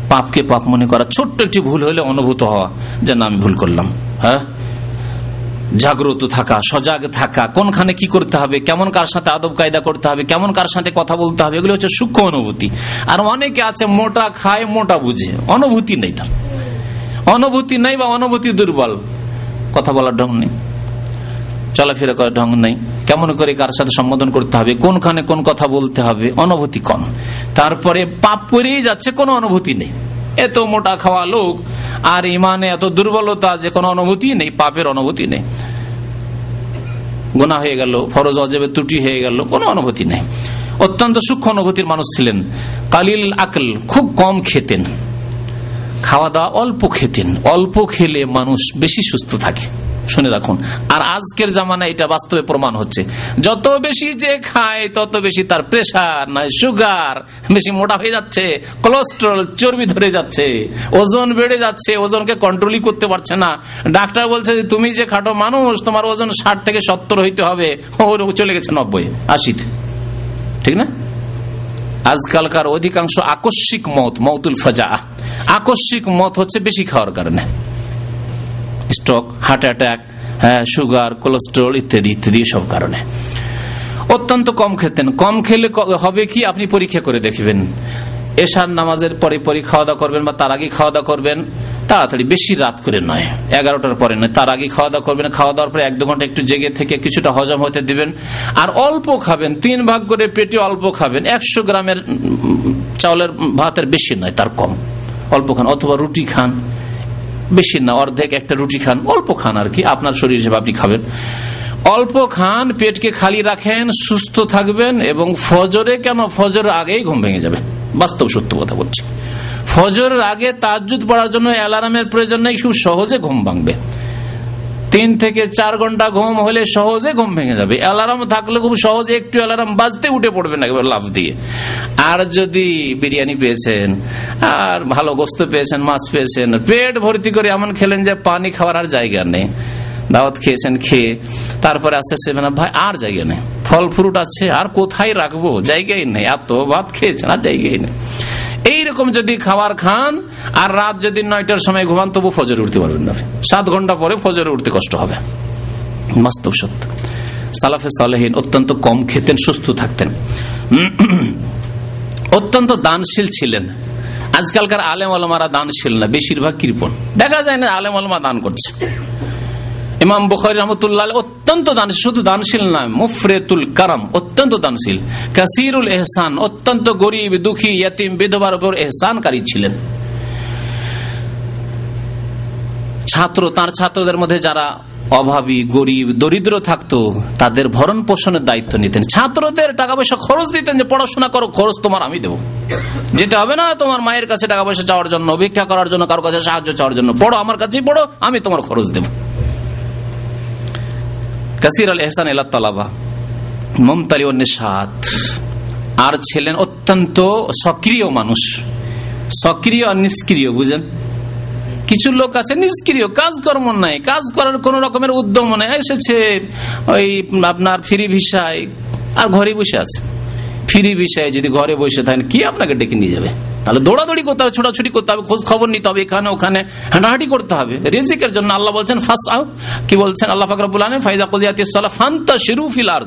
পাপকে পাপ মনে করা, ছোট্ট একটি ভুল হলে অনুভূত হওয়া যে না আমি ভুল করলাম। হ্যাঁ? জাগ্রত থাকা, সজাগ থাকা, কোনখানে কি করতে হবে, কেমন কার সাথে আদব কায়দা করতে হবে, কেমন কার সাথে কথা বলতে হবে, এগুলো হচ্ছে সূক্ষ্ম অনুভূতি। আর অনেকে আছে মোটা খায়, মোটা বুঝে। অনুভূতি নেই তার। অনুভূতি নেই বা অনুভূতি দুর্বল। কথা বলার ঢং নেই। চলাফেরা করার ঢং নেই। কেমন করে কার সাথে সম্বোধন করতে হবে, কোনখানে কোন কথা বলতে হবে, অনুভূতি কম। তারপরে পাপ করেই যাচ্ছে, কোনো অনুভূতি নেই। এত মোটা খাওয়া লোক, আর ইমানে এত দুর্বলতা যে কোনো অনুভূতি নেই, পাপের অনুভূতি নেই। গোনা হয়ে গেল, ফরজ অজেবে ত্রুটি হয়ে গেল, কোনো অনুভূতি নেই। অত্যন্ত সূক্ষ্ম অনুভূতির মানুষ ছিলেন। কালিল আকল খুব কম খেতেন। খাওয়া দাওয়া অল্প খেতেন। অল্প খেলে মানুষ বেশি সুস্থ থাকে। শুনে রাখুন। আর আজকের জামানা এটা বাস্তবে প্রমাণ হচ্ছে। যত বেশি যে খায়, তত বেশি তার প্রেশার নয় সুগার বেশি মোটা হয়ে যাচ্ছে কোলেস্ট্রল চর্বি ধরে যাচ্ছে, ওজন বেড়ে যাচ্ছে, ওজনকে কন্ট্রোলই করতে পারছে না। ডাক্তার বলছে যে, তুমি যে খাটো মানুষ, তোমার ওজন ষাট থেকে সত্তর হইতে হবে। ওর চলে গেছে নব্বই আশিতে ঠিক না? আজকালকার অধিকাংশ আকস্মিক মত, মৌতুল ফাজা। আকস্মিক মত হচ্ছে বেশি খাওয়ার কারণে। Stroke, heart attack sugar, cholesterol ইত্যাদি ইত্যাদি সব কারণে। অত্যন্ত কম খেতেন। কম খেলে হবে কি? আপনি পরীক্ষা করে দেখবেন। এশার নামাজের পরে পরে খাওয়া দাওয়া করবেন বা তার আগে খাওয়া দাওয়া করবেন, তাড়াতাড়ি বেশি রাত করে নয়, এগারোটার পরে নয়। তার আগে খাওয়া দাওয়া করবেন খাওয়া দাওয়ার পরে এক দু ঘণ্টা একটু জেগে থেকে কিছুটা হজম হতে দিবেন, আর অল্প খাবেন। তিন ভাগ করে পেটে অল্প খাবেন। একশো গ্রামের চাউলের ভাতের বেশি নয়, তার কম। অল্প খান, অথবা রুটি খান। বেশি না, অর্ধেক একটা রুটি খান, অল্প খান আর কি, আপনার শরীর হিসেবে আপনি খাবেন। অল্প খান, পেটকে খালি রাখেন, সুস্থ থাকবেন এবং ফজরে কেন? ফজর আগেই ঘুম ভেঙে যাবে। বাস্তব সত্য কথা বলছি। ফজরের আগে তাজুদ পড়ার জন্য অ্যালার্মের প্রয়োজন নেই, খুব সহজে ঘুম ভাঙবে। তিন থেকে চার ঘণ্টা ঘুম হলে সহজে ঘুম ভেঙে যাবে। অ্যালার্ম থাকলে খুব সহজে একটু অ্যালার্ম বাজতে উঠে পড়বে না লাভ দিয়ে। আর যদি বিরিয়ানি পেয়েছেন, আর ভালো গোস্ত পেয়েছেন, মাছ পেয়েছেন, পেট ভর্তি করে এমন খেলেন যে পানি খাওয়ার আর জায়গা নেই। দাওয়াত খেয়েছেন, খেয়ে তারপরে আসতে মানে ভাই, আর জায়গা নেই। ফল ফ্রুট আছে, আর কোথায় রাখব? জায়গাই নেই। এত ভাত খেয়েছেন, আর জায়গাই নেই। এইরকম যদি খাবার খান, আর রাত যদি নয়টার সময় ঘুমান, তবু ফজরে উঠতে পারবেন না সাত ঘণ্টা পরে ফজরে উঠতে কষ্ট হবে। বাস্তব সত্য। সালাফে সালেহীন অত্যন্ত কম খেতেন, সুস্থ থাকতেন। অত্যন্ত দানশীল ছিলেন। আজকালকার আলেম আলমারা দানশীল না, বেশিরভাগ কৃপণ। দেখা যায় না আলেম আলমা দান করছে। ইমাম বখারি রহমতুল্লাহ অত্যন্ত দান, শুধু দানশীল নয় মুফরেতুল কারাম, অত্যন্ত দানশীল। কাসিরুল এহসান, অত্যন্ত গরিব, দুঃখী, ইয়াতিম, বিধবার উপর এহসানকারী ছিলেন। ছাত্র, তার ছাত্রদের মধ্যে যারা অভাবী, গরিব, দরিদ্র থাকতো, তাদের ভরণ পোষণের দায়িত্ব নিতেন। ছাত্রদের টাকা পয়সা খরচ দিতেন যে, পড়াশোনা করো, খরচ তোমার আমি দেবো। যেটা হবে না, তোমার মায়ের কাছে টাকা পয়সা চাওয়ার জন্য, ভিক্ষা করার জন্য, কারও কাছে সাহায্য চাওয়ার জন্য, পড়ো, আমার কাছেই পড়ো, আমি তোমার খরচ দেবো। কাসির আল এহসান এলা তালাবা, মমতালি নিষাদ আর ছিলেন অত্যন্ত সক্রিয় মানুষ। সক্রিয় আর নিষ্ক্রিয়, বুঝেন? কিছু লোক আছে নিষ্ক্রিয়, কাজকর্ম নাই। কাজ করার কোন রকমের উদ্যম নাই। এসেছে ওই আপনার ফিরি ভিসায়, আর ঘরে বসে আছে। ফ্রি বিষয়ে যদি ঘরে বসে থাকেন, কি আপনাকে ডেকে নিয়ে যাবে? তাহলে দৌড়াদৌড়ি করতে হবে, ছোটাছুটি করতে হবে খোঁজ খবর নিতে হবে, এখানে ওখানে হাঁটাহাঁটি করতে হবে। রিজিকের জন্য আল্লাহ বলছেন ফাঁস আও কি বলছেন? আল্লাহ ফাকরাবুল ফাইজা কজিয়াতিসালা ফান্তা শিরুফিল আর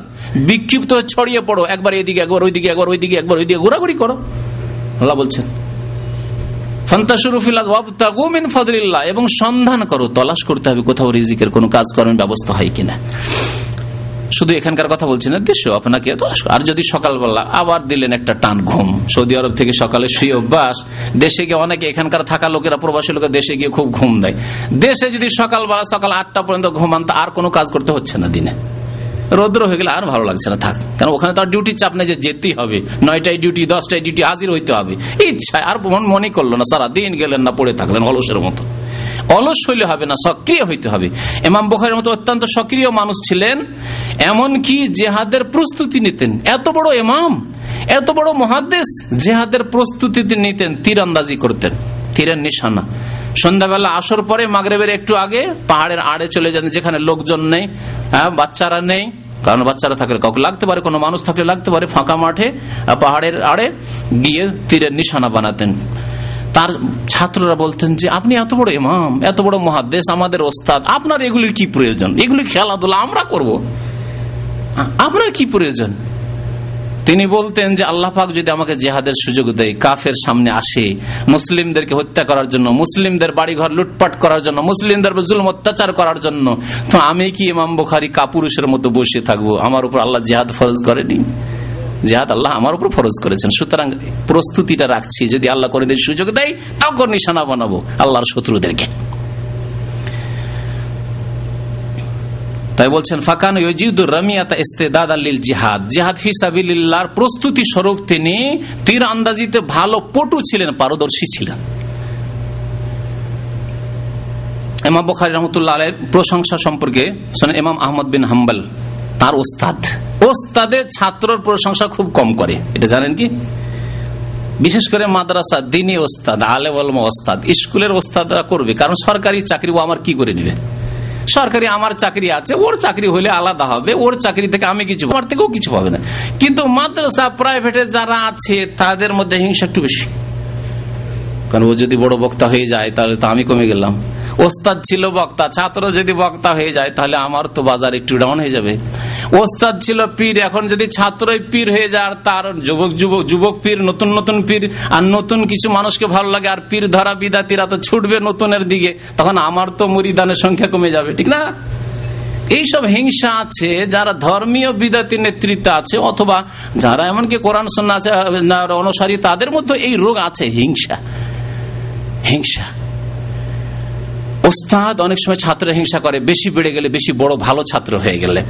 বিক্ষিপ্ত ছড়িয়ে পড়ো, একবার এদিকে, একবার ওইদিকে একবার ওইদিকে একবার ওইদিকে, ঘোরাঘুরি করো। আল্লাহ বলছেন এবং সন্ধান করো, তলাশ করতে হবে, কোথাও রিজিকের কোন কাজকর্মের ব্যবস্থা হয় কিনা। শুধু এখানকার কথা বলছি না দেশ আপনাকে আর যদি সকালবেলা আবার দিলেন একটা টান ঘুম, সৌদি আরব থেকে সকালে শুয়ে অভ্যাস, দেশে গিয়ে অনেকে এখানকার থাকা লোকেরা, প্রবাসী লোকের দেশে গিয়ে খুব ঘুম দেয়। দেশে যদি সকালবেলা সকাল আটটা পর্যন্ত ঘুমান, তা আর কোনো কাজ করতে হচ্ছে না দিনে। রৌদ্র হয়ে গেলে আর ভালো লাগছে না, থাক। কারণ ওখানে তো আর ডিউটি চাপ নেই যে যেতেই হবে। নয়টায় ডিউটি দশটায় ডিউটি হাজির হইতে হবে। ইচ্ছায়, আর মনে করল না সারা দিন গেলেন না, পড়ে থাকলেন অলসের মতো। অলস হইলে হবে না, সক্রিয় হইতে হবে। এমাম বখারের মতো অত্যন্ত সক্রিয় মানুষ ছিলেন, এমনকি জেহাদের প্রস্তুতি নিতেন। এত বড় এমাম এত বড় মহাদেশ জেহাদের প্রস্তুতি নিতেন, তীরান্দাজি করতেন, তীরের নিশানা। সন্ধ্যাবেলা আসর পরে মাগরেবের একটু আগে পাহাড়ের আড়ে চলে যান, যেখানে লোকজন নেই হ্যাঁ বাচ্চারা নেই, কারণ বাচ্চারা থাকলে কাউকে লাগতে পারে, কোনো মানুষ থাকলে লাগতে পারে, ফাঁকা মাঠে পাহাড়ের আড়ে গিয়ে তীরের নিশানা বানাতেন। তার ছাত্ররা বলতেন যে, আপনি এত বড় ইমাম, এত বড় মহাদেশ আমাদের ওস্তাদ, আপনার এগুলির কি প্রয়োজন? এগুলি খেলাধুলা আমরা করব। আপনার কি প্রয়োজন? তিনি বলতেন যে, আল্লাহ পাক যদি আমাকে জেহাদের সুযোগ দেয়, কাফের সামনে আসে, মুসলিমদেরকে হত্যা করার জন্য, মুসলিমদের বাড়িঘর লুটপাট করার জন্য, মুসলিমদের জুলম, অত্যাচার করার জন্য, তো আমি কি ইমাম বুখারি কাপুরুষের মতো বসে থাকব? আমার উপর আল্লাহ জেহাদ ফরজ করেনি। জেহাদ আল্লাহ আমার উপর ফরজ করেছেন। সুতরাং প্রস্তুতিটা রাখছি। যদি আল্লাহ করে দিয়ে সুযোগ দেয় তখন নিশানা বানাবো, আল্লাহর শত্রুদেরকে। তাই বলছেন, ফাকান ইজিদুর রামিয়াতা ইস্তেদাদ আল্লিল জিহাদ। জিহাদ ফিসাবিল্লাহর প্রস্তুতি স্বরূপ তিনি তীর আন্দাজিতে ভালো পটু ছিলেন, পারদর্শী ছিলেন। এমাম বখারি রহমতুল্লাহ আলের প্রশংসা সম্পর্কে শোনেন, ইমাম আহমদ বিন হাম্বাল, তার ওস্তাদ। ওস্তাদের ছাত্রর প্রশংসা খুব কম করে। এটা জানেন কি? বিশেষ করে মাদ্রাসা, দিনী ওস্তাদ আলে ওস্তাদ, স্কুলের ওস্তাদরা করবে। কারণ সরকারি চাকরি ও আমার কি করে নেবে? সরকারি আমার চাকরি আছে, ওর চাকরি হলে আলাদা হবে, ওর চাকরি থেকে আমি কিছু, আমার থেকেও কিছু পাবে না। কিন্তু মাদ্রাসা প্রাইভেটে যারা আছে, তাদের মধ্যে হিংসা একটু বেশি। কারণ ও যদি বড় বক্তা হয়ে যায়, তাহলে তো আমি কমে গেলাম। ওস্তাদ ছিল বক্তা, ছাত্র যদি বক্তা হয়ে যায়, তাহলে আমার তো বাজার একটু ডাউন হয়ে যাবে। ওস্তাদ ছিল পীর, এখন যদি ছাত্রই পীর হয়ে যায়, আর তার যুবক যুবক যুবক পীর, নতুন নতুন পীর, আর নতুন কিছু মানুষকে ভালো লাগে, আর পীর ধরা বিদাতিরা তো ছুটবে নতুনের দিকে, তখন আমার তো মরিদানের সংখ্যা কমে যাবে, ঠিক না? এইসব হিংসা আছে, যারা ধর্মীয় বিদাতি নেতৃত্ব আছে, অথবা যারা এমনকি কোরআন সন্না অনুসারী, তাদের মধ্যে এই রোগ আছে, হিংসা। হিংসা। ওস্তাদ অনেক সময় ছাত্র হিংসা করে, বেশি বেড়ে গেলে বেশি বড় ভালো ছাত্র হয়ে গেলে।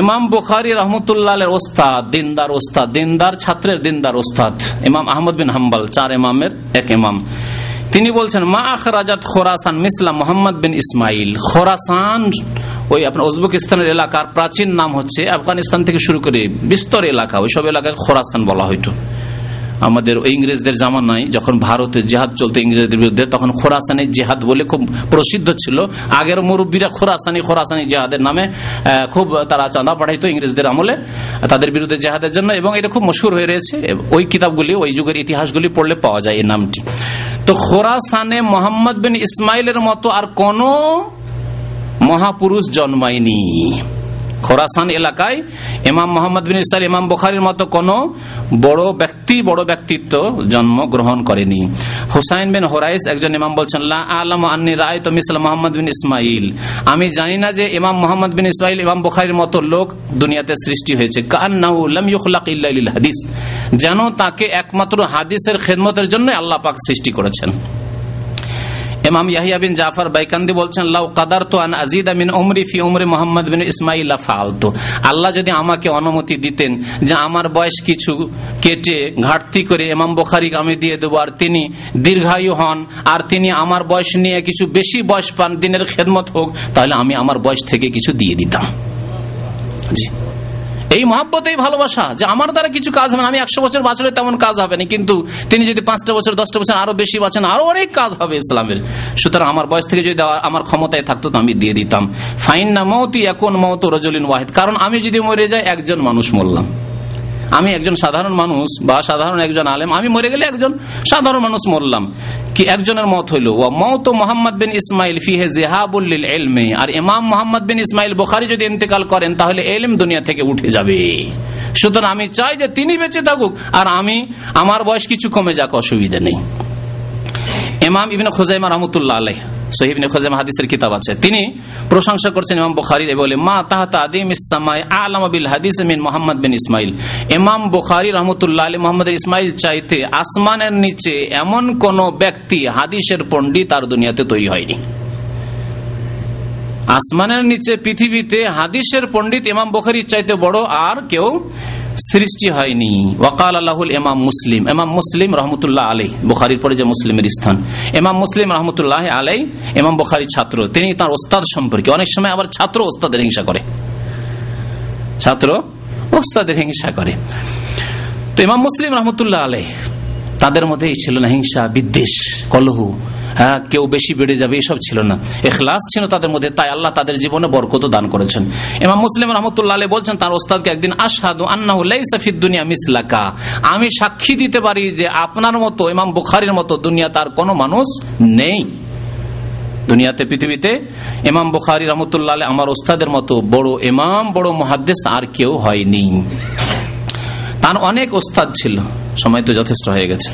ইমাম বুখারি রহমতুল্লাহ ওস্তাদ, দিনদার ওস্তাদ, দিনদার ছাত্রের দিনদার ওস্তাদ, ইমাম আহমদ বিন হাম্বাল, চার ইমামের এক ইমাম। তিনি বলছেন, মা আখরাজাত খোরাসান মিসলাম মোহাম্মদ বিন ইসমাইল। খোরাসান ওই আপনার উজবেকিস্তানের এলাকার প্রাচীন নাম হচ্ছে আফগানিস্তান থেকে শুরু করে বিস্তর এলাকা, ওইসব এলাকায় খোরাসান বলা হইতো। আমাদের ইংরেজদের জামানায় যখন ভারতে জেহাদ চলতো ইংরেজদের বিরুদ্ধে, তখন খোরাসানি জেহাদ বলে খুব প্রসিদ্ধ ছিল। আগের মুরব্বীরা খোরাসানি খোরাসানি জেহাদের নামে খুব তারা চাঁদা পাঠাইতো ইংরেজদের আমলে, তাদের বিরুদ্ধে জেহাদের জন্য, এবং এটা খুব মশুর হয়ে রয়েছে। ওই কিতাবগুলি, ওই যুগের ইতিহাসগুলি পড়লে পাওয়া যায় এই নামটি। তো খোরাসানে মোহাম্মদ বিন ইসমাইলের মতো আর কোন মহাপুরুষ জন্মায়নি। খোরাসান এলাকায় ইমাম মোহাম্মদ বিন ইসাল ইমাম বখারির মতো কোন বড় ব্যক্তি, বড় ব্যক্তিত্ব জন্ম গ্রহণ করেনি। হুসাইন বিন হোরাইস একজন ইমাম বলছেন আলম আন্নি রায় তো মিসাল মোহাম্মদ বিন ইসমাইল আমি জানি না যে ইমাম মোহাম্মদ বিন ইসমাইল ইমাম বখারির মতো লোক দুনিয়াতে সৃষ্টি হয়েছে। হাদিস। যেন তাকে একমাত্র হাদিসের খেদমতের জন্য আল্লাহ পাক সৃষ্টি করেছেন। ইমাম ইয়াহিয়া বিন জাফর বাইকান্দি বলছেন, লাউ কাদার তো আন আজিদ মিন উমরি ফি উমরে মোহাম্মদ বিন ইসমাইল ফালতু আল্লাহ যদি আমাকে অনুমতি দিতেন যে আমার বয়স কিছু কেটে ঘাটতি করে এমাম বখারি আমি দিয়ে দেবো, আর তিনি দীর্ঘায়ু হন, আর তিনি আমার বয়স নিয়ে কিছু বেশি বয়স পান, দিনের খেদমত হোক, তাহলে আমি আমার বয়স থেকে কিছু দিয়ে দিতাম। জি। এই মহাব্বতেই ভালোবাসা যে আমার দ্বারা কিছু কাজ হবে আমি একশো বছর বাঁচলে তেমন কাজ হবে না, কিন্তু তিনি যদি পাঁচটা বছর, দশটা বছর আরও বেশি বাঁচেন, আরও অনেক কাজ হবে ইসলামের। সুতরাং আমার বয়স থেকে যদি আমার ক্ষমতায় থাকতো, তো আমি দিয়ে দিতাম। ফাইন না মৌতি এখন মৌত রজলিন ওয়াহিদ। কারণ আমি যদি মরে যাই, একজন মানুষ মরলাম। আমি একজন সাধারণ মানুষ বা সাধারণ একজন আলেম, আমি মরে গেলে একজন সাধারণ মানুষ মরলাম। কি একজনের মত হইল? ও মত মোহাম্মদ বিন ইসমাইল ফিহে জেহাবুল্লিল এলমে আর ইমাম মোহাম্মদ বিন ইসমাইল বোখারি যদি ইন্তেকাল করেন, তাহলে এলম দুনিয়া থেকে উঠে যাবে। সুতরাং আমি চাই যে তিনি বেঁচে থাকুক, আর আমি, আমার বয়স কিছু কমে যাক, অসুবিধা নেই। ইমাম ইবিন খোজাইমা রহমতুল্লাহ আলাই সহিবিন খোজাইমা হাদিসের কিতাব আছে। তিনি প্রশংসা করছেন ইমাম বুখারীর বলে, মা তাহাতা আদিম ইসমাই আলম বিল হাদিস মিন মোহাম্মদ বিন ইসমাইল। ইমাম বুখারী রহমতুল্লাহ আলী মোহাম্মদ ইসমাইল চাইতে আসমানের নিচে এমন কোন ব্যক্তি হাদিসের পণ্ডিত আর দুনিয়াতে তৈরি হয়নি। আসমানের নিচে পৃথিবীতে হাদিসের পণ্ডিত ইমাম বখারির চাইতে বড় আর কেউ সৃষ্টি হয়নি। ওয়াকাল আল্লাহুল এমাম মুসলিম। এমাম মুসলিম রহমতুল্লাহ আলী বুখারির পরে যে মুসলিমের স্থান। এমাম মুসলিম রহমতুল্লাহ আলাই এমাম বুখারির ছাত্র। তিনি তার ওস্তাদ সম্পর্কে। অনেক সময় আবার ছাত্র ওস্তাদের হিংসা করে। ছাত্র ওস্তাদের হিংসা করে। তো ইমাম মুসলিম রহমতুল্লাহ আলাই তাদের মধ্যেই ছিল না হিংসা, বিদ্বেষ, কলহু। হ্যাঁ কেউ বেশি বেড়ে যাবে, এসব ছিল না। এখলাস ছিল তাদের মধ্যে, তাই আল্লাহ তাদের জীবনে বরকত দান করেছেন। এমাম মুসলিম রহমতুল্লাহ বলছেন, তার ওস্তাদকে একদিন আসাদু দুনিয়া মিসলাকা। আমি সাক্ষী দিতে পারি যে, আপনার মতো, ইমাম বুখারির মতো দুনিয়া তার কোনো মানুষ নেই। দুনিয়াতে, পৃথিবীতে, ইমাম বুখারি রহমতুল্লাহ আমার ওস্তাদের মতো বড় এমাম বড় মহাদ্দেশ আর কেউ হয়নি। তার অনেক ওস্তাদ ছিল। সময় তো যথেষ্ট হয়ে গেছে।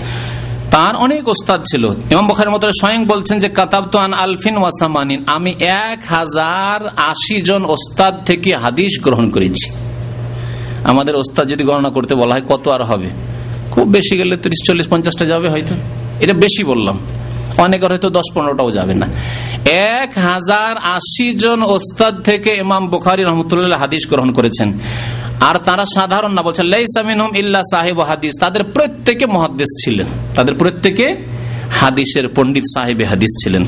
তার অনেক ওস্তাদ ছিল। ইমাম বখারের মতো স্বয়ং বলছেন যে কাতাব তো আন আলফিন ওয়াসামানিন আমি এক হাজার আশি জন ওস্তাদ থেকে হাদিস গ্রহণ করেছি। আমাদের ওস্তাদ যদি গণনা করতে বলা হয় কত আর হবে? খুব বেশি গেলে তিরিশ, চল্লিশ, পঞ্চাশটা যাবে হয়তো। এটা বেশি বললাম। অনেকের হয়তো দশ পনেরোটাও যাবে না। এক হাজার আশি জন ওস্তাদ থেকে ইমাম বুখারি রহমতুল্লাহ হাদিস গ্রহণ করেছেন। আর তারা সাধারণ না, বলছেন লাইসামিন ইল্লা সাহেব হাদিস। তাদের প্রত্যেকে মহাদ্দেশ ছিলেন। তাদের প্রত্যেকে হাদিসের পণ্ডিত সাহেবে হাদিস ছিলেন।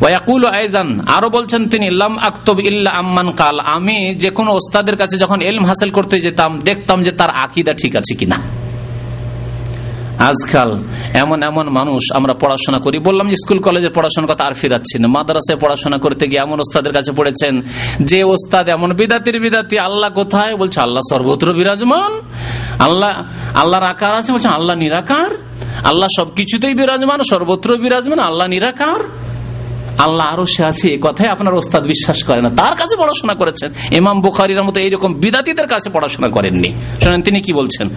ওয়াকুল আইজান, আরও বলছেন তিনি, লাম আক্তব ইল্লা আম্মান কাল। আমি যে কোনো ওস্তাদের কাছে যখন এলম হাসিল করতে যেতাম, দেখতাম যে তার আকিদা ঠিক আছে কিনা। আজকাল এমন এমন মানুষ আমরা পড়াশোনা করি। বললাম যে স্কুল কলেজে পড়াশোনার কথা আর ফিরাচ্ছি না। মাদ্রাসায় পড়াশোনা করতে গিয়ে এমন ওস্তাদের কাছে পড়েছেন, যে ওস্তাদ এমন বিদাতির বিদাতি, আল্লাহ কোথায়? বলছে, আল্লাহ সর্বত্র বিরাজমান। আল্লাহ, আল্লাহর আকার আছে। বলছে, আল্লাহ নিরাকার। আল্লাহ সবকিছুতেই বিরাজমান, সর্বত্র বিরাজমান, আল্লাহ নিরাকার। আল্লাহ আরও সে আছে, এ কথায় আপনার ওস্তাদ বিশ্বাস করে না। তার কাছে পড়াশোনা করেছেন। ইমাম বুখারির মতো এইরকম বিদাতিদের কাছে পড়াশোনা করেননি। শোনেন, তিনি কি বলছেন?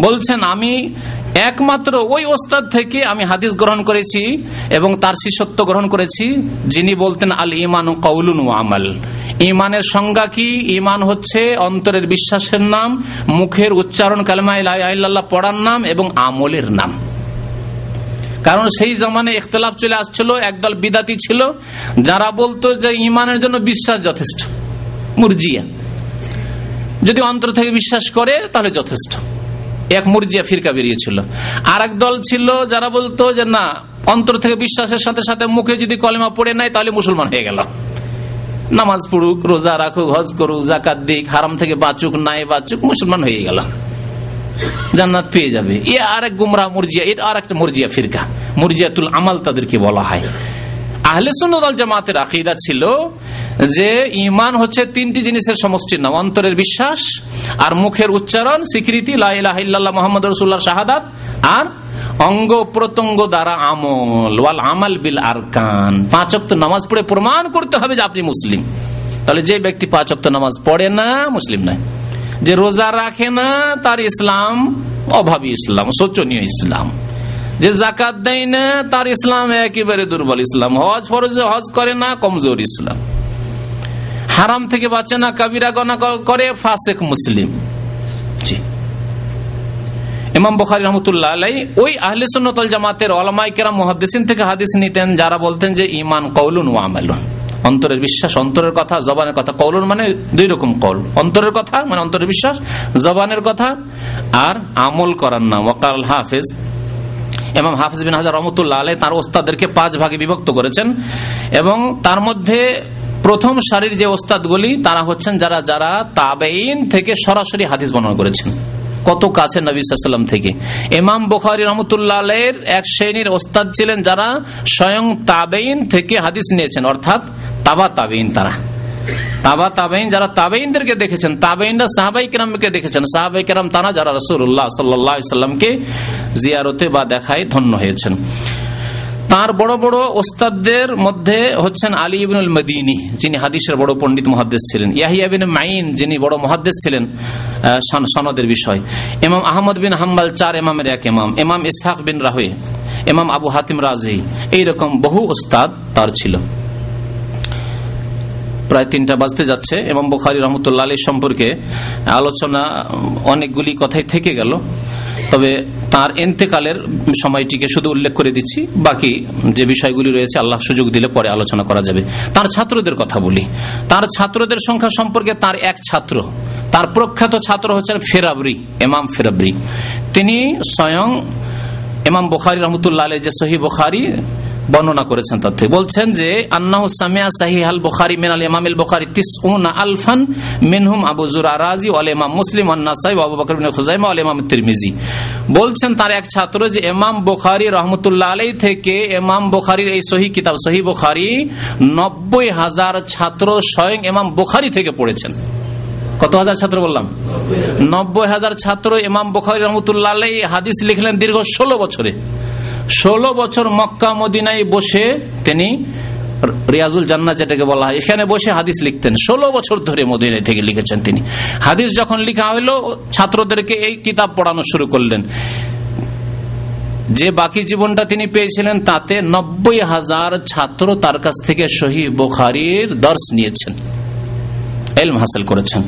বলছেন, আমি একমাত্র ওই ওস্তাদ থেকে আমি হাদিস গ্রহণ করেছি এবং তার শিষ্যত্ব গ্রহণ করেছি, যিনি বলতেন, আল ইমান কৌলুন আমাল। ইমানের সংজ্ঞা কি? ইমান হচ্ছে অন্তরের বিশ্বাসের নাম, মুখের উচ্চারণ কালমা পড়ার নাম এবং আমলের নাম। কারণ সেই জমানে ইখতলাফ চলে আসছিল, একদল বিদাতি ছিল, যারা বলতো যে ইমানের জন্য বিশ্বাস যথেষ্ট, মুরজিয়া। যদি অন্তর থেকে বিশ্বাস করে, তাহলে যথেষ্ট। এক মুরজিয়া ফিরকা বেরিয়েছিল। আর এক দল ছিল যারা বলতো যে না, অন্তর থেকে বিশ্বাসের সাথে সাথে মুখে যদি কলেমা পড়ে নেয় তাহলে মুসলমান হয়ে গেল। নামাজ পড়ুক, রোজা রাখুক, হজ করুক জাকাত দিক, হারাম থেকে বাঁচুক, নাই বাঁচুক, মুসলমান হয়ে গেল। জান্নাত পেয়ে যাবে। এ আর এক গুমরা মুরজিয়া এটা আর একটা মুরজিয়া ফিরকা। মুরজিয়াতুল আমাল তাদেরকে বলা হয়। আহলে জামাতের আকিদা ছিল যে ইমান হচ্ছে তিনটি জিনিসের নাম, অন্তরের বিশ্বাস আর মুখের উচ্চারণ, স্বীকৃতি মোহাম্মদ রসুল্লাহ আর অঙ্গ প্রত্যঙ্গ দ্বারা আমল। ওয়াল আমাল বিল আরকান। পাঁচ অক্ত নামাজ পড়ে প্রমাণ করতে হবে যে আপনি মুসলিম। তাহলে যে ব্যক্তি পাঁচ অক্ত নামাজ পড়ে না, মুসলিম নয়। যে রোজা রাখে না, তার ইসলাম অভাবী ইসলাম, শোচনীয় ইসলাম। যে জাকাত দেয় না, তার ইসলাম একেবারে দুর্বল ইসলাম। হজ ফরজ, হজ করে না, কমজোর ইসলাম। হারাম থেকে বাঁচে না, কাবিরা গনা করে ফাসেক মুসলিম। ইমাম বখারি রহমতুল্লাহ আলাই ওই আহলে জামাতের ওলামাই কেরাম, মুহাদ্দিসিন থেকে হাদিস নিতেন, যারা বলতেন যে ইমান কৌলুন ও আমালুন। অন্তরের বিশ্বাস, অন্তরের কথা, জবানের কথা। কৌলুন মানে দুই রকম কৌল। অন্তরের কথা মানে অন্তরের বিশ্বাস, জবানের কথা আর আমল করার নাম। ওয়াকাল হাফেজ। এমাম হাফিজ বিন হাজার রহমতুল্লাহ আলাই তার ওস্তাদেরকে পাঁচ ভাগে বিভক্ত করেছেন এবং তার মধ্যে প্রথম সারির যে ওস্তাদগুলি, তারা হচ্ছেন যারা যারা তাবেইন থেকে সরাসরি হাদিস বর্ণনা করেছেন। কত কাছে নবী সাল্লাম থেকে। এমাম বুখারি রহমতুল্লাহ এক শ্রেণির ওস্তাদ ছিলেন যারা স্বয়ং তাবেইন থেকে হাদিস নিয়েছেন। অর্থাৎ তাবা তাবেইন তারা। তাবা তাবেইন যারা তাবেইনদেরকে দেখেছেন তাবেইনরা সাহাবাই কেরামকে দেখেছেন। সাহাবাই কেরাম তারা যারা রসুল্লাহ সাল্লাহ সাল্লামকে জিয়ারতে বা দেখায় ধন্য হয়েছেন। তার বড় বড় ওস্তাদদের মধ্যে হচ্ছেন আলী ইবিনুল মদিনী, যিনি হাদিসের বড় পণ্ডিত মহাদ্দেশ ছিলেন। ইয়াহিয়া বিন মাইন যিনি বড় মহাদ্দেশ ছিলেন সনদের বিষয়। এমাম আহমদ বিন হাম্বাল চার এমামের এক এমাম এমাম ইসহাক বিন রাহে এমাম আবু হাতিম রাজি, এইরকম বহু ওস্তাদ তার ছিল। প্রায় তিনটা বাজতে যাচ্ছে এবং বোখারি রহমতুল্লাহ আলী সম্পর্কে আলোচনা অনেকগুলি কথাই থেকে গেল। তবে তার এন্তেকালের সময়টিকে শুধু উল্লেখ করে দিচ্ছি। বাকি যে বিষয়গুলি রয়েছে, আল্লাহ সুযোগ দিলে পরে আলোচনা করা যাবে। তার ছাত্রদের কথা বলি। তার ছাত্রদের সংখ্যা সম্পর্কে তার এক ছাত্র, তার প্রখ্যাত ছাত্র হচ্ছেন ফেরাবরি এমাম ফেরাবরি। তিনি স্বয়ং এমাম বোখারি রহমতুল্লাহ আলী যে সহি বোখারি বর্ণনা করেছেন তার থেকে। বলছেন যে, আন্নাহ সামিয়া সাহি আল বুখারি মিনাল ইমাম আল বুখারি তিসউনা আলফান মিনহুম আবু জুরা রাজি ওয়াল ইমাম মুসলিম আন্নাসাই আবু বকর বিন খুজাইমা ওয়াল ইমাম তিরমিজি। বলছেন তার এক ছাত্র যে, ইমাম বুখারী রাহমাতুল্লাহ আলাই থেকে ইমাম বুখারীর এই সহি কিতাব, সহি বুখারী নব্বই হাজার ছাত্র স্বয়ং ইমাম বুখারী থেকে পড়েছেন। কত হাজার ছাত্র বললাম? নব্বই হাজার ছাত্র ইমাম বুখারী রহমতুল্লাহ হাদিস লিখলেন দীর্ঘ ষোলো বছরে। ষোলো বছর মক্কা মদিনায় বসে তিনি রিয়াজুল জান্না যেটাকে বলা হয়, এখানে বসে হাদিস লিখতেন। ষোলো বছর ধরে মদিনায় থেকে লিখেছেন তিনি। হাদিস যখন লিখা হইল ছাত্রদেরকে এই কিতাব পড়ানো শুরু করলেন। যে বাকি জীবনটা তিনি পেয়েছিলেন, তাতে নব্বই হাজার ছাত্র তার কাছ থেকে শহী বোখারির দর্শ নিয়েছেন। এলম হাসিল করেছেন।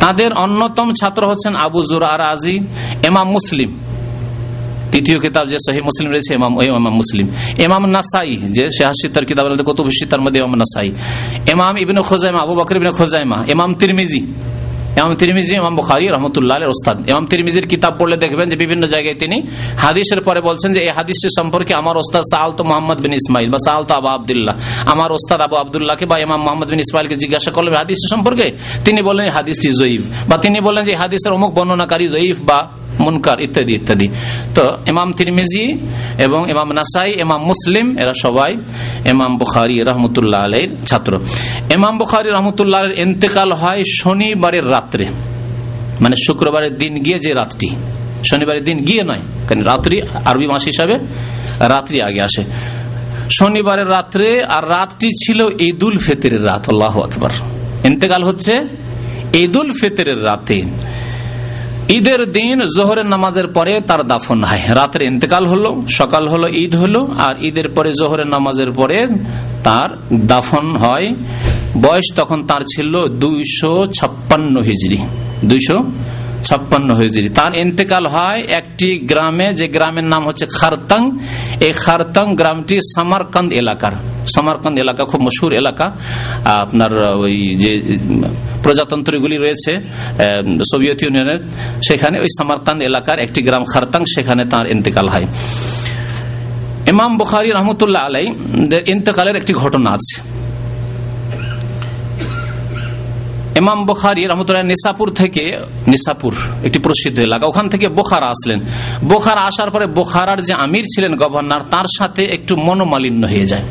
তাদের অন্যতম ছাত্র হচ্ছেন আবু জুর আর আজি এমাম মুসলিম। তৃতীয় কিতাব যে সহি মুসলিম রয়েছে এমাম এমাম মুসলিম। এমাম নাসাই, যে শেহাশিতার কিতাব কত তার মধ্যে এমাম নাসাই। এমাম ইবিন খোজাইমা, আবু বকর ইবিন খোজাইমা এমাম তিরমিজি। এমাম তিরমিজি এমাম বুখারি রহমতুল্লাহ ওস্তাদ। এমাম তিরমিজির কিতাব পড়লে দেখবেন যে বিভিন্ন জায়গায় তিনি হাদিসের পরে বলছেন যে এই হাদিসটি সম্পর্কে আমার ওস্তাদ সাহালতো মোহাম্মদ বিন ইসমাইল বা সাহালতো আবু আবদুল্লাহ। আমার ওস্তাদ আবু আবদুল্লাহকে বা এমাম মোহাম্মদ বিন ইসমাইলকে জিজ্ঞাসা করলেন হাদিসটি সম্পর্কে তিনি বললেন হাদিসটি জয়ীফ। বা তিনি বললেন যে হাদিসের অমুক বর্ণনাকারী জয়ীফ বা মুনকার, ইত্যাদি ইত্যাদি। তো ইমাম তিরমিজি এবং ইমাম নাসাই, ইমাম মুসলিম, এরা সবাই ইমাম বুখারি রহমতুল্লাহ আলের ছাত্র। ইমাম বুখারি রহমতুল্লাহ ইন্তেকাল হয় শনিবারের রাত্রে। মানে শুক্রবারের দিন গিয়ে যে রাতটি। শনিবারের দিন গিয়ে নয়, কারণ রাত্রি আরবি মাস হিসাবে রাত্রি আগে আসে। শনিবারের রাত্রে আর রাতটি ছিল ঈদুল ফেতরের রাত, আল্লাহ আকবর। ইন্তেকাল হচ্ছে ঈদুল ফেতরের রাতে। ঈদের দিন জোহরের নামাজের পরে তার দাফন হয়। রাতের ইন্তেকাল হলো, সকাল হলো, ঈদ হলো, আর ঈদের পরে জোহরের নামাজের পরে তার দাফন হয় বয়স তখন তার ছিল দুইশো ছাপ্পান্ন হিজড়ি। দুইশো ছাপ্পান্ন হিজড়ি। তার ইন্তেকাল হয় একটি গ্রামে, যে গ্রামের নাম হচ্ছে খারতাং। এই খারতাং গ্রামটি সামারকান্দ এলাকার। সামারকান্দ এলাকা খুব মশুর এলাকা। আপনার ওই যে প্রজাতন্ত্রগুলি রয়েছে সোভিয়েত ইউনিয়নের, সেখানে ওই সামারকান্দ এলাকার একটি গ্রাম খারতাং, সেখানে তার ইন্তেকাল হয়। ইমাম বুখারি রহমতুল্লাহ আলাই ইন্তেকালের একটি ঘটনা আছে। ইমাম বোখারি রহমতুল্লাহ নিসাপুর থেকে, নিসাপুর, একটি প্রসিদ্ধ এলাকা, ওখান থেকে বোখারা আসলেন। বোখারা আসার পরে বোখারার যে আমির ছিলেন গভর্নর, তার সাথে একটু মনোমালিন্য হয়ে যায়।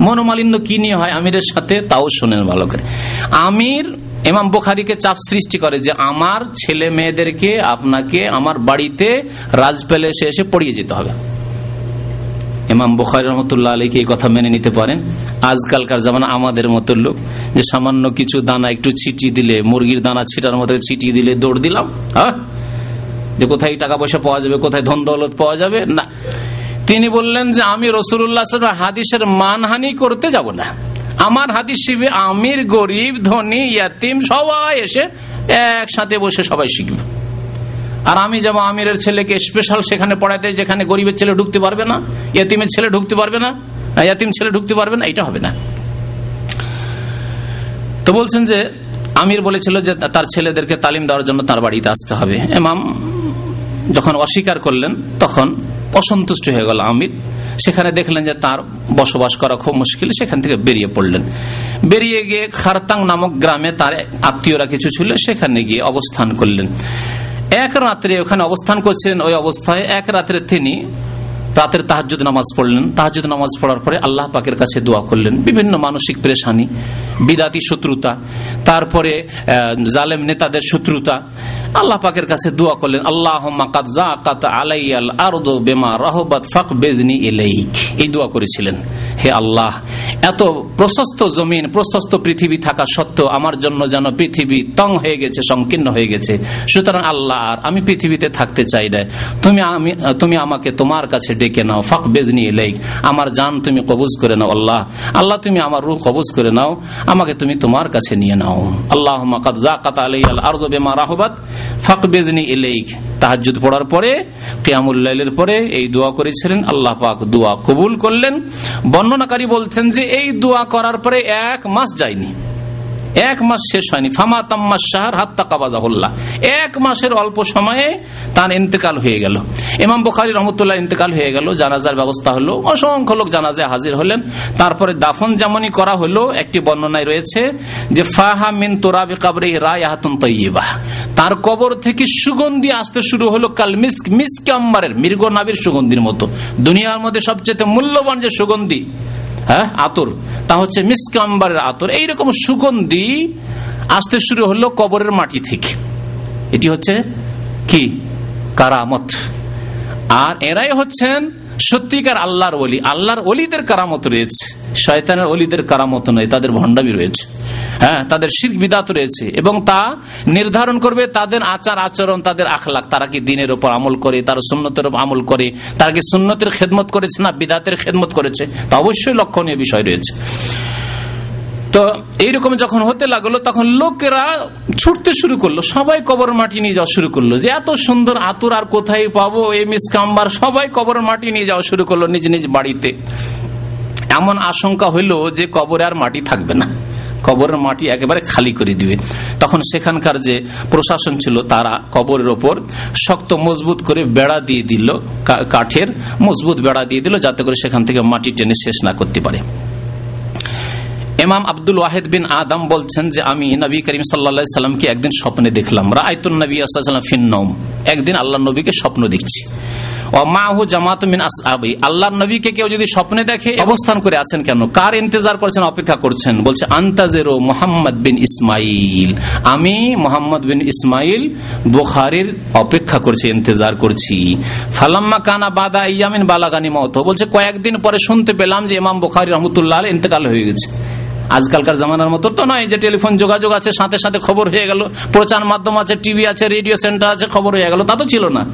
মনোমালিন্য কি নিয়ে হয় আমিরের সাথে? তাও শোনেন ভালো করে। আমির এমাম বোখারিকে চাপ সৃষ্টি করে যে আমার ছেলে মেয়েদেরকে আপনাকে আমার বাড়িতে রাজ প্যালেসে এসে পড়িয়ে যেতে হবে। ইমাম বুখারি রহমতুল্লাহ আলীকে এই কথা মেনে নিতে পারেন। আজকালকার যেমন আমাদের মতো লোক, যে সামান্য কিছু দানা একটু ছিটি দিলে, মুরগির দানা ছিটার মতো ছিটি দিলে দৌড় দিলাম হ্যাঁ? যে কোথায় টাকা পয়সা পাওয়া যাবে, কোথায় ধন দৌলত পাওয়া যাবে? না। তিনি বললেন যে, আমি রসুল্লাহ হাদিসের মানহানি করতে যাব না। আমার হাদিস শিবে আমির, গরিব, ধনী, ইয়াতিম সবাই এসে একসাথে বসে সবাই শিখবে। আর আমি যাব আমিরের ছেলেকে স্পেশাল সেখানে পড়াইতে যেখানে গরিবের ছেলে ঢুকতে পারবে না, ইয়াতিমের ছেলে ঢুকতে পারবে না ইয়াতিম ছেলে ঢুকতে পারবে না, এটা হবে না। তো বলছেন যে, আমির বলেছিল যে তার ছেলেদেরকে তালিম দেওয়ার জন্য তার বাড়িতে আসতে হবে। এমাম যখন অস্বীকার করলেন, তখন অসন্তুষ্ট হয়ে গেল আমির। সেখানে দেখলেন যে তার বসবাস করা খুব মুশকিল, সেখান থেকে বেরিয়ে পড়লেন। বেরিয়ে গিয়ে খারতাং নামক গ্রামে তার আত্মীয়রা কিছু ছিল, সেখানে গিয়ে অবস্থান করলেন। এক রাত্রে ওখানে অবস্থান করছিলেন ওই অবস্থায়। এক রাত্রে তিনি রাতের তাহাজুদ নামাজ পড়লেন। তাহাজুদ নামাজ পড়ার পরে আল্লাহ পাকের কাছে দোয়া করলেন। বিভিন্ন মানসিক প্রেশানি, বিদাতি শত্রুতা, তারপরে জালেম নেতাদের শত্রুতা আল্লাহ পাকের কাছে দোয়া করলেন আল্লাহ এই দোয়া করেছিলেন, হে আল্লাহ, এত প্রশস্ত জমিন, প্রশস্ত পৃথিবী থাকা সত্ত্বেও আমার জন্য যেন পৃথিবী তং হয়ে গেছে, সংকীর্ণ হয়ে গেছে। সুতরাং আল্লাহ, আর আমি পৃথিবীতে থাকতে চাই না। তুমি আমি, তুমি আমাকে তোমার কাছে ডেকে নাও ফাঁক বেদনি এলেইক আমার জান তুমি কবুজ করে নাও, আল্লাহ। আল্লাহ, তুমি আমার রুহ কবুজ করে নাও। আমাকে তুমি তোমার কাছে নিয়ে নাও। আল্লাহ আরদ বেমা রাহবাত ফাঁক বেজনি এলেইক তাহাজুদ পড়ার পরে কেয়ামুল্লাইলের পরে এই দোয়া করেছিলেন, আল্লাহ পাক দোয়া কবুল করলেন। বর্ণনাকারী বলছেন যে, এই দোয়া করার পরে এক মাস যায়নি। এক মাস শেষ হয়নি। ফামা তাম্মা শাহর হাত্তা কাবাজাহুল্লাহ। এক মাসের অল্প সময়ে তার ইন্তেকাল হয়ে গেল। ইমাম বুখারি রহমতুল্লাহ ইন্তেকাল হয়ে গেল, জানাজার ব্যবস্থা হলো, অসংখ্য লোক জানাজে হাজির হলেন। তারপরে দাফন যেমনই করা হলো, একটি বর্ণনায় রয়েছে যে, ফাহা মিন তোরাবি কাবরে রায় আহাতুন তৈবাহ তার কবর থেকে সুগন্ধি আসতে শুরু হলো কাল মিস্ক, মিসকে আম্বারের মৃগ নাবির সুগন্ধির মতো। দুনিয়ার মধ্যে সবচেয়ে মূল্যবান যে সুগন্ধি হ্যাঁ আতর তা হচ্ছে মিসকাম্বারের আতর। এইরকম সুগন্ধি আসতে শুরু হলো কবরের মাটি থেকে। এটি হচ্ছে কি? কারামত। আর এরাই হচ্ছেন সত্যিকার আল্লাহর অলি আল্লাহর অলিদের কারামত রয়েছে, শয়তানের অলিদের কারামত নয়, তাদের ভণ্ডামি রয়েছে হ্যাঁ তাদের শির বিদাত রয়েছে, এবং তা নির্ধারণ করবে তাদের আচার আচরণ, তাদের আখলাখ। তারা কি দিনের ওপর আমল করে, তারা সুন্নতের ওপর আমল করে, তারা কি সুন্নতের খেদমত করেছে না বিদাতের খেদমত করেছে? তা অবশ্যই লক্ষণীয় বিষয় রয়েছে। তো এইরকম যখন হতে লাগল, তখন লোকেরা ছুটতে শুরু করল। সবাই কবর মাটি নিয়ে যাওয়া শুরু করল। যে এত সুন্দর আতুর আর কোথায় পাবো, এই মিসকাম্বার, সবাই কবর মাটি নিয়ে যাওয়া শুরু করল নিজ নিজ বাড়িতে। এমন আশঙ্কা হইল যে কবরে আর মাটি থাকবে না। কবরের মাটি একেবারে খালি করে দিবে। তখন সেখানকার যে প্রশাসন ছিল, তারা কবরের ওপর শক্ত মজবুত করে বেড়া দিয়ে দিল কাঠের মজবুত বেড়া দিয়ে দিল, যাতে করে সেখান থেকে মাটি টেনে শেষ না করতে পারে। ইমাম আব্দুল ওয়াহেদ বিন আদম বলছেন যে আমি নবী করিম সাল্লা সাল্লামকে একদিন স্বপ্নে দেখলাম। রায়তুল নবী আসাল্লাম ফিন্নম একদিন আল্লাহ নবীকে স্বপ্ন দেখছি। মাহু জামাত মিন আসআবি আল্লাহর নবীকে কেউ যদি স্বপ্নে দেখে অবস্থান করে আছেন কেন? কার ইন্তজার করছেন, অপেক্ষা করছেন? বলছে, আন্তাজেরো মোহাম্মদ বিন ইসমাইল আমি মোহাম্মদ বিন ইসমাইল বুখারির অপেক্ষা করছি, ইন্তজার করছি। ফালাম্মা কানা বাদা ইয়ামিন বালাগানি মত বলছে, কয়েকদিন পরে শুনতে পেলাম যে ইমাম বুখারি রহমতুল্লাহ ইন্তেকাল হয়ে গেছে। আজকালকার জামানার মতো তো নয় যে টেলিফোন যোগাযোগ আছে, সাথে সাথে খবর হয়ে গেল। প্রচার মাধ্যম আছে, টিভি আছে, রেডিও সেন্টার আছে, খবর হয়ে গেল। তা তো ছিল না।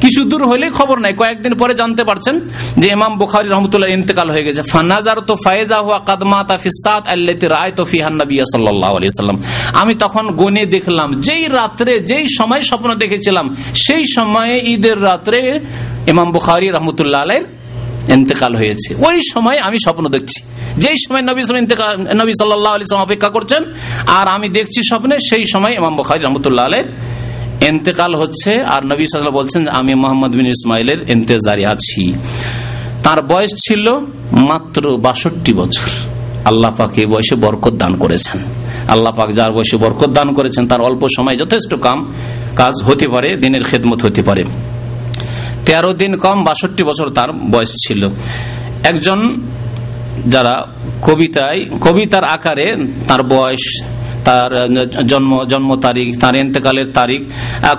কিছু দূর হলে খবর নাই। কয়েকদিন পরে জানতে পারছেন যে ইমাম বুখারি রহমতুল্লাহ ইন্তেকাল হয়ে গেছে। ফানাজার তো ফায়জা হুয়া কাদমা তাফিসাত আল্লাতি রায় তো ফিহান নবী সাল্লাল্লাহু আলাইহি সাল্লাম। আমি তখন গনে দেখলাম, যেই রাত্রে, যেই সময় স্বপ্ন দেখেছিলাম, সেই সময়ে ঈদের রাত্রে ইমাম বুখারি রহমতুল্লাহ আলাইহির ইন্তেকাল হয়েছে। ওই সময় আমি স্বপ্ন দেখছি। যেই সময় নবী নবী সাল্লাহ আলি অপেক্ষা করছেন, আর আমি দেখছি স্বপ্নে, সেই সময় ইমাম বখারি রহমতুল্লাহ আলের এন্তেকাল হচ্ছে, আর নবী সাল্লাহ বলছেন আমি মোহাম্মদ বিন ইসমাইলের এন্তেজারে আছি। তার বয়স ছিল মাত্র বাষট্টি বছর। আল্লাহ পাক এই বয়সে বরকত দান করেছেন। আল্লাহ পাক যার বয়সে বরকত দান করেছেন, তার অল্প সময় যথেষ্ট কাম, কাজ হতে পারে, দিনের খেদমত হতে পারে। তেরো দিন কম, বাষট্টি বছর তার বয়স ছিল। একজন যারা কবিতায়, কবিতার আকারে তার বয়স, তার জন্ম জন্ম তারিখ, তার এতেকালের তারিখ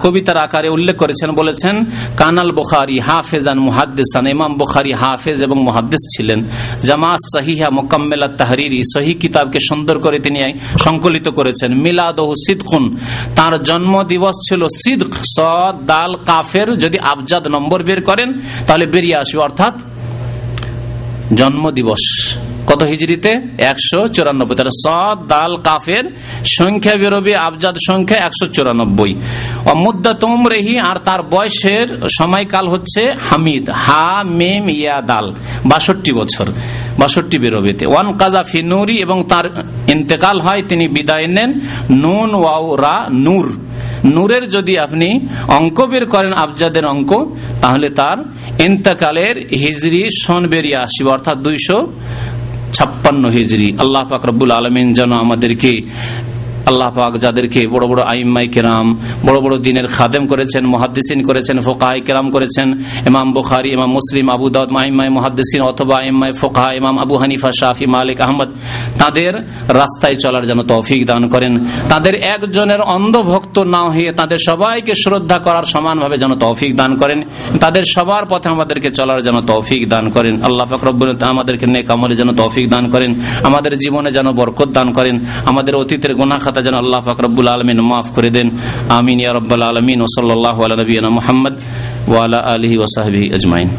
কবিতার আকারে উল্লেখ করেছেন, বলেছেন, কানাল বুখারি হাফেজান মুহাদ্দিসান, ইমাম বুখারি হাফেজ এবং মুহাদ্দিস ছিলেন। জামা সাহিহা মোকাম্মেলা তাহরিরি সহি কিতাবকে সুন্দর করে তিনি সংকলিত করেছেন। মিলাদহু সিদকুন, তার জন্ম দিবস ছিল সিদ্ক স দাল, কাফের, যদি আবজাদ নম্বর বের করেন, তাহলে বেরিয়ে আসবে, অর্থাৎ জন্ম দিবস কত হিজড়িতে? একশো চুরানব্বই। তাহলে সদ, দাল, কাফের, সংখ্যা বেরোবে, আবজাদ সংখ্যা একশো চুরানব্বই। অমুদ্দাতম রেহি, আর তার বয়সের সময়কাল হচ্ছে হামিদ, হা, মেম, ইয়া, দাল। বাষট্টি বছর। বাষট্টি বেরোবে ওয়ান কাজা ফিনুরি এবং তার ইন্তেকাল হয়, তিনি বিদায় নেন। নুন, ওয়াও, রা, নূর। নূরের যদি আপনি অঙ্ক বের করেন আবজাদের অঙ্ক, তাহলে তার ইন্তকালের হিজরি সন বেরিয়ে আসবে, অর্থাৎ দুইশো ছাপ্পান্ন হিজড়ি আল্লাহ ফাকরবুল আলমিন যেন আমাদেরকে আল্লাহ পাক যাদেরকে বড় বড় আইম্মাই কেরাম, বড় বড় দিনের খাদেম করেছেন, মহাদ্দিসিন করেছেন ফোকাহ কেরাম করেছেন, ইমাম বুখারি, ইমাম মুসলিম, আবু দাউদ আইম্মাই মহাদ্দিসিন অথবা আইম্মাই ফোকাহ ইমাম আবু হানিফা শাহি মালিক, আহমদ, তাদের রাস্তায় চলার যেন তৌফিক দান করেন। তাদের একজনের অন্ধভক্ত না হয়ে তাদের সবাইকে শ্রদ্ধা করার সমানভাবে যেন তৌফিক দান করেন। তাদের সবার পথে আমাদেরকে চলার যেন তৌফিক দান করেন। আল্লাহ ফাকরবুল আমাদেরকে নেক আমলে যেন তৌফিক দান করেন। আমাদের জীবনে যেন বরকত দান করেন। আমাদের অতীতের গোনা খাতা যেন আল্লাহ ফাকরবুল আলমিন মাফ করে দেন। আমিন ইয়ারব্বাল আলমিন। ওসল্লাহ নবীনা মোহাম্মদ ওয়ালা আলহি ওসাহাবি আজমাইন।